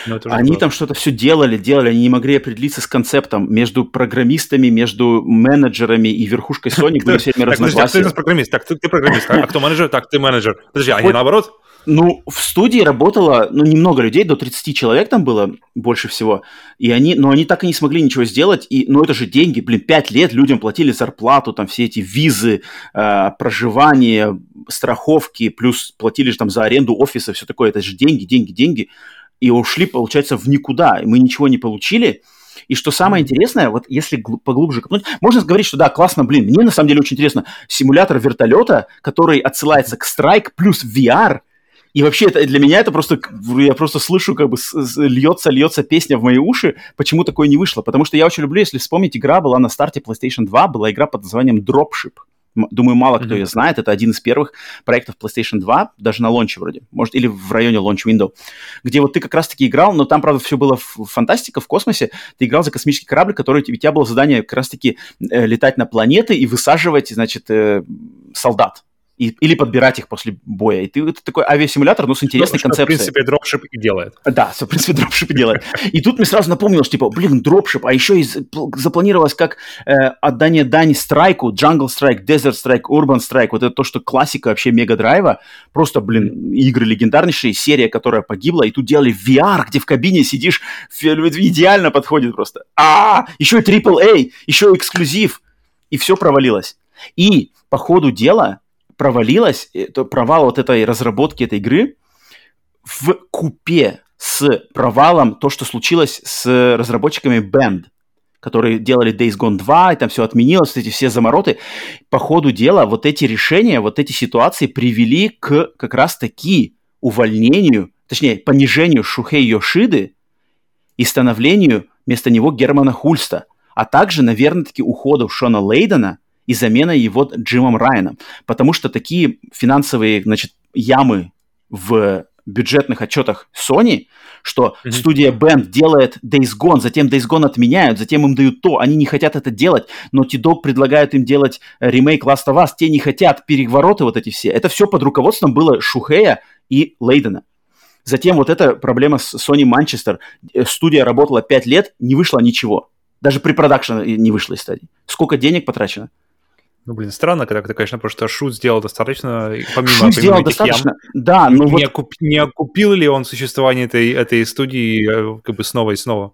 Ну, ну, они там что-то все делали, делали, они не могли определиться с концептом между программистами, между менеджерами и верхушкой Sony были все время разногласия. Так, а кто программист? Так, ты, ты программист, а кто менеджер? Так, ты менеджер. Подожди, они наоборот? Ну, в студии работало, ну, немного людей, до 30 человек там было больше всего, и они, но они так и не смогли ничего сделать, и, ну, это же деньги, блин, 5 лет людям платили зарплату, там, все эти визы, э, проживание, страховки, плюс платили же там за аренду офиса, все такое, это же деньги, деньги, деньги, и ушли, получается, в никуда, и мы ничего не получили, и что самое интересное, вот если поглубже копнуть, можно говорить, что да, классно, блин, мне на самом деле очень интересно, симулятор вертолета, который отсылается к Strike плюс VR, и вообще это, для меня это просто, я просто слышу, как бы льется, льется песня в мои уши, почему такое не вышло. Потому что я очень люблю, если вспомнить, игра была на старте PlayStation 2, была игра под названием Dropship. Думаю, мало кто ее знает. Это один из первых проектов PlayStation 2, даже на лонче вроде, может, или в районе launch window, где вот ты как раз-таки играл, но там, правда, все было в фантастика, в космосе. Ты играл за космический корабль, который, у тебя было задание как раз-таки э, летать на планеты и высаживать, значит, э, солдат и, или подбирать их после боя. И ты это такой авиасимулятор, но с интересной что, концепцией. Что, в принципе, дропшип и делает. Да, что, в принципе, дропшип и делает. И тут мне сразу напомнилось, типа, блин, дропшип, а еще и запланировалось как э, отдание дани страйку, Jungle Strike, Desert Strike, Urban Strike, вот это то, что классика вообще Мега Драйва, просто, блин, игры легендарнейшие, серия, которая погибла, и тут делали VR, где в кабине сидишь, идеально подходит просто. А, еще и AAA, еще эксклюзив, и все провалилось. И по ходу дела провалилась, это провал вот этой разработки этой игры в купе с провалом то, что случилось с разработчиками Band, которые делали Days Gone 2, и там все отменилось, эти все замороты. По ходу дела вот эти решения, вот эти ситуации привели к как раз-таки увольнению, точнее, понижению Шухей Йошиды и становлению вместо него Германа Хульста, а также, наверное, таки уходу Шона Лейдена – и замена его Джимом Райаном. Потому что такие финансовые, значит, ямы в бюджетных отчетах Sony, что mm-hmm. студия Band делает Days Gone, затем Days Gone отменяют, затем им дают то, они не хотят это делать, но T-Dog предлагают им делать ремейк Last of Us, те не хотят, перевороты вот эти все. Это все под руководством было Шухея и Лейдена. Затем вот эта проблема с Sony Manchester. Э, студия работала 5 лет, не вышло ничего. Даже при продакшене не вышло из стадии. Сколько денег потрачено? Ну, блин, странно, когда ты, конечно, потому что Шут сделал достаточно, помимо, Шут сделал помимо достаточно, ям, да, но не, вот... окуп, не окупил ли он существование этой, этой студии э, как бы снова и снова?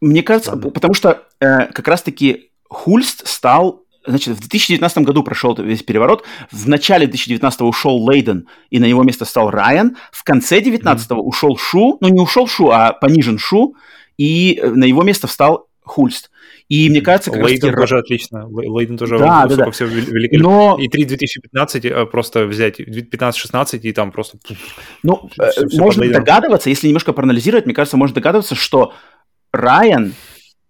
Мне кажется, Ладно. потому что э, как раз-таки Хульст стал Значит, в 2019 году прошел весь переворот. В начале 2019 ушел Лейден, и на его место стал Райан. В конце 2019 mm-hmm. ушел Шу, ну не ушел Шу, а понижен Шу, и э, на его место встал Хульст. И мне кажется, как Лейден раз... тоже отлично. Лейден тоже да, да, да. все великолепно. Но... И 3 2015 э, просто взять, 15-16 и там просто... Ну, все, все можно догадываться, если немножко проанализировать, мне кажется, можно догадываться, что Райан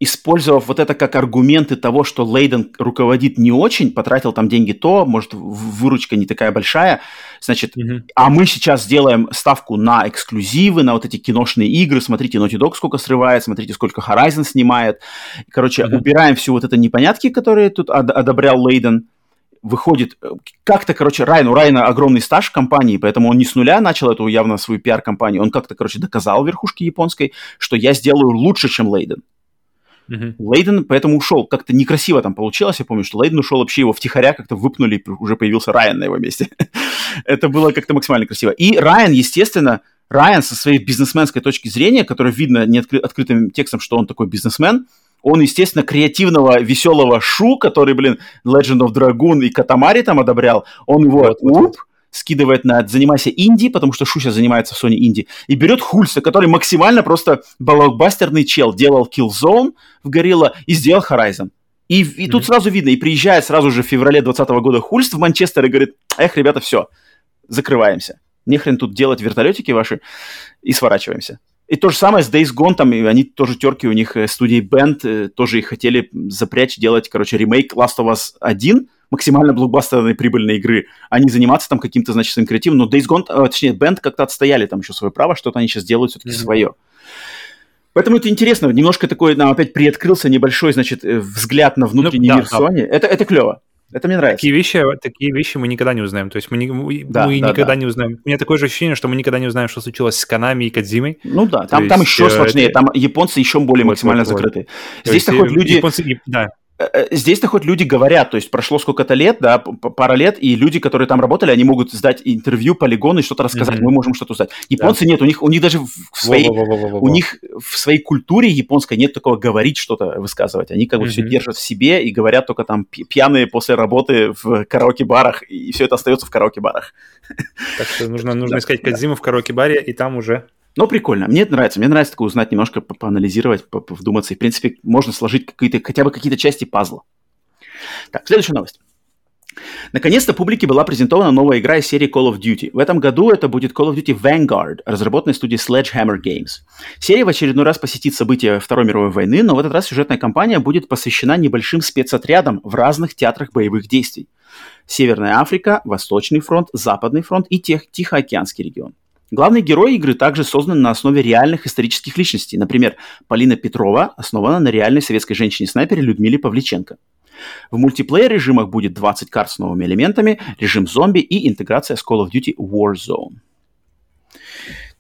использовав вот это как аргументы того, что Лейден руководит не очень, потратил там деньги то, может, выручка не такая большая, значит, mm-hmm. а мы сейчас сделаем ставку на эксклюзивы, на вот эти киношные игры, смотрите, Naughty Dog сколько срывает, смотрите, сколько Horizon снимает, короче, mm-hmm. убираем всю вот это непонятки, которые тут од- одобрял Лейден, выходит э, как-то, короче, Райан, у Райана огромный стаж в компании, поэтому он не с нуля начал эту явно свою пиар-компанию, он как-то, короче, доказал верхушке японской, что я сделаю лучше, чем Лейден. Uh-huh. Лейден поэтому ушел. Как-то некрасиво там получилось. Я помню, что Лейден ушел вообще его втихаря как-то выпнули, и уже появился Райан на его месте. Это было как-то максимально красиво. И Райан, естественно, Райан со своей бизнесменской точки зрения, которая видно не откры- открытым текстом, что он такой бизнесмен, он, естественно, креативного, веселого Шу, который, блин, Legend of Dragoon и Катамари там одобрял, он его вот, вот, вот скидывает на «занимайся инди», потому что Шуся занимается в Sony инди, и берет Хульса, который максимально просто блокбастерный чел, делал Killzone в Gorilla и сделал Horizon. И, и mm-hmm. тут сразу видно, и приезжает сразу же в феврале 2020 года Хульст в Манчестер и говорит, эх, ребята, все, закрываемся. Нехрен тут делать вертолетики ваши, и сворачиваемся. И то же самое с Days Gone, там они тоже терки у них э, студии Band, э, тоже их хотели запрячь, делать, короче, ремейк Last of Us 1, максимально блокбастерной прибыльной игры, а не заниматься там каким-то, значит, своим креативом. Но Days Gone, э, точнее, Band как-то отстояли там еще свое право, что-то они сейчас делают все-таки mm-hmm. свое. Поэтому это интересно. Немножко такой нам опять приоткрылся небольшой, значит, э, взгляд на внутренний ну, да, мир да. Sony. Это, это клево. Это мне нравится. Такие вещи, такие вещи мы никогда не узнаем. То есть мы, не, мы, Да, мы да, никогда да. не узнаем. У меня такое же ощущение, что мы никогда не узнаем, что случилось с Канами и Кадзимой. Ну да, там, То там есть, еще э, сложнее, это- там японцы еще более Вот, максимально вот, закрыты. То Здесь-то есть, э, люди, японцы- да, э, э, здесь-то хоть люди говорят, то есть прошло сколько-то лет, да, пара лет, и люди, которые там работали, они могут сдать интервью, полигон и что-то рассказать, Мгм. мы можем что-то узнать. Японцы нет, у них, у них даже в своей, Во-во-во-во-во-во. у них в своей культуре японской нет такого говорить что-то, высказывать. Они как бы все Мгм. держат в себе и говорят только там пьяные после работы в караоке-барах, и все это остается в караоке-барах. Так что нужно, нужно Да, искать да. Кадзиму в караоке-баре, и там уже... Но прикольно, мне это нравится, мне нравится такое узнать немножко, по- поанализировать, по- вдуматься, и, в принципе, можно сложить какие-то, хотя бы какие-то части пазла. Так, следующая новость. Наконец-то публике была презентована новая игра из серии Call of Duty. В этом году это будет Call of Duty Vanguard, разработанной студией Sledgehammer Games. Серия в очередной раз посетит события Второй мировой войны, но в этот раз сюжетная кампания будет посвящена небольшим спецотрядам в разных театрах боевых действий. Северная Африка, Восточный фронт, Западный фронт и тех, Тихоокеанский регион. Главные герои игры также созданы на основе реальных исторических личностей. Например, Полина Петрова основана на реальной советской женщине-снайпере Людмиле Павличенко. В мультиплеер режимах будет 20 карт с новыми элементами, режим зомби и интеграция с Call of Duty Warzone.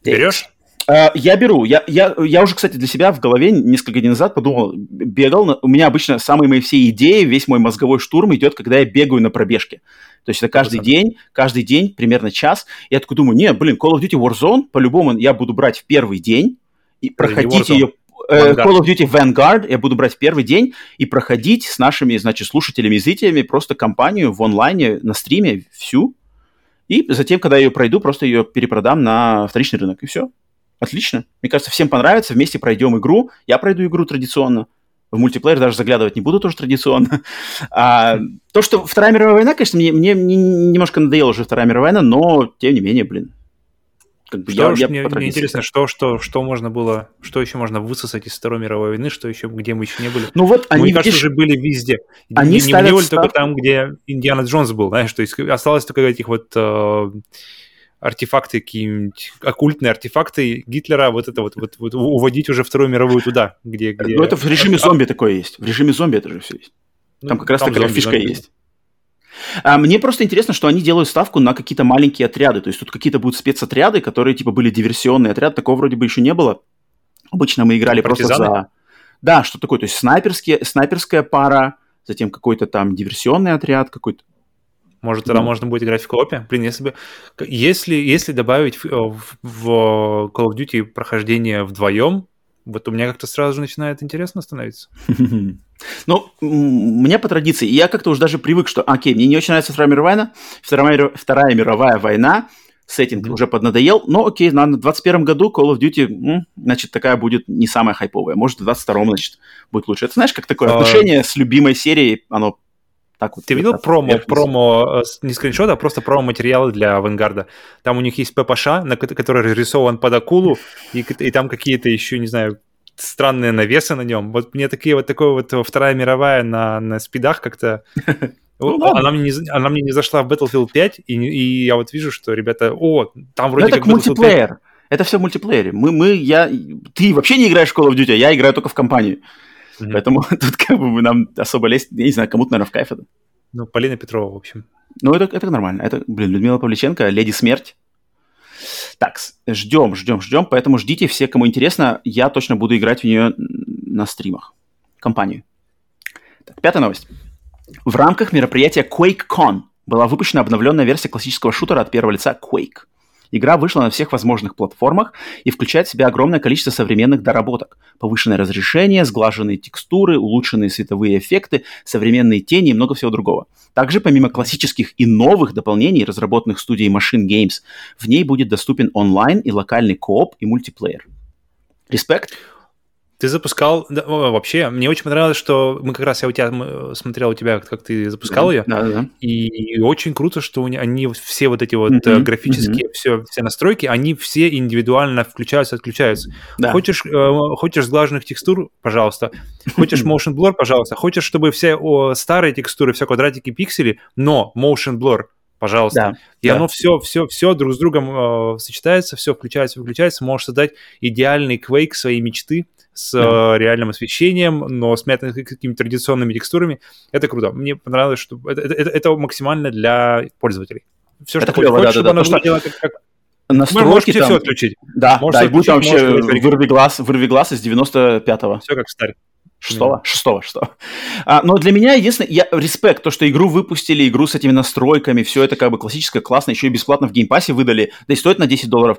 Берешь? А, Я беру. Я, я, я уже, кстати, для себя в голове несколько дней назад подумал, бегал. У меня обычно самые мои все идеи, весь мой мозговой штурм идет, когда я бегаю на пробежке. То есть это каждый 100%. день, каждый день примерно час. Я такой думаю, не, блин, Call of Duty Warzone по-любому я буду брать в первый день и проходить ее... э, Vanguard. Call of Duty Vanguard я буду брать в первый день и проходить с нашими, значит, слушателями и зрителями просто компанию в онлайне, на стриме всю. И затем, когда я ее пройду, просто ее перепродам на вторичный рынок. И все. Отлично. Мне кажется, всем понравится. Вместе пройдем игру. Я пройду игру традиционно. В мультиплеер даже заглядывать не буду тоже традиционно. А, то, что Вторая мировая война, конечно, мне, мне, мне немножко надоела уже Вторая мировая война, но тем не менее, блин. Как бы Что я, я мне, мне интересно, что, что, что можно было, что еще можно высосать из Второй мировой войны, что еще, где мы еще не были. Ну вот Они, они, мне кажется, видишь, уже были везде. они не, не ставят были только там, где Индиана Джонс был, знаешь, то есть осталось только этих вот э, артефакты, какие-нибудь оккультные артефакты Гитлера, вот это вот, вот, вот уводить уже Вторую мировую туда, где... где... Ну это в режиме А- зомби такое есть. В режиме зомби это же все есть. ну, Там как раз такая зомби, фишка зомби. есть. А мне просто интересно, что они делают ставку на какие-то маленькие отряды. То есть тут какие-то будут спецотряды, которые типа были диверсионные отряды. Такого вроде бы еще не было. Обычно мы играли просто Партизаны? за... Да, что такое? То есть снайперские, снайперская пара, затем какой-то там диверсионный отряд какой-то. Может, тогда Ну. можно будет играть в коопе? Блин, если бы... Если, если добавить в, в- в Call of Duty прохождение вдвоем, вот у меня как-то сразу же начинает интересно становиться. Ну, мне по традиции, я как-то уже даже привык, что, окей, мне не очень нравится Вторая мировая война, Вторая, Вторая мировая война, сеттинг Мгм. уже поднадоел, но окей, на 21 году Call of Duty, значит, такая будет не самая хайповая, может, в 22-м, значит, будет лучше. Это знаешь, как такое А. отношение с любимой серией, оно так вот... Ты видел промо, промо, э, не скриншот, а просто промо-материалы для Авангарда? Там у них есть ППШ, на, ко- который разрисован под акулу, и, и там какие-то еще, не знаю, странные навесы на нем. Вот мне такие вот такое вот э, Вторая мировая на, на спидах как-то... Ну, она, мне не, она мне не зашла в Battlefield 5, и, и я вот вижу, что ребята, о, там Ну, вроде это как к Battlefield 5. мультиплеер. Это все в мультиплеере. Мы, мы, я... Ты вообще не играешь в Call of Duty, а я играю только в компанию. Мгм. Поэтому тут как бы нам особо лезть, я не знаю, кому-то, наверное, в кайф это. Ну, Полина Петрова, в общем. Ну, это, это нормально. Это, блин, Людмила Павличенко, Леди Смерть. Так, ждем, ждем, ждем. Поэтому ждите все, кому интересно. Я точно буду играть в нее на стримах. Компанию. Так, пятая новость. В рамках мероприятия QuakeCon была выпущена обновленная версия классического шутера от первого лица Quake. Игра вышла на всех возможных платформах и включает в себя огромное количество современных доработок. Повышенное разрешение, сглаженные текстуры, улучшенные световые эффекты, современные тени и много всего другого. Также помимо классических и новых дополнений, разработанных студией Machine Games, в ней будет доступен онлайн и локальный кооп и мультиплеер. Респект? Ты запускал, да, вообще, мне очень понравилось, что мы как раз, я у тебя смотрел у тебя, как ты запускал ее, Да, да, да. и очень круто, что они все вот эти вот э, графические, все, все настройки, они все индивидуально включаются, отключаются. Да. Хочешь, э, хочешь сглаженных текстур, пожалуйста. Хочешь motion blur, пожалуйста. Хочешь, чтобы все о, старые текстуры, все квадратики, пиксели, но motion blur, пожалуйста. Да, И да. оно все, все, все друг с другом э, сочетается, все включается, выключается. Можешь создать идеальный Quake своей мечты с да. реальным освещением, но с какими-то традиционными текстурами. Это круто. Мне понравилось, что это, это, это максимально для пользователей. Все, это что клево, хочешь, да, да, да. Что... Делать, как, как... Настройки там... все отключить. Да, Можете да, и будет вообще вырви глаз, вырви глаз из 95-го. Все как в старе. Шестого? Шестого, шестого. А, но для меня единственное, я респект, то, что игру выпустили, игру с этими настройками, все это как бы классическое, классно, еще и бесплатно в Game Pass'е выдали, да и стоит на 10 долларов.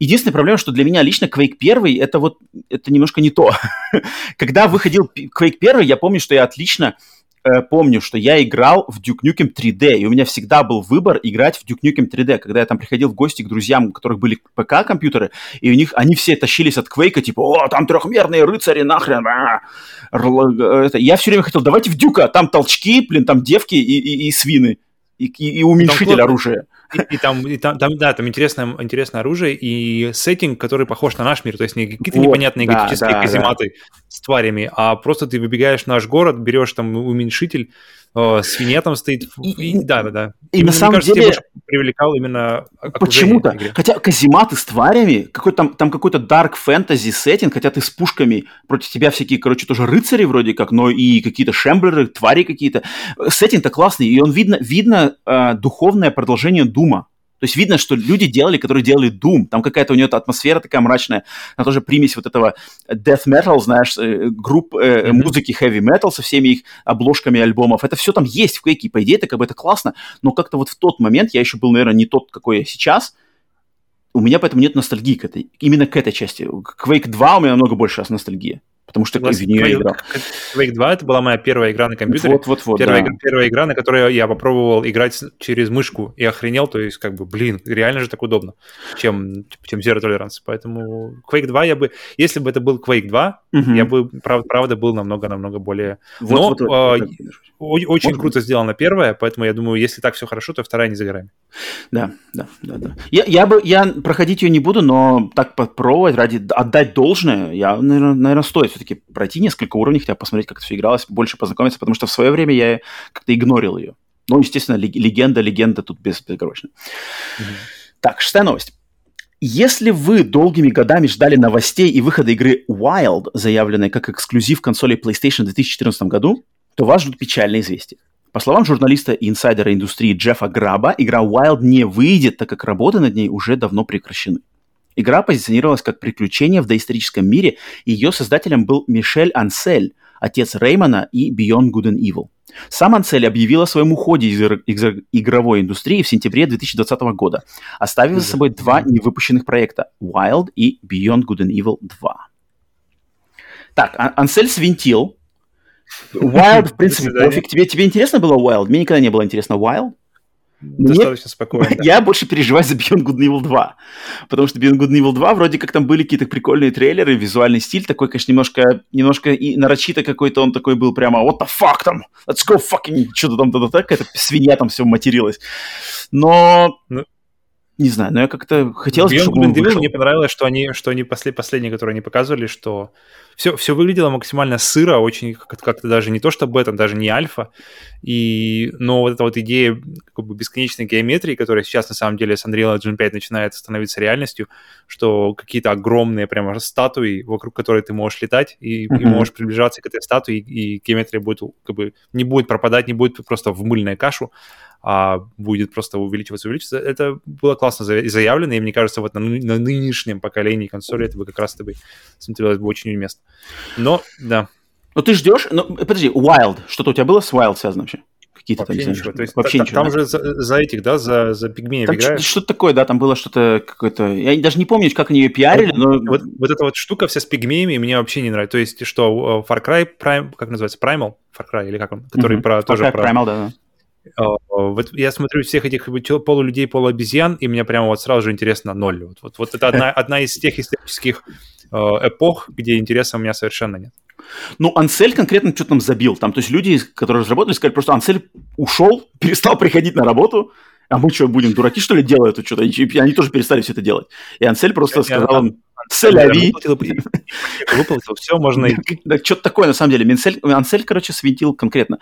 Единственная проблема, что для меня лично Quake 1, это вот, это немножко не то. Когда выходил Quake 1, я помню, что я отлично э, помню, что я играл в Duke Nukem 3D, и у меня всегда был выбор играть в Duke Nukem 3D, когда я там приходил в гости к друзьям, у которых были ПК-компьютеры, и у них, они все тащились от Quake, типа, о, там трехмерные рыцари, нахрен, а, это. я все время хотел, давайте в Дюка, там толчки, блин, там девки и, и, и свины, и, и, и уменьшитель оружия. И, и, там, и там, там, да, там интересное, интересное оружие и сеттинг, который похож на наш мир. То есть не какие-то вот, непонятные да, готические да, казематы да. с тварями, а просто ты выбегаешь в наш город, берешь там уменьшитель, свинья там стоит. И, и, да, да, да. И именно, на самом кажется, деле... привлекал именно Почему-то. Хотя казематы с тварями, какой там, там какой-то dark fantasy сеттинг, хотя ты с пушками, против тебя всякие, короче, тоже рыцари вроде как, но и какие-то шемблеры, твари какие-то. Сеттинг-то классный, и он видно, видно э, духовное продолжение Дума. То есть видно, что люди делали, которые делали Doom. Там какая-то у нее атмосфера такая мрачная. Она тоже примесь вот этого death metal, знаешь, э, групп э, mm-hmm. музыки heavy metal со всеми их обложками альбомов. Это все там есть в Quake. По идее, это как бы это классно. Но как-то вот в тот момент я еще был, наверное, не тот, какой я сейчас. У меня поэтому нет ностальгии к этой, именно к этой части. Quake 2 у меня намного больше ностальгии потому что Согласен. в нее играл. Quake 2 это была моя первая игра на компьютере. Вот, вот, вот, первая, да. игра, первая игра, на которой я попробовал играть через мышку и охренел, то есть как бы, блин, реально же так удобно, чем, чем Zero Tolerance. Поэтому Quake 2 я бы, если бы это был Quake 2, угу. я бы, правда, правда, был намного-намного более... Вот, Но вот, вот, э, вот, очень вот. круто сделано первая, поэтому я думаю, если так все хорошо, то вторая не за горами. Да, да, да, да. Я, я бы, я проходить ее не буду, но так попробовать ради отдать должное, я, наверное, наверное стоит все-таки пройти несколько уровней, хотя посмотреть, как это все игралось, больше познакомиться, потому что в свое время я как-то игнорил ее. Ну, естественно, легенда, легенда тут без, безоговорочно. Угу. Так, шестая новость. Если вы долгими годами ждали новостей и выхода игры Wild, заявленной как эксклюзив консоли PlayStation в 2014 году, то вас ждут печальные известия. По словам журналиста и инсайдера индустрии Джеффа Граба, игра Wild не выйдет, так как работы над ней уже давно прекращены. Игра позиционировалась как приключение в доисторическом мире, и ее создателем был Мишель Ансель, отец Реймона и Beyond Good and Evil. Сам Ансель объявил о своем уходе из игровой индустрии в сентябре 2020 года, оставив за собой два невыпущенных проекта – Wild и Beyond Good and Evil 2. Так, а, Ансель свинтил. Wild, в принципе, пофиг. Тебе, тебе интересно было Wild? Мне никогда не было интересно Wild. Достаточно Мне... спокойно. Я больше переживаю за Beyond Good and Evil 2. Потому что Beyond Good and Evil 2 вроде как там были какие-то прикольные трейлеры, визуальный стиль такой, конечно, немножко, немножко и нарочито какой-то он такой был прямо what the fuck там, let's go fucking, что-то там, да, да, какая-то свинья там все материлась. Но... Ну, не знаю, но я как-то хотел, чтобы он вышел. Мне понравилось, что они, что они после, последние, которые они показывали, что все, все выглядело максимально сыро, очень как-то даже не то, что бета, даже не альфа. И, но вот эта вот идея как бы бесконечной геометрии, которая сейчас на самом деле с Unreal Engine 5 начинает становиться реальностью, что какие-то огромные прямо статуи, вокруг которой ты можешь летать, и, mm-hmm. и можешь приближаться к этой статуе, и, и геометрия будет как бы не будет пропадать, не будет просто в мыльную кашу, а будет просто увеличиваться, увеличиваться. Это было классно заявлено, и мне кажется, вот на, на нынешнем поколении консоли это бы как раз-то бы смотрелось бы очень уместно. Но, да. Ну ты ждешь, ну подожди, Wild, что-то у тебя было с Wild связано вообще? Какие-то вообще там, ничего. То есть вообще та, ничего. Там да? же за, за этих, да, за, за пигмеев там играешь. Что-то такое, да, там было что-то какое-то... Я даже не помню, как они ее пиарили, вот, но... Вот, вот эта вот штука вся с пигмеями мне вообще не нравится. То есть что, Far Cry Prime, как называется, Primal? Far Cry или как он? Который mm-hmm. про, Far тоже Cry про... Primal, да, да. А, вот я смотрю всех этих полулюдей, полуобезьян, и мне прямо вот сразу же интересно ноль. Вот, вот, вот это одна, одна из тех исторических э, эпох, где интереса у меня совершенно нет. Ну, Ансель конкретно что-то там забил. Там, то есть люди, которые разработали, сказали просто, Ансель ушел, перестал приходить на работу, а мы что, будем дураки, что ли, делают тут что-то? И они тоже перестали все это делать. И Ансель просто я, сказал им, Соляви. Выплатил, все, можно что-то такое, на самом деле. Ансель, короче, свинтил конкретно.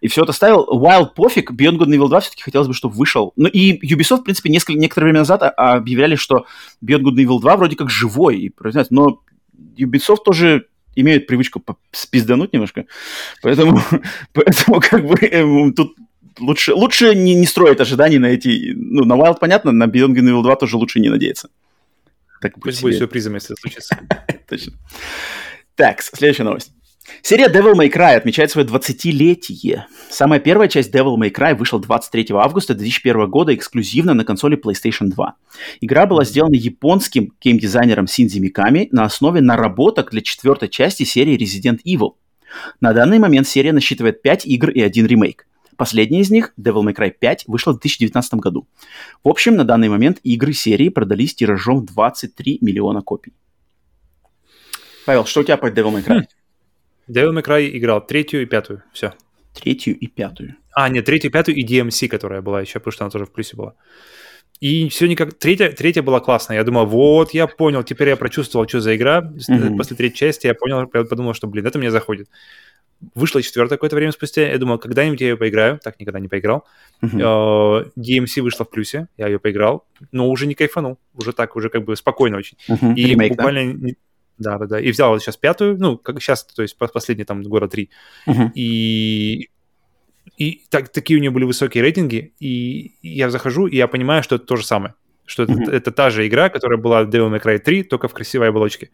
И все это ставил. Wild пофиг, Beyond Good and Evil 2 все-таки хотелось бы, чтобы вышел. Ну и Ubisoft, в принципе, несколько, некоторое время назад объявляли, что Beyond Good and Evil 2 вроде как живой. Но Ubisoft тоже имеют привычку спиздануть немножко, поэтому, поэтому как бы э, тут лучше, лучше не, не строить ожиданий на эти... Ну, на Wild понятно, на Beyond Good Evil 2 тоже лучше не надеяться. Так Пусть будет сюрпризом, если случится. Точно. Так, следующая новость. Серия Devil May Cry отмечает свое 20-летие. Самая первая часть Devil May Cry вышла 23 августа 2001 года эксклюзивно на консоли PlayStation 2. Игра была сделана японским геймдизайнером Синдзи Миками на основе наработок для четвертой части серии Resident Evil. На данный момент серия насчитывает 5 игр и один ремейк. Последняя из них, Devil May Cry 5, вышла в 2019 году. В общем, на данный момент игры серии продались тиражом в 23 миллиона копий. Павел, что у тебя по Devil May Cry? Devil May Cry играл третью и пятую, все. Третью и пятую. А, нет, третью, пятую и DMC, которая была еще, потому что она тоже в плюсе была. И все никак... Третья, третья была классная. Я думал, вот, я понял, теперь я прочувствовал, что за игра. Mm-hmm. После третьей части я понял, я подумал, что, блин, это мне заходит. Вышла четвертая какое-то время спустя. Я думал, когда-нибудь я ее поиграю. Так никогда не поиграл. Uh-huh. DMC вышла в плюсе. Я ее поиграл. Но уже не кайфанул. Уже так, уже как бы спокойно очень. Uh-huh. И Ремейк, буквально... Да? Да, да, да. И взял вот сейчас пятую, ну, как сейчас, то есть последние там года три. Uh-huh. И и так, такие у нее были высокие рейтинги, и я захожу, и я понимаю, что это то же самое. Что mm-hmm. это, это та же игра, которая была в Devil May Cry 3, только в красивой оболочке.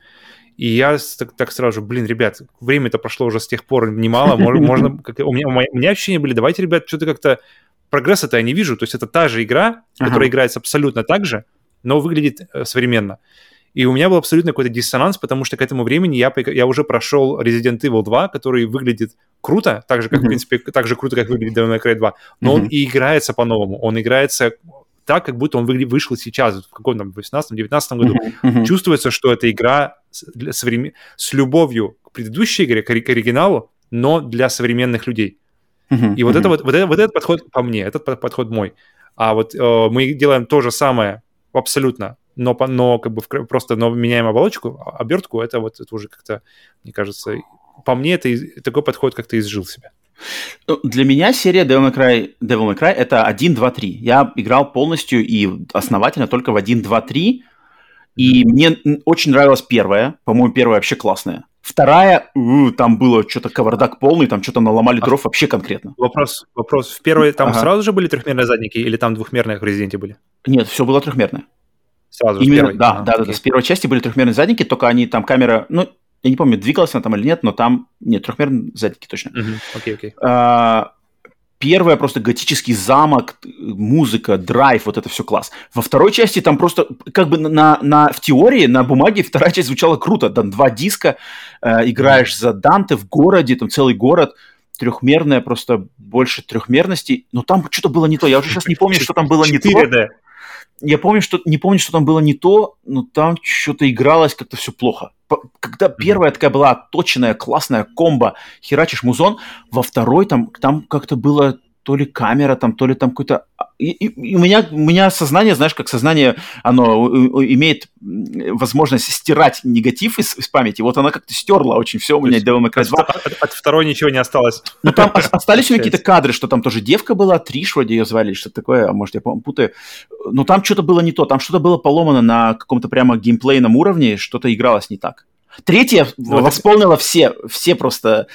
И я так, так сразу же, блин, ребят, время-то прошло уже с тех пор немало, можно, как, у, меня, у меня ощущения были, давайте, ребят, что-то как-то прогресса-то я не вижу, то есть это та же игра, ага. которая играется абсолютно так же, но выглядит э, современно. И у меня был абсолютно какой-то диссонанс, потому что к этому времени я, я уже прошел Resident Evil 2, который выглядит круто, так же, как, mm-hmm. в принципе, так же круто, как выглядит Devil May Cry 2, но mm-hmm. он и играется по-новому. Он играется так, как будто он вышел сейчас, в каком-то 18-19 году. Mm-hmm. Чувствуется, что эта игра с, современ... с любовью к предыдущей игре, к, к оригиналу, но для современных людей. Mm-hmm. И вот, это вот, вот, это, вот этот подход по мне, этот подход мой. А вот э, мы делаем то же самое абсолютно, но, но как бы в, просто но меняем оболочку, а, обертку, это вот это уже как-то, мне кажется, по мне это такой подход как-то изжил себя. Ну, для меня серия Devil May Cry, Devil May Cry это 1, 2, 3. Я играл полностью и основательно только в 1, 2, 3. И мне очень нравилась первая. По-моему, первая вообще классная. Вторая, там было что-то кавардак полный, там что-то наломали а дров вообще конкретно. Вопрос, вопрос. В первой там ага. сразу же были трехмерные задники или там двухмерные в Резиденте были? Нет, все было трехмерное. Сразу Именно, первой? Да, а, да, да, да. С первой части были трехмерные задники, только они там камера, ну, я не помню, двигалась она там или нет, но там... Нет, трехмерные задники точно. Окей, окей. А, первая просто готический замок, музыка, драйв, вот это все класс. Во второй части там просто, как бы на, на, в теории, на бумаге вторая часть звучала круто. Там два диска, э, играешь за Данте в городе, там целый город, трехмерная, просто больше трехмерности. Но там что-то было не то. Я уже сейчас не помню, что там было не то. Я помню, что не помню, что там было не то, но там что-то игралось как-то все плохо. Когда первая такая была отточенная, классная комбо, херачишь музон, во второй там, там как-то было то ли камера там, то ли там какой-то... И, и, и у, меня, у меня сознание, знаешь, как сознание, оно имеет возможность стирать негатив из, из памяти. Вот она как-то стерла очень все у меня Devil May Cry 2. От, от, от второй ничего не осталось. Ну, там остались какие-то кадры, что там тоже девка была, Триш вроде ее звали, что-то такое, а может, я путаю. Но там что-то было не то, там что-то было поломано на каком-то прямо геймплейном уровне, что-то игралось не так. Третья ну, восполнила все, все просто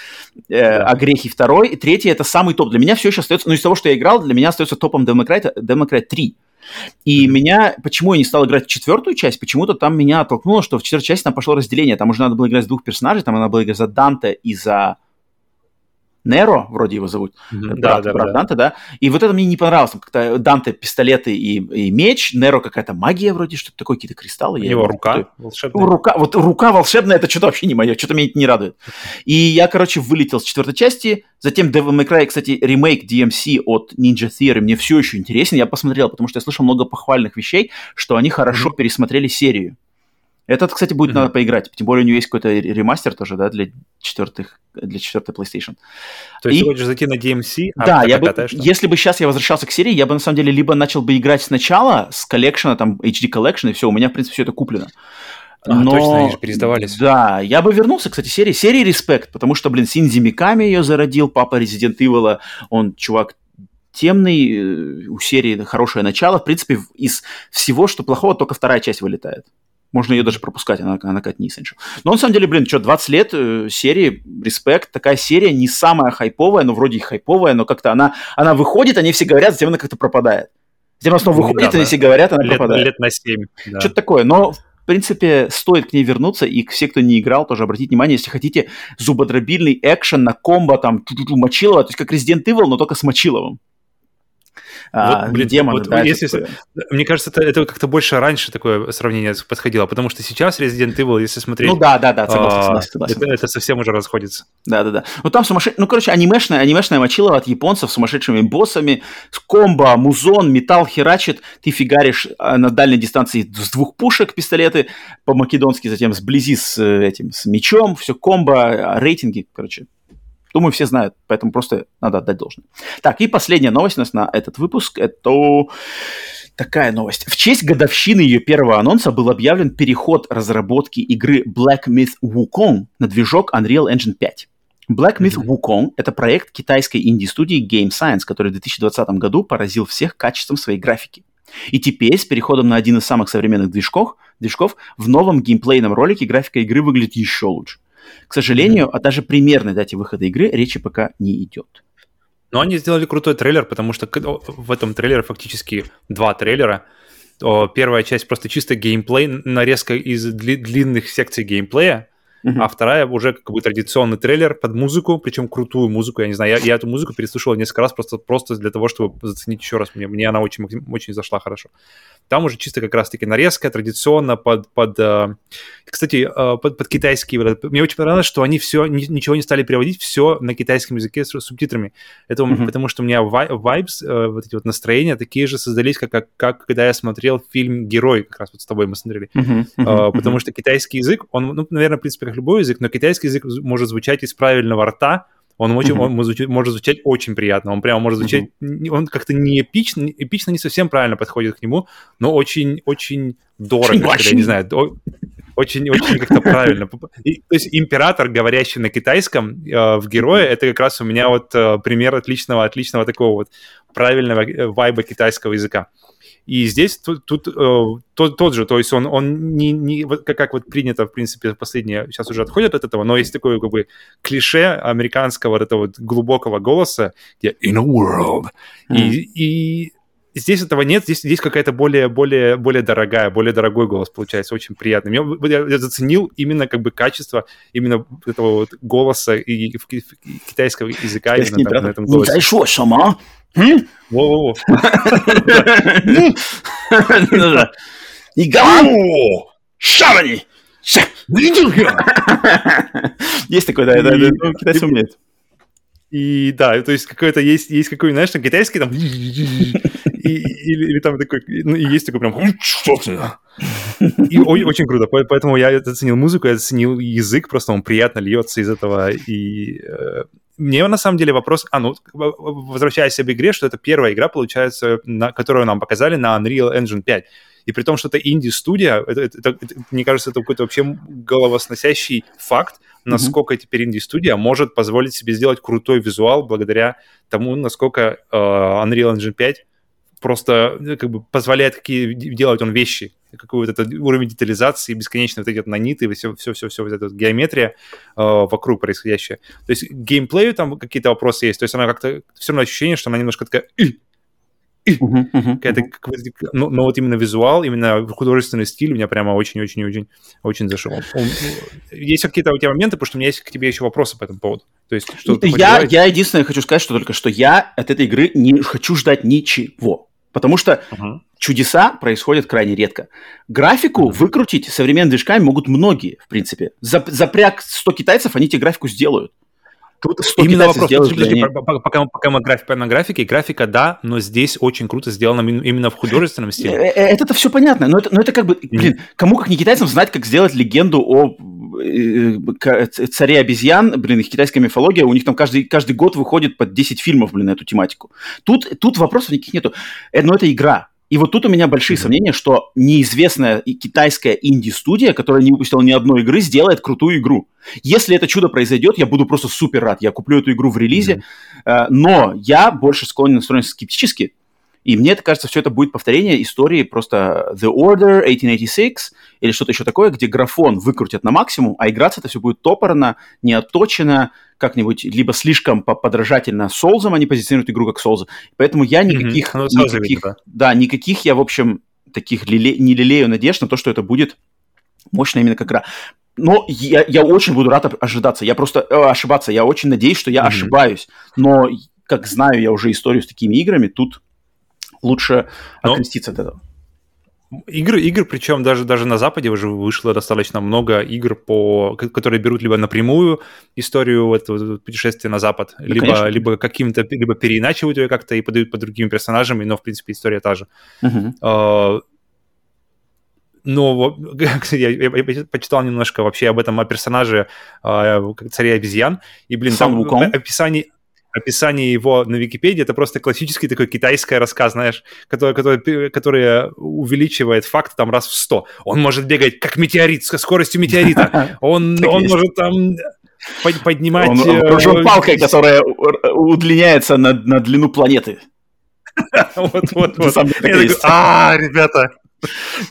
э, огрехи второй. И третья это самый топ. Для меня все еще остается, ну из того, что я играл, для меня остается топом Democrat, Democrat 3. И mm-hmm. меня, почему я не стал играть в четвертую часть, почему-то там меня оттолкнуло, что в четвертой части там пошло разделение. Там уже надо было играть с двух персонажей, там надо было играть за Данте и за Неро, вроде его зовут, mm-hmm. брат, да, брат да, Данте, да. И вот это мне не понравилось. Как-то Данте пистолеты и, и меч, Неро какая-то магия вроде, что-то такое, какие-то кристаллы. У него рука волшебная. Рука, вот рука волшебная, это что-то вообще не мое, что-то меня это не радует. И я, короче, вылетел с четвертой части, затем Devil May Cry, кстати, ремейк DMC от Ninja Theory мне все еще интересен, я посмотрел, потому что я слышал много похвальных вещей, что они хорошо mm-hmm. пересмотрели серию. Этот, кстати, будет mm-hmm. надо поиграть. Тем более у него есть какой-то ремастер тоже, да, для четвертых, для четвертой PlayStation. То есть и... ты хочешь зайти на DMC? А да, я бы, если бы сейчас я возвращался к серии, я бы на самом деле либо начал бы играть сначала с коллекшена, там HD Collection, и все, у меня, в принципе, все это куплено. А, Но, точно, они же пересдавались. Да, я бы вернулся, кстати, серии. Серии Респект, потому что, блин, Синзи Миками ее зародил, папа Resident Evil, он чувак темный, э, у серии хорошее начало. В принципе, из всего, что плохого, только вторая часть вылетает. Можно ее даже пропускать, она, она как не essential. Но на самом деле, блин, что, 20 лет э, серии, респект, такая серия не самая хайповая, но вроде и хайповая, но как-то она, она выходит, они все говорят, затем она как-то пропадает. Затем она снова ну, выходит, да, они да. все говорят, она лет, пропадает. Лет на 7. Да. Что-то такое, но в принципе, стоит к ней вернуться, и все, кто не играл, тоже обратите внимание, если хотите зубодробильный экшен на комбо, там, ту-ту-ту, Мочилова, то есть как Resident Evil, но только с Мочиловым. А, вот, блин, демоны, вот, да, если, такое... Мне кажется, это, это как-то больше раньше такое сравнение подходило, потому что сейчас Resident Evil, если смотреть... Ну да, да, да, согласен, а, согласен, согласен. Это, это совсем уже расходится. Да-да-да. Ну там сумасшедший... Ну, короче, анимешная, анимешная мочилова от японцев с сумасшедшими боссами, с комбо, музон, металл херачит, ты фигаришь а, на дальней дистанции с двух пушек пистолеты, по-македонски затем сблизи с э, этим, с мечом, все комбо, а, рейтинги, короче, Думаю, все знают, поэтому просто надо отдать должное. Так, и последняя новость у нас на этот выпуск. Это такая новость. В честь годовщины ее первого анонса был объявлен переход разработки игры Black Myth Wukong на движок Unreal Engine 5. Black Myth. Wukong — это проект китайской инди-студии Game Science, который в 2020 году поразил всех качеством своей графики. И теперь, с переходом на один из самых современных движков, движков в новом геймплейном ролике графика игры выглядит еще лучше. К сожалению, mm-hmm. о даже примерной дате выхода игры речи пока не идет. Но они сделали крутой трейлер, потому что в этом трейлере фактически два трейлера. Первая часть просто чисто геймплей, нарезка из длинных секций геймплея, Uh-huh. А вторая уже как бы традиционный трейлер под музыку, причем крутую музыку. Я не знаю, я, я эту музыку переслушал несколько раз просто, просто для того, чтобы заценить еще раз. Мне, мне она очень, очень зашла хорошо. Там уже чисто как раз-таки нарезка, традиционно под, под э, кстати, э, под, под китайский. Мне очень понравилось, что они все, ничего не стали переводить, все на китайском языке с субтитрами. Это mm-hmm. потому, что у меня vibes, э, вот эти вот настроения такие же создались, как, как, как когда я смотрел фильм «Герой», как раз вот с тобой мы смотрели. Mm-hmm. Mm-hmm. Потому что китайский язык, он, ну, наверное, в принципе, как любой язык, но китайский язык может звучать из правильного рта, он, очень, mm-hmm. он может, может звучать очень приятно. Он прямо может звучать... Mm-hmm. Он как-то не эпично, эпично не совсем правильно подходит к нему, но очень, очень дорого. Очень, я не знаю, очень, очень как-то правильно. И, то есть император, говорящий на китайском э, в герое, это как раз у меня вот э, пример отличного, отличного такого вот правильного э, вайба китайского языка. И здесь тут, тут э, тот, тот же, то есть он, он не, не вот как, как вот принято, в принципе, последние, сейчас уже отходят от этого, но есть такое как бы клише американского вот этого вот глубокого голоса, где in a world. Mm. И, и здесь этого нет, здесь, здесь какая-то более, более, более дорогая, более дорогой голос получается, очень приятный. Я, я, я заценил именно как бы качество именно этого вот голоса и, и, и китайского языка именно там, на этом голосе. 嗯，我我我，你敢我杀了你！你就是 Есть такой, да, да, да, ну, китайцы умеют. И да, то есть какой-то есть, есть какой, знаешь, там китайский там, или, или там такой, ну, и есть такой прям, и очень круто, поэтому я оценил музыку, я оценил язык, просто он приятно льется из этого, и э, мне на самом деле вопрос, а ну, возвращаясь об игре, что это первая игра, получается, на, которую нам показали на Unreal Engine 5. И при том, что это инди-студия, это, это, это, мне кажется, это какой-то вообще головосносящий факт, насколько mm-hmm. теперь инди-студия может позволить себе сделать крутой визуал благодаря тому, насколько э, Unreal Engine 5 просто э, как бы позволяет какие делать он вещи, какой-то этот уровень детализации, бесконечно вот эти вот наниты, все, все, все, все вот эта вот геометрия э, вокруг происходящее. То есть геймплею там какие-то вопросы есть, то есть она как-то все равно ощущение, что она немножко такая Uh-huh, uh-huh, uh-huh. Но, но вот именно визуал, именно художественный стиль меня прямо очень-очень-очень очень зашел. Есть какие-то у тебя моменты, потому что у меня есть к тебе еще вопросы по этому поводу. То есть, что я, я единственное хочу сказать, что только что я от этой игры не хочу ждать ничего. Потому что uh-huh. чудеса происходят крайне редко. Графику uh-huh. выкрутить современными движками могут многие, в принципе. Запряг 100 китайцев, они тебе графику сделают. Тут Именно вопрос, подожди, подожди, пока, пока мы граф, на графике, графика, да, но здесь очень круто сделано именно в художественном стиле. Э, э, это-то все понятно, но это, но это как бы, блин, кому как не китайцам знать, как сделать легенду о э, царе обезьян, блин, их китайская мифология, у них там каждый, каждый год выходит под 10 фильмов, блин, на эту тематику. Тут, тут вопросов никаких нету. Но это игра, и вот тут у меня большие mm-hmm. сомнения, что неизвестная китайская инди-студия, которая не выпустила ни одной игры, сделает крутую игру. Если это чудо произойдет, я буду просто супер рад. Я куплю эту игру в релизе, mm-hmm. но я больше склонен настроен скептически. И мне это кажется, все это будет повторение истории просто The Order 1886 или что-то еще такое, где графон выкрутят на максимум, а играться это все будет топорно, не отточено, как-нибудь либо слишком подражательно Солзам, они позиционируют игру как Солза. Поэтому я никаких, mm-hmm. никаких да. да, никаких я, в общем, таких лиле, не лелею надежд на то, что это будет мощная именно как игра. Но я, я очень буду рад ожидаться. Я просто э, ошибаться. Я очень надеюсь, что я mm-hmm. ошибаюсь. Но как знаю я уже историю с такими играми, тут лучше Но... окреститься от этого. Игры, игр, причем даже, даже на Западе уже вышло достаточно много игр, по, которые берут либо напрямую историю этого путешествия на Запад, да, либо, либо каким-то, либо переиначивают ее как-то и подают под другими персонажами, но, в принципе, история та же. Uh-huh. Uh, но я, я, я почитал немножко вообще об этом, о персонаже uh, царя обезьян, и, блин, Сам там описание описание его на Википедии это просто классический такой китайский рассказ, знаешь, который, который, который увеличивает факт там раз в сто. Он может бегать как метеорит, со скоростью метеорита. Он, он может там поднимать... Он, он э, палкой, которая удлиняется на, на длину планеты. Вот, вот, вот. А, ребята,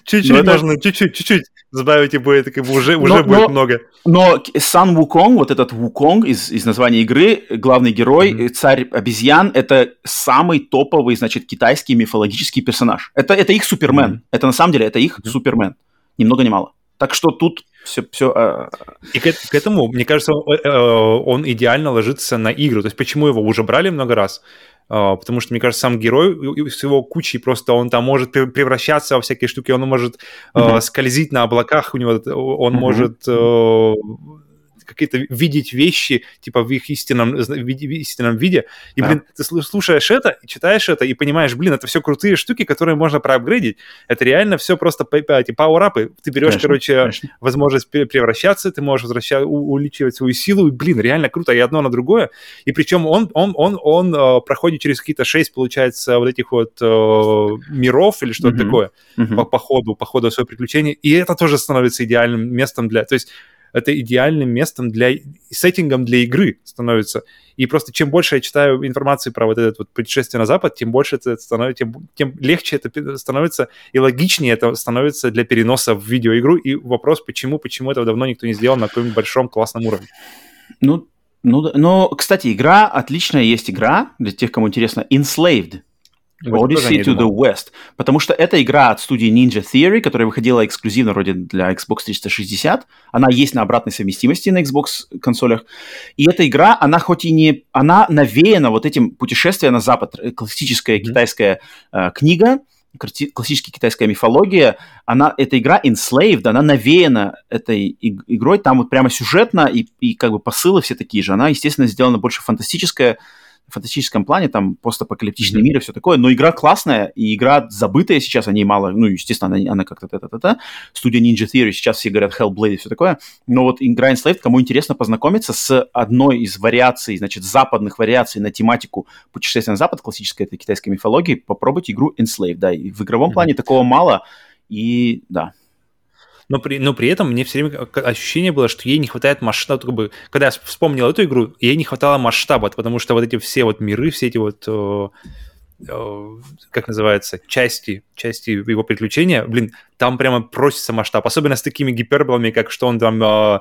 Чуть-чуть ну, можно, чуть-чуть, чуть-чуть добавить, и будет, как бы уже, уже но, будет но, много. Но Сан Вуконг, вот этот Вуконг из, из названия игры, главный герой, mm-hmm. царь обезьян, это самый топовый, значит, китайский мифологический персонаж. Это, это их Супермен. Mm-hmm. Это на самом деле, это их mm-hmm. Супермен. Ни много ни мало. Так что тут все... все а, И к, к этому, мне кажется, он, э, он идеально ложится на игру. То есть почему его уже брали много раз? А, потому что, мне кажется, сам герой с его кучей просто он там может превращаться во всякие штуки, он может mm-hmm. скользить на облаках, у него он mm-hmm. может э, какие-то видеть вещи, типа, в их истинном, виде, истинном виде. И, да. блин, ты слушаешь это, читаешь это и понимаешь, блин, это все крутые штуки, которые можно проапгрейдить. Это реально все просто эти пауэрапы. Ты берешь, конечно, короче, конечно. возможность превращаться, ты можешь возвращать, увеличивать свою силу. И, блин, реально круто, и одно на другое. И причем он, он, он, он, он проходит через какие-то шесть, получается, вот этих вот э, миров или что-то mm-hmm. такое mm-hmm. По, по ходу, по ходу своего приключения. И это тоже становится идеальным местом для... То есть это идеальным местом для, сеттингом для игры становится. И просто чем больше я читаю информации про вот это вот путешествие на Запад, тем больше это становится, тем, тем легче это становится и логичнее это становится для переноса в видеоигру. И вопрос, почему, почему этого давно никто не сделал на каком-нибудь большом классном уровне. Ну, ну, но, кстати, игра, отличная есть игра, для тех, кому интересно, Enslaved. Odyssey to the West. Потому что это игра от студии Ninja Theory, которая выходила эксклюзивно вроде для Xbox 360. Она есть на обратной совместимости на Xbox консолях. И эта игра, она хоть и не... Она навеяна вот этим путешествием на Запад. Классическая mm-hmm. китайская э, книга, классическая китайская мифология, она, эта игра Enslaved, она навеяна этой игрой, там вот прямо сюжетно и, и как бы посылы все такие же. Она, естественно, сделана больше фантастическая, фантастическом плане, там постапокалиптичный mm-hmm. мир и все такое, но игра классная, и игра забытая сейчас, о ней мало, ну, естественно, она, она как-то та-та-та-та. Студия Ninja Theory, сейчас все говорят Hellblade и все такое, но вот игра Enslaved, кому интересно познакомиться с одной из вариаций, значит, западных вариаций на тематику путешествия на Запад, классической этой китайской мифологии, попробуйте игру Enslaved, да, и в игровом mm-hmm. плане такого мало, и да, но при, но при этом мне все время ощущение было, что ей не хватает масштаба, как бы, когда я вспомнил эту игру, ей не хватало масштаба, потому что вот эти все вот миры, все эти вот как называется, части, части его приключения, блин, там прямо просится масштаб, особенно с такими гиперболами, как что он там э,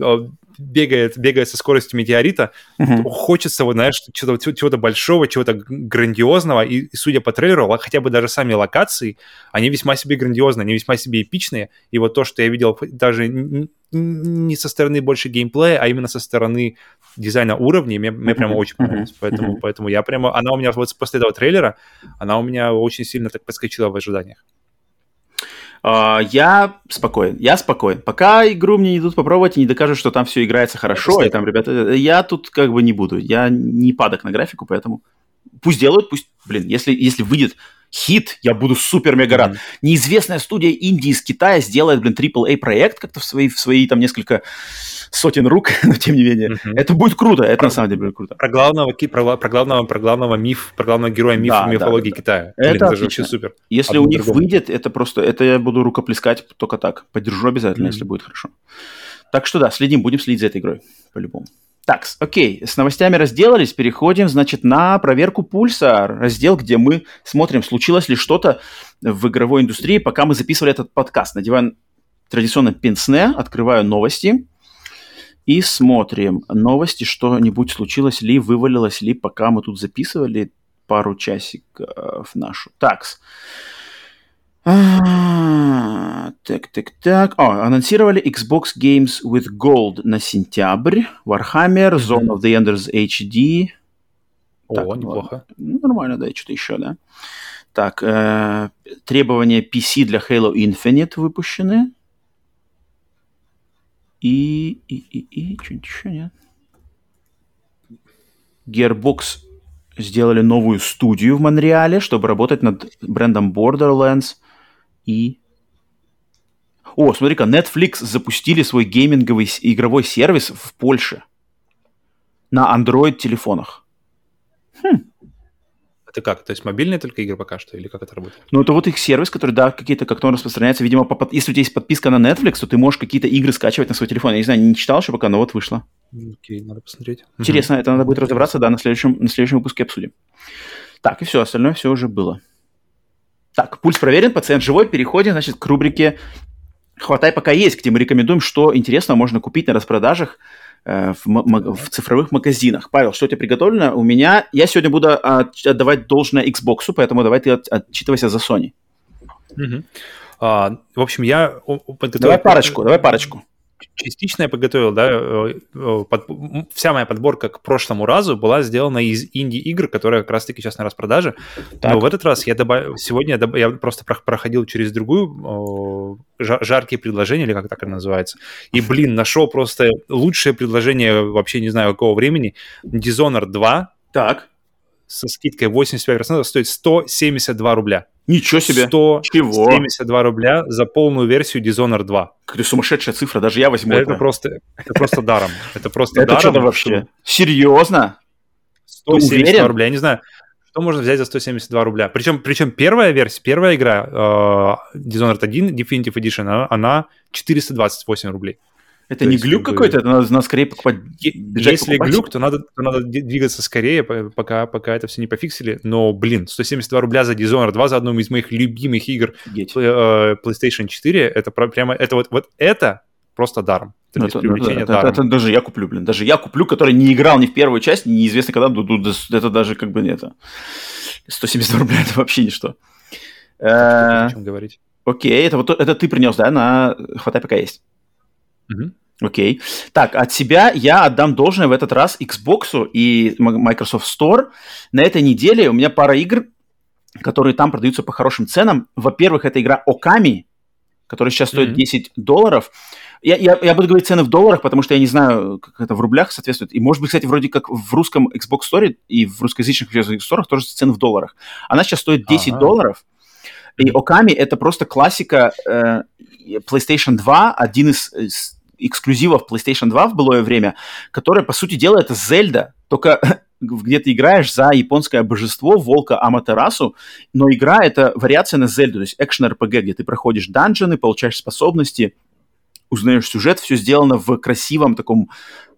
э, бегает, бегает со скоростью метеорита, uh-huh. хочется, вот, знаешь, чего-то, чего-то большого, чего-то грандиозного, и, и, судя по трейлеру, хотя бы даже сами локации, они весьма себе грандиозные, они весьма себе эпичные, и вот то, что я видел даже не со стороны больше геймплея, а именно со стороны дизайна уровней, мне, мне прямо очень понравилось, поэтому, поэтому я прямо, она у меня вот после этого трейлера, она у меня очень сильно так подскочила в ожиданиях. Uh, я спокоен, я спокоен. Пока игру мне не идут попробовать и не докажут, что там все играется хорошо, и там, ребята, я тут как бы не буду. Я не падок на графику, поэтому пусть делают, пусть, блин, если, если выйдет хит, я буду супер-мега рад. Mm-hmm. Неизвестная студия Индии из Китая сделает, блин, AAA проект как-то в свои, в свои там несколько сотен рук, но тем не менее. Mm-hmm. Это будет круто, это про, на самом деле будет круто. Про главного, про, про главного, про главного миф, про главного героя мифа да, мифологии да, да, Китая. Это, блин, это вообще супер. Если Одно у них другому. выйдет, это просто, это я буду рукоплескать только так. Поддержу обязательно, mm-hmm. если будет хорошо. Так что да, следим, будем следить за этой игрой, по-любому. Так, окей, с новостями разделались, переходим, значит, на проверку пульса, раздел, где мы смотрим, случилось ли что-то в игровой индустрии, пока мы записывали этот подкаст. Надеваем традиционно пенсне, открываю новости и смотрим новости, что-нибудь случилось ли, вывалилось ли, пока мы тут записывали пару часиков нашу. Такс. А, так, так, так. О, анонсировали Xbox Games with Gold на сентябрь. Warhammer, Zone of the Enders HD. О, Так, неплохо. Ну, нормально, да, что-то еще, да. Так, э, требования PC для Halo Infinite выпущены. И, и, и, и, что-нибудь еще нет. Gearbox сделали новую студию в Монреале, чтобы работать над брендом Borderlands и... О, смотри-ка, Netflix запустили свой гейминговый игровой сервис в Польше на Android-телефонах. Это как? То есть мобильные только игры пока что? Или как это работает? Ну, это вот их сервис, который, да, какие-то, как он распространяется, видимо, по если у тебя есть подписка на Netflix, то ты можешь какие-то игры скачивать на свой телефон. Я не знаю, не читал еще пока, но вот вышло. Окей, надо посмотреть. Интересно, это надо будет разобраться, да, на следующем, на следующем выпуске обсудим. Так, и все, остальное все уже было. Так, пульс проверен, пациент живой, переходим, значит, к рубрике «Хватай, пока есть», где мы рекомендуем, что интересного можно купить на распродажах э, в, в цифровых магазинах. Павел, что у тебя приготовлено? У меня... Я сегодня буду от- отдавать должное Xbox, поэтому давай ты от- отчитывайся за Sony. Мгм. А, в общем, я. Давай парочку, давай парочку. Частично я подготовил, да, э, э, под- вся моя подборка к прошлому разу была сделана из инди-игр, которые как раз-таки сейчас на распродаже. Так. Но в этот раз я добавил, сегодня я, доб- я просто прох- проходил через другую жаркие предложения, или как так это называется, и, блин, нашел просто лучшее предложение вообще не знаю какого времени. Dishonored 2 Так. со скидкой 85% стоит 172 рубля. Ничего себе. 172 рубля за полную версию Dishonored 2. Какая сумасшедшая цифра, даже я возьму Это это. просто, это просто даром. Это просто Это даром. что-то вообще. Серьезно? 172 уверен? рубля. Я не знаю, что можно взять за 172 рубля. Причем, причем первая версия, первая игра э, Dishonored 1 Definitive Edition, она 428 рублей. Это То не есть, глюк как бы- какой-то? Это надо, надо скорее покупать. Бежать Если покупать? глюк, то надо, то надо двигаться скорее, по- пока, пока это все не пофиксили. Но, блин, 172 рубля за Dishonored 2 за одну из моих любимых игр э, PlayStation 4, это прямо, это вот, вот это просто даром. Это Ну, это, привлечения это- даром. это- это даже я куплю, блин. Даже я куплю, который не играл ни в первую часть, неизвестно когда. Это даже как бы не это. 170 рублей это вообще ничто. Э, О чем говорить. Окей, это вот это ты принес, да, на хватай пока есть. Мгм. Окей. Так, от себя я отдам должное в этот раз Xbox и Microsoft Store. На этой неделе у меня пара игр, которые там продаются по хорошим ценам. Во-первых, это игра Оками, которая сейчас стоит Мгм. 10 долларов. Я, я, я буду говорить цены в долларах, потому что я не знаю, как это в рублях соответствует. И, может быть, кстати, вроде как в русском Xbox Store и в русскоязычных Xbox тоже цены в долларах. Она сейчас стоит 10 Ага. долларов. И. Оками это просто классика э, PlayStation 2, один из, из эксклюзивов PlayStation 2 в былое время, которая, по сути дела, это Зельда, только где ты играешь за японское божество, волка Аматерасу, но игра — это вариация на Зельду, то есть экшен-РПГ, где ты проходишь данжены, получаешь способности, узнаешь сюжет, все сделано в красивом таком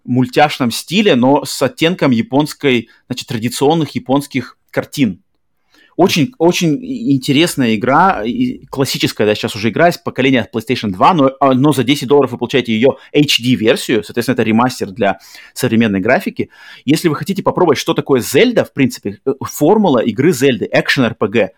мультяшном стиле, но с оттенком японской, значит, традиционных японских картин. Очень, очень интересная игра, классическая, да, сейчас уже игра из поколения PlayStation 2, но, а, но за 10 долларов вы получаете ее HD-версию, соответственно, это ремастер для современной графики. Если вы хотите попробовать, что такое Зельда, в принципе, э, формула игры Зельды, экшен-РПГ,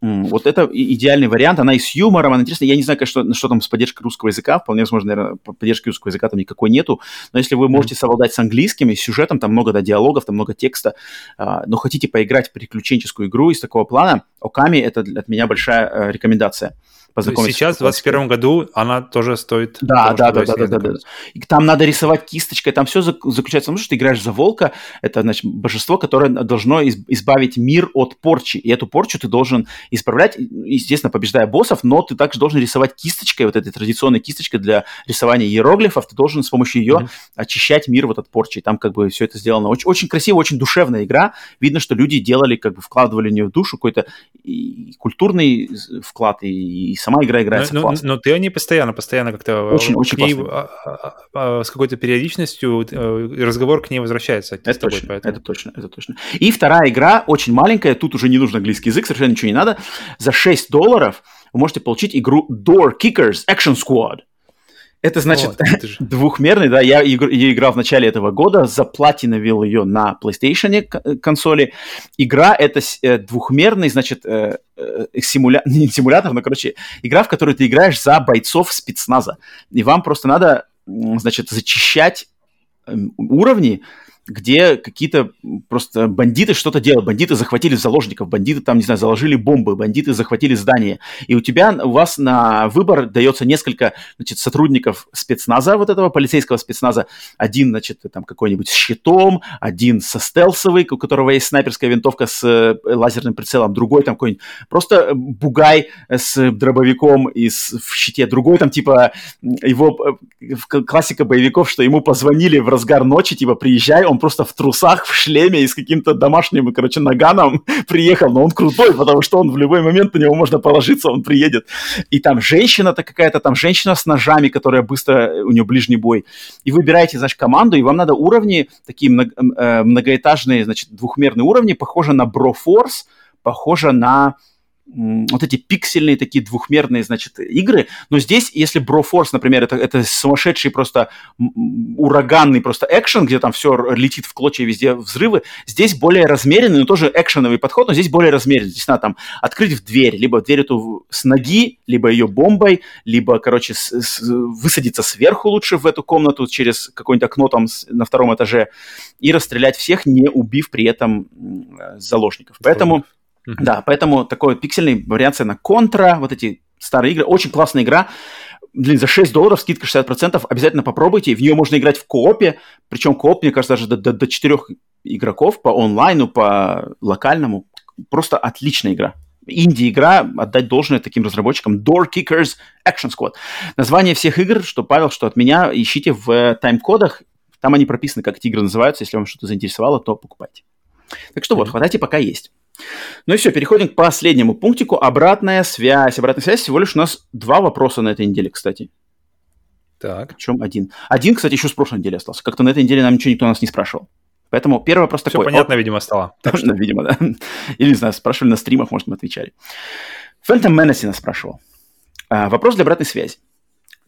Вот это идеальный вариант. Она и с юмором, она интересная. Я не знаю, конечно, что там с поддержкой русского языка. Вполне возможно, наверное, по- поддержки русского языка там никакой нету. Но если вы можете совладать с английским и с сюжетом, там много да, диалогов, там много текста, а, но хотите поиграть в приключенческую игру из такого плана, Оками это для- от меня большая э, рекомендация. Познакомиться сейчас, в 2021 году, она тоже стоит... да, того, да, да, да, да, да, да. И там надо рисовать кисточкой, там все заключается в том, что ты играешь за волка, это, значит, божество, которое должно из- избавить мир от порчи, и эту порчу ты должен исправлять, естественно, побеждая боссов, но ты также должен рисовать кисточкой, вот этой традиционной кисточкой для рисования иероглифов, ты должен с помощью ее Мгм. очищать мир вот от порчи, и там как бы все это сделано. Очень, очень красиво, очень душевная игра, видно, что люди делали, как бы вкладывали в нее душу, какой-то и культурный вклад, и, и сама игра играется но, классно. Но, но ты о ней постоянно, постоянно как-то очень, очень к ней, а, а, а, с какой-то периодичностью э, разговор к ней возвращается. Это тобой, точно, поэтому. это точно, это точно. И вторая игра, очень маленькая, тут уже не нужно английский язык, совершенно ничего не надо. За 6 долларов вы можете получить игру Door Kickers Action Squad. Это значит это двухмерный, да, я, я играл в начале этого года, заплатиновил ее на PlayStation консоли. Игра это э, двухмерный, значит, э, э, симуля... не симулятор, но, короче, игра, в которой ты играешь за бойцов спецназа. И вам просто надо, значит, зачищать э, уровни, где какие-то просто бандиты что-то делают. Бандиты захватили заложников, бандиты там, не знаю, заложили бомбы, бандиты захватили здание. И у тебя, у вас на выбор дается несколько, значит, сотрудников спецназа, вот этого полицейского спецназа. Один, значит, там какой-нибудь с щитом, один со стелсовой, у которого есть снайперская винтовка с э, лазерным прицелом, другой там какой-нибудь просто бугай с дробовиком и с, в щите, другой там типа его э, классика боевиков, что ему позвонили в разгар ночи, типа приезжай, он просто в трусах, в шлеме и с каким-то домашним, короче, наганом приехал, но он крутой, потому что он в любой момент на него можно положиться, он приедет. И там женщина-то какая-то, там женщина с ножами, которая быстро, у нее ближний бой. И выбираете, значит, команду, и вам надо уровни, такие э, многоэтажные, значит, двухмерные уровни, похоже на Broforce, похоже на вот эти пиксельные такие двухмерные, значит, игры. Но здесь, если Broforce, например, это, это сумасшедший просто ураганный просто экшен, где там все летит в клочья, везде взрывы, здесь более размеренный, но тоже экшеновый подход, но здесь более размеренный. Здесь надо там открыть в дверь, либо дверь эту с ноги, либо ее бомбой, либо, короче, с, с, высадиться сверху лучше в эту комнату через какое-нибудь окно там с, на втором этаже и расстрелять всех, не убив при этом заложников. Поэтому да, поэтому такой пиксельный вариация на контра, вот эти старые игры. Очень классная игра. Блин, за 6 долларов скидка 60%. Обязательно попробуйте. В нее можно играть в коопе. Причем кооп, мне кажется, даже до, до, до 4 игроков по онлайну, по локальному. Просто отличная игра. Инди-игра, отдать должное таким разработчикам. Door Kickers Action Squad. Название всех игр, что Павел, что от меня, ищите в тайм-кодах. Там они прописаны, как эти игры называются. Если вам что-то заинтересовало, то покупайте. Так что вот, хватайте, пока есть. Ну и все, переходим к последнему пунктику. Обратная связь. Обратная связь всего лишь у нас два вопроса на этой неделе, кстати. Так. Причем один. Один, кстати, еще с прошлой недели остался. Как-то на этой неделе нам ничего никто нас не спрашивал. Поэтому первый вопрос Все такой. понятно, О, видимо, стало. Точно, видимо, да. Или, не знаю, спрашивали на стримах, может, мы отвечали. Phantom Menace нас спрашивал. А, вопрос для обратной связи.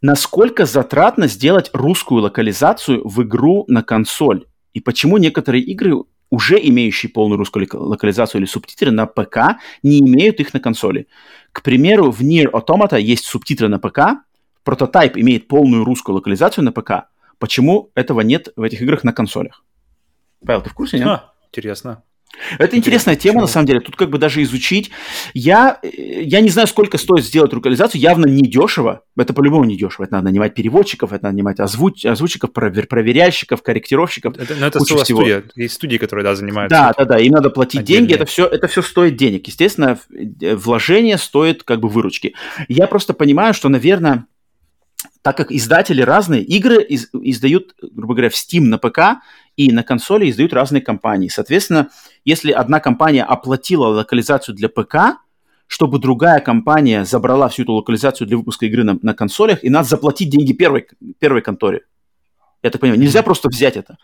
Насколько затратно сделать русскую локализацию в игру на консоль? И почему некоторые игры уже имеющие полную русскую локализацию или субтитры на ПК, не имеют их на консоли. К примеру, в Nier Automata есть субтитры на ПК, прототайп имеет полную русскую локализацию на ПК. Почему этого нет в этих играх на консолях? Павел, ты в курсе, нет? А, интересно. Это интересная тема, Почему? на самом деле. Тут как бы даже изучить. Я, я не знаю, сколько стоит сделать локализацию. Явно не дешево. Это по-любому не дешево. Это надо нанимать переводчиков, это надо нанимать озвуч, озвучиков, проверяльщиков, корректировщиков. Это, но это всего. студия. Есть студии, которые да, занимаются. Да, да, да. Им надо платить отдельные. деньги. Это все, это все стоит денег. Естественно, вложение стоит как бы выручки. Я просто понимаю, что, наверное, так как издатели разные, игры из, издают, грубо говоря, в Steam на ПК и на консоли издают разные компании. Соответственно, если одна компания оплатила локализацию для ПК, чтобы другая компания забрала всю эту локализацию для выпуска игры на, на консолях, и надо заплатить деньги первой, первой конторе. Я так понимаю, нельзя просто взять это.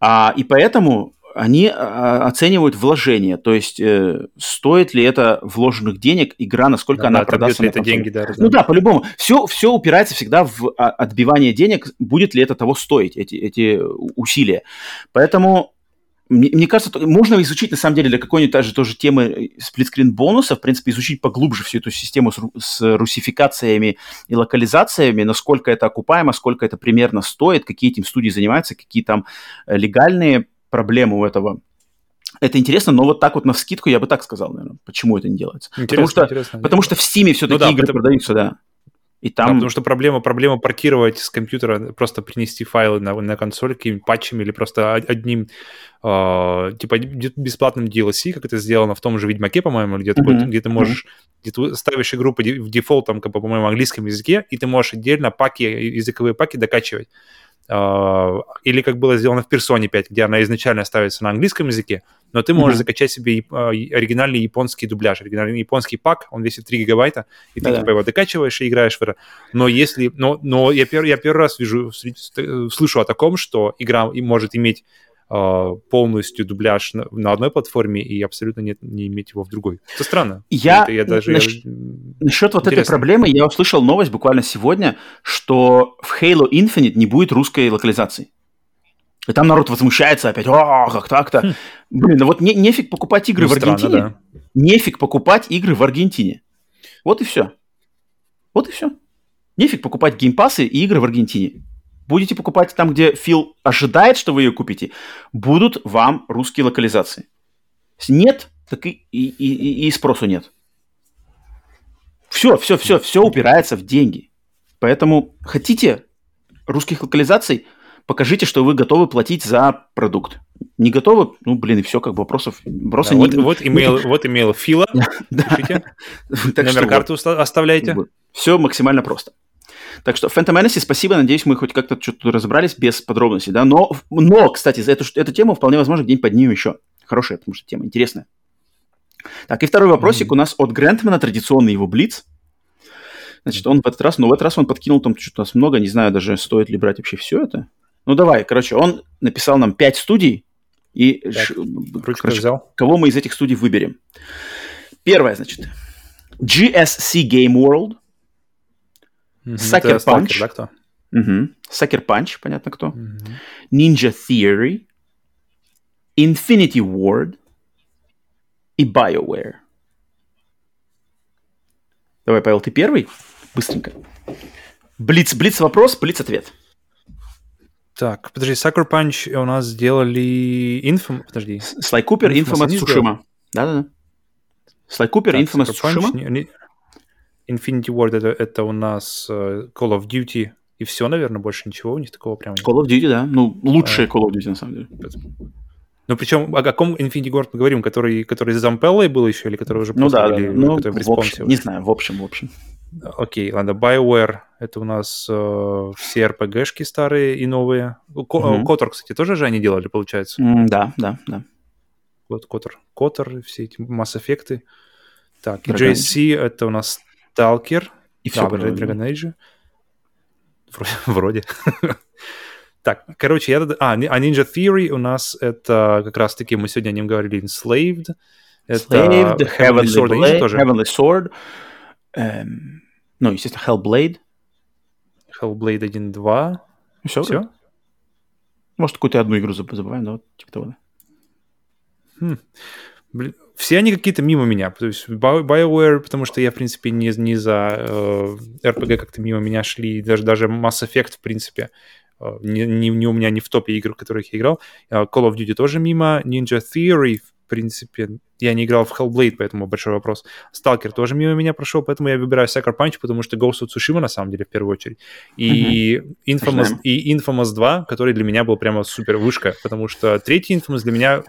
А, и поэтому они а, оценивают вложение, то есть э, стоит ли это вложенных денег игра, насколько да, она да, продастся это деньги, да, Ну да, по-любому. Все, все упирается всегда в а, отбивание денег, будет ли это того стоить, эти, эти усилия. Поэтому мне, мне кажется, можно изучить, на самом деле, для какой-нибудь даже тоже темы сплитскрин бонуса, в принципе, изучить поглубже всю эту систему с, с русификациями и локализациями, насколько это окупаемо, сколько это примерно стоит, какие этим студии занимаются, какие там э, легальные проблему у этого. Это интересно, но вот так вот на вскидку я бы так сказал, наверное, почему это не делается. Интересно, потому что, интересно. Потому что в Steam все-таки ну, да, игры это... продаются, да. И там... Да, потому что проблема, проблема паркировать с компьютера, просто принести файлы на, на консоль какими-нибудь патчами или просто одним, э, типа, бесплатным DLC, как это сделано в том же Ведьмаке, по-моему, где, mm-hmm. ты, где ты можешь, mm-hmm. где ты ставишь игру по, в дефолтом, как, по-моему, английском языке, и ты можешь отдельно паки, языковые паки докачивать. Uh, или как было сделано в Persona 5, где она изначально ставится на английском языке, но ты можешь mm-hmm. закачать себе uh, оригинальный японский дубляж, оригинальный японский пак, он весит 3 гигабайта, и ты типа его докачиваешь и играешь в это. Но если... Но, но я, пер, я первый раз вижу, слышу о таком, что игра может иметь полностью дубляж на, на одной платформе и абсолютно нет, не иметь его в другой. Это странно. Я, это, я даже, наш... я... Насчет вот этой проблемы я услышал новость буквально сегодня, что в Halo Infinite не будет русской локализации. И там народ возмущается опять, о, как так-то. Хм. Блин, ну вот не, нефиг покупать игры ну, в Аргентине. Странно, да. Нефиг покупать игры в Аргентине. Вот и все. Вот и все. Нефиг покупать геймпасы и игры в Аргентине будете покупать там, где Фил ожидает, что вы ее купите, будут вам русские локализации. Нет, так и, и, и, и спросу нет. Все, все, все, все упирается в деньги. Поэтому хотите русских локализаций, покажите, что вы готовы платить за продукт. Не готовы? Ну, блин, и все, как бы вопросов. Просто да, не... вот, вот, имейл, вот имейл Фила, пишите. Номер карты оставляйте. Все максимально просто. Так что Phantom Menace, спасибо, надеюсь, мы хоть как-то что-то разобрались без подробностей, да, но, но кстати, за эту, эту тему вполне возможно где-нибудь поднимем еще. Хорошая, потому что тема интересная. Так, и второй вопросик mm-hmm. у нас от Грентмана, традиционный его блиц. Значит, он в этот раз, ну, в этот раз он подкинул там что-то у нас много, не знаю даже, стоит ли брать вообще все это. Ну, давай, короче, он написал нам 5 студий, и так, ш... короче, взял. кого мы из этих студий выберем. Первое, значит, GSC Game World – Sucker Punch. да, кто? Угу. Sucker Punch, понятно кто. Угу. Ninja Theory. Infinity Ward. И BioWare. Давай, Павел, ты первый? Быстренько. Блиц, блиц вопрос, блиц ответ. Так, подожди, Sucker Punch у нас сделали Infam... Подожди. Слай Купер, Infamous Сушима. Да-да-да. Слай Купер, Infamous Сушима. Infinity Ward это, это у нас э, Call of Duty и все, наверное, больше ничего у них такого прям нет. Call of Duty, да. Ну, лучшие а, Call of Duty, на самом деле. Ну, причем о каком Infinity Ward мы говорим? Который, который с Зампеллой был еще или который уже ну, да, да. Ну, в, общем, не знаю, в общем, в общем. Окей, ладно, BioWare, это у нас э, все RPG-шки старые и новые. Ко- mm кстати, тоже же они делали, получается? Mm, да, да, да. Вот Котор, Котор, все эти Mass Effect. Так, и JSC это у нас Сталкер. И все. Да, Dragon Age. Вроде. Так, короче, я... А, а Ninja Theory у нас это как раз-таки, мы сегодня о нем говорили, Enslaved. Это Enslaved, Heavenly, Sword, Blade, тоже. Heavenly Sword. Эм, ну, естественно, Hellblade. Hellblade 1.2. Все? Все? Может, какую-то одну игру забываем? Вот, типа того, да. Хм. Блин, все они какие-то мимо меня. То есть BioWare, потому что я, в принципе, не, не за э, RPG как-то мимо меня шли. Даже, даже Mass Effect, в принципе, э, не, не, не у меня не в топе игр, в которых я играл. Uh, Call of Duty тоже мимо. Ninja Theory, в принципе, я не играл в Hellblade, поэтому большой вопрос. Stalker тоже мимо меня прошел, поэтому я выбираю Sucker Punch, потому что Ghost of Tsushima, на самом деле, в первую очередь. И, mm-hmm. Infamous, и Infamous 2, который для меня был прямо супер вышка, потому что третий Infamous для меня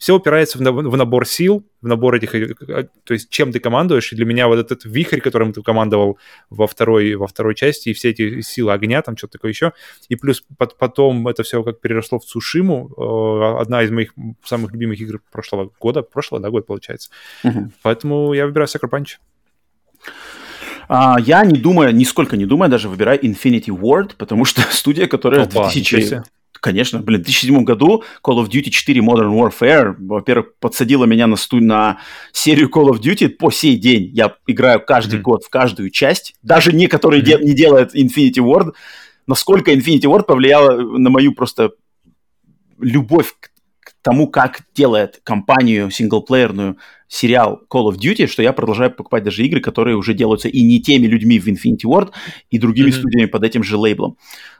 все упирается в, в набор сил, в набор этих, э, э, то есть чем ты командуешь, и для меня вот этот вихрь, которым ты командовал во второй, во второй части, и все эти силы огня, там что-то такое еще, и плюс под, потом это все как переросло в Цушиму, э, одна из моих самых любимых игр прошлого года, прошлого, да, год получается. Угу. Поэтому я выбираю Sucker Punch. А, я не думаю, нисколько не думаю, даже выбираю Infinity Ward, потому что студия, которая Опа, в 2000... Конечно, блин, в 2007 году Call of Duty 4 Modern Warfare, во-первых, подсадила меня на, сту... на серию Call of Duty по сей день. Я играю каждый mm-hmm. год в каждую часть, даже не которые mm-hmm. де... не делает Infinity Ward. Насколько Infinity Ward повлияла на мою просто любовь к, к тому, как делает компанию синглплеерную сериал Call of Duty, что я продолжаю покупать даже игры, которые уже делаются и не теми людьми в Infinity Ward, и другими mm-hmm. студиями под этим же лейблом.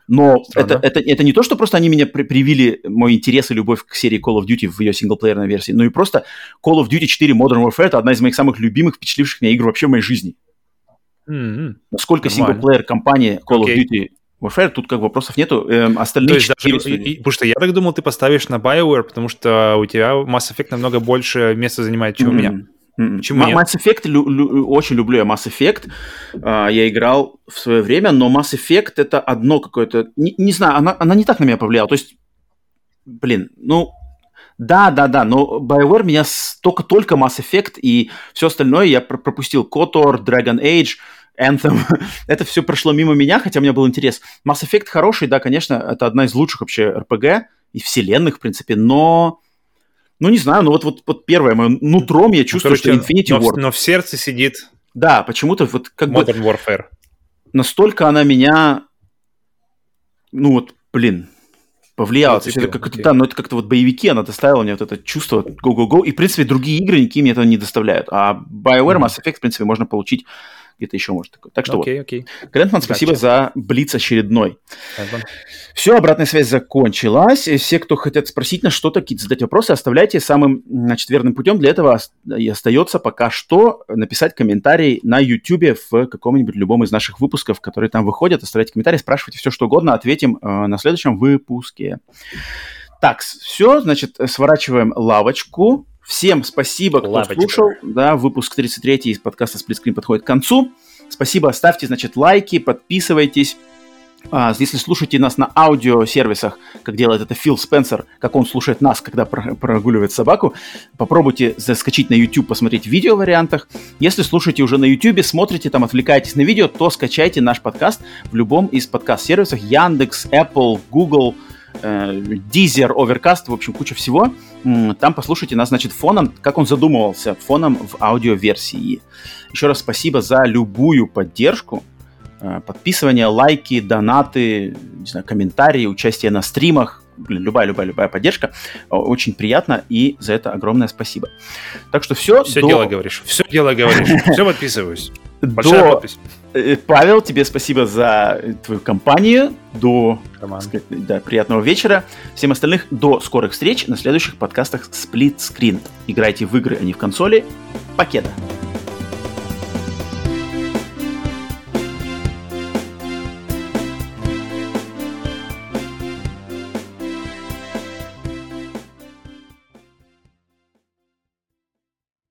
Но это, это, это не то, что просто они меня при- привили мой интерес и любовь к серии Call of Duty в ее синглплеерной версии, но и просто Call of Duty 4 Modern Warfare это одна из моих самых любимых, впечатливших меня игр вообще в моей жизни. Mm-hmm. Насколько синглплеер компания Call okay. of Duty Warfare, тут как вопросов нету. Эм, остальные То есть даже, и, и, потому что я так думал, ты поставишь на BioWare, потому что у тебя Mass Effect намного больше места занимает, чем mm-hmm. у меня. Почему нет? Mass Effect, лю- лю- очень люблю я Mass Effect. Uh, я играл в свое время, но Mass Effect это одно какое-то... Не, не знаю, она, она не так на меня повлияла. То есть, блин, ну, да, да, да, но BioWare меня только-только Mass Effect и все остальное я пропустил. KOTOR, Dragon Age, Anthem. это все прошло мимо меня, хотя у меня был интерес. Mass Effect хороший, да, конечно, это одна из лучших вообще RPG и вселенных, в принципе, но ну, не знаю, ну вот, вот, вот первое мое нутром я ну, чувствую, ну, короче, что Infinity но, War... Но в сердце сидит... Да, почему-то вот как Modern бы... Warfare. Настолько она меня... Ну вот, блин, повлияла. То есть это как okay. да, но это как-то вот боевики, она доставила мне вот это чувство go-go-go. И, в принципе, другие игры никакие мне этого не доставляют. А BioWare mm-hmm. Mass Effect, в принципе, можно получить где-то еще может такое. Так что okay, вот. Okay. Грентман, спасибо за блиц очередной. Okay. Все, обратная связь закончилась. Все, кто хотят спросить нас что-то, какие-то задать вопросы, оставляйте самым, значит, верным путем. Для этого и остается пока что написать комментарий на YouTube в каком-нибудь любом из наших выпусков, которые там выходят. Оставляйте комментарии, спрашивайте все, что угодно, ответим э, на следующем выпуске. Так, все, значит, сворачиваем лавочку. Всем спасибо, кто Лапочка. слушал. Да, выпуск 33 из подкаста Сплитскрин подходит к концу. Спасибо, ставьте, значит, лайки, подписывайтесь. А, если слушаете нас на аудиосервисах, как делает это Фил Спенсер, как он слушает нас, когда прогуливает собаку, попробуйте заскочить на YouTube, посмотреть в видео вариантах. Если слушаете уже на YouTube, смотрите там, отвлекаетесь на видео, то скачайте наш подкаст в любом из подкаст-сервисах Яндекс, Apple, Google, Deezer, Overcast, в общем, куча всего. Там послушайте нас, значит, фоном, как он задумывался, фоном в аудиоверсии. Еще раз спасибо за любую поддержку. Э, подписывание, лайки, донаты, не знаю, комментарии, участие на стримах. Блин, любая, любая, любая поддержка. Очень приятно, и за это огромное спасибо. Так что все. Все до... дело говоришь. Все дело говоришь. Все подписываюсь. Большая до... подпись. Э, Павел, тебе спасибо за твою компанию. До сказать, да, приятного вечера. Всем остальных до скорых встреч на следующих подкастах Split Screen. Играйте в игры, а не в консоли. Покеда.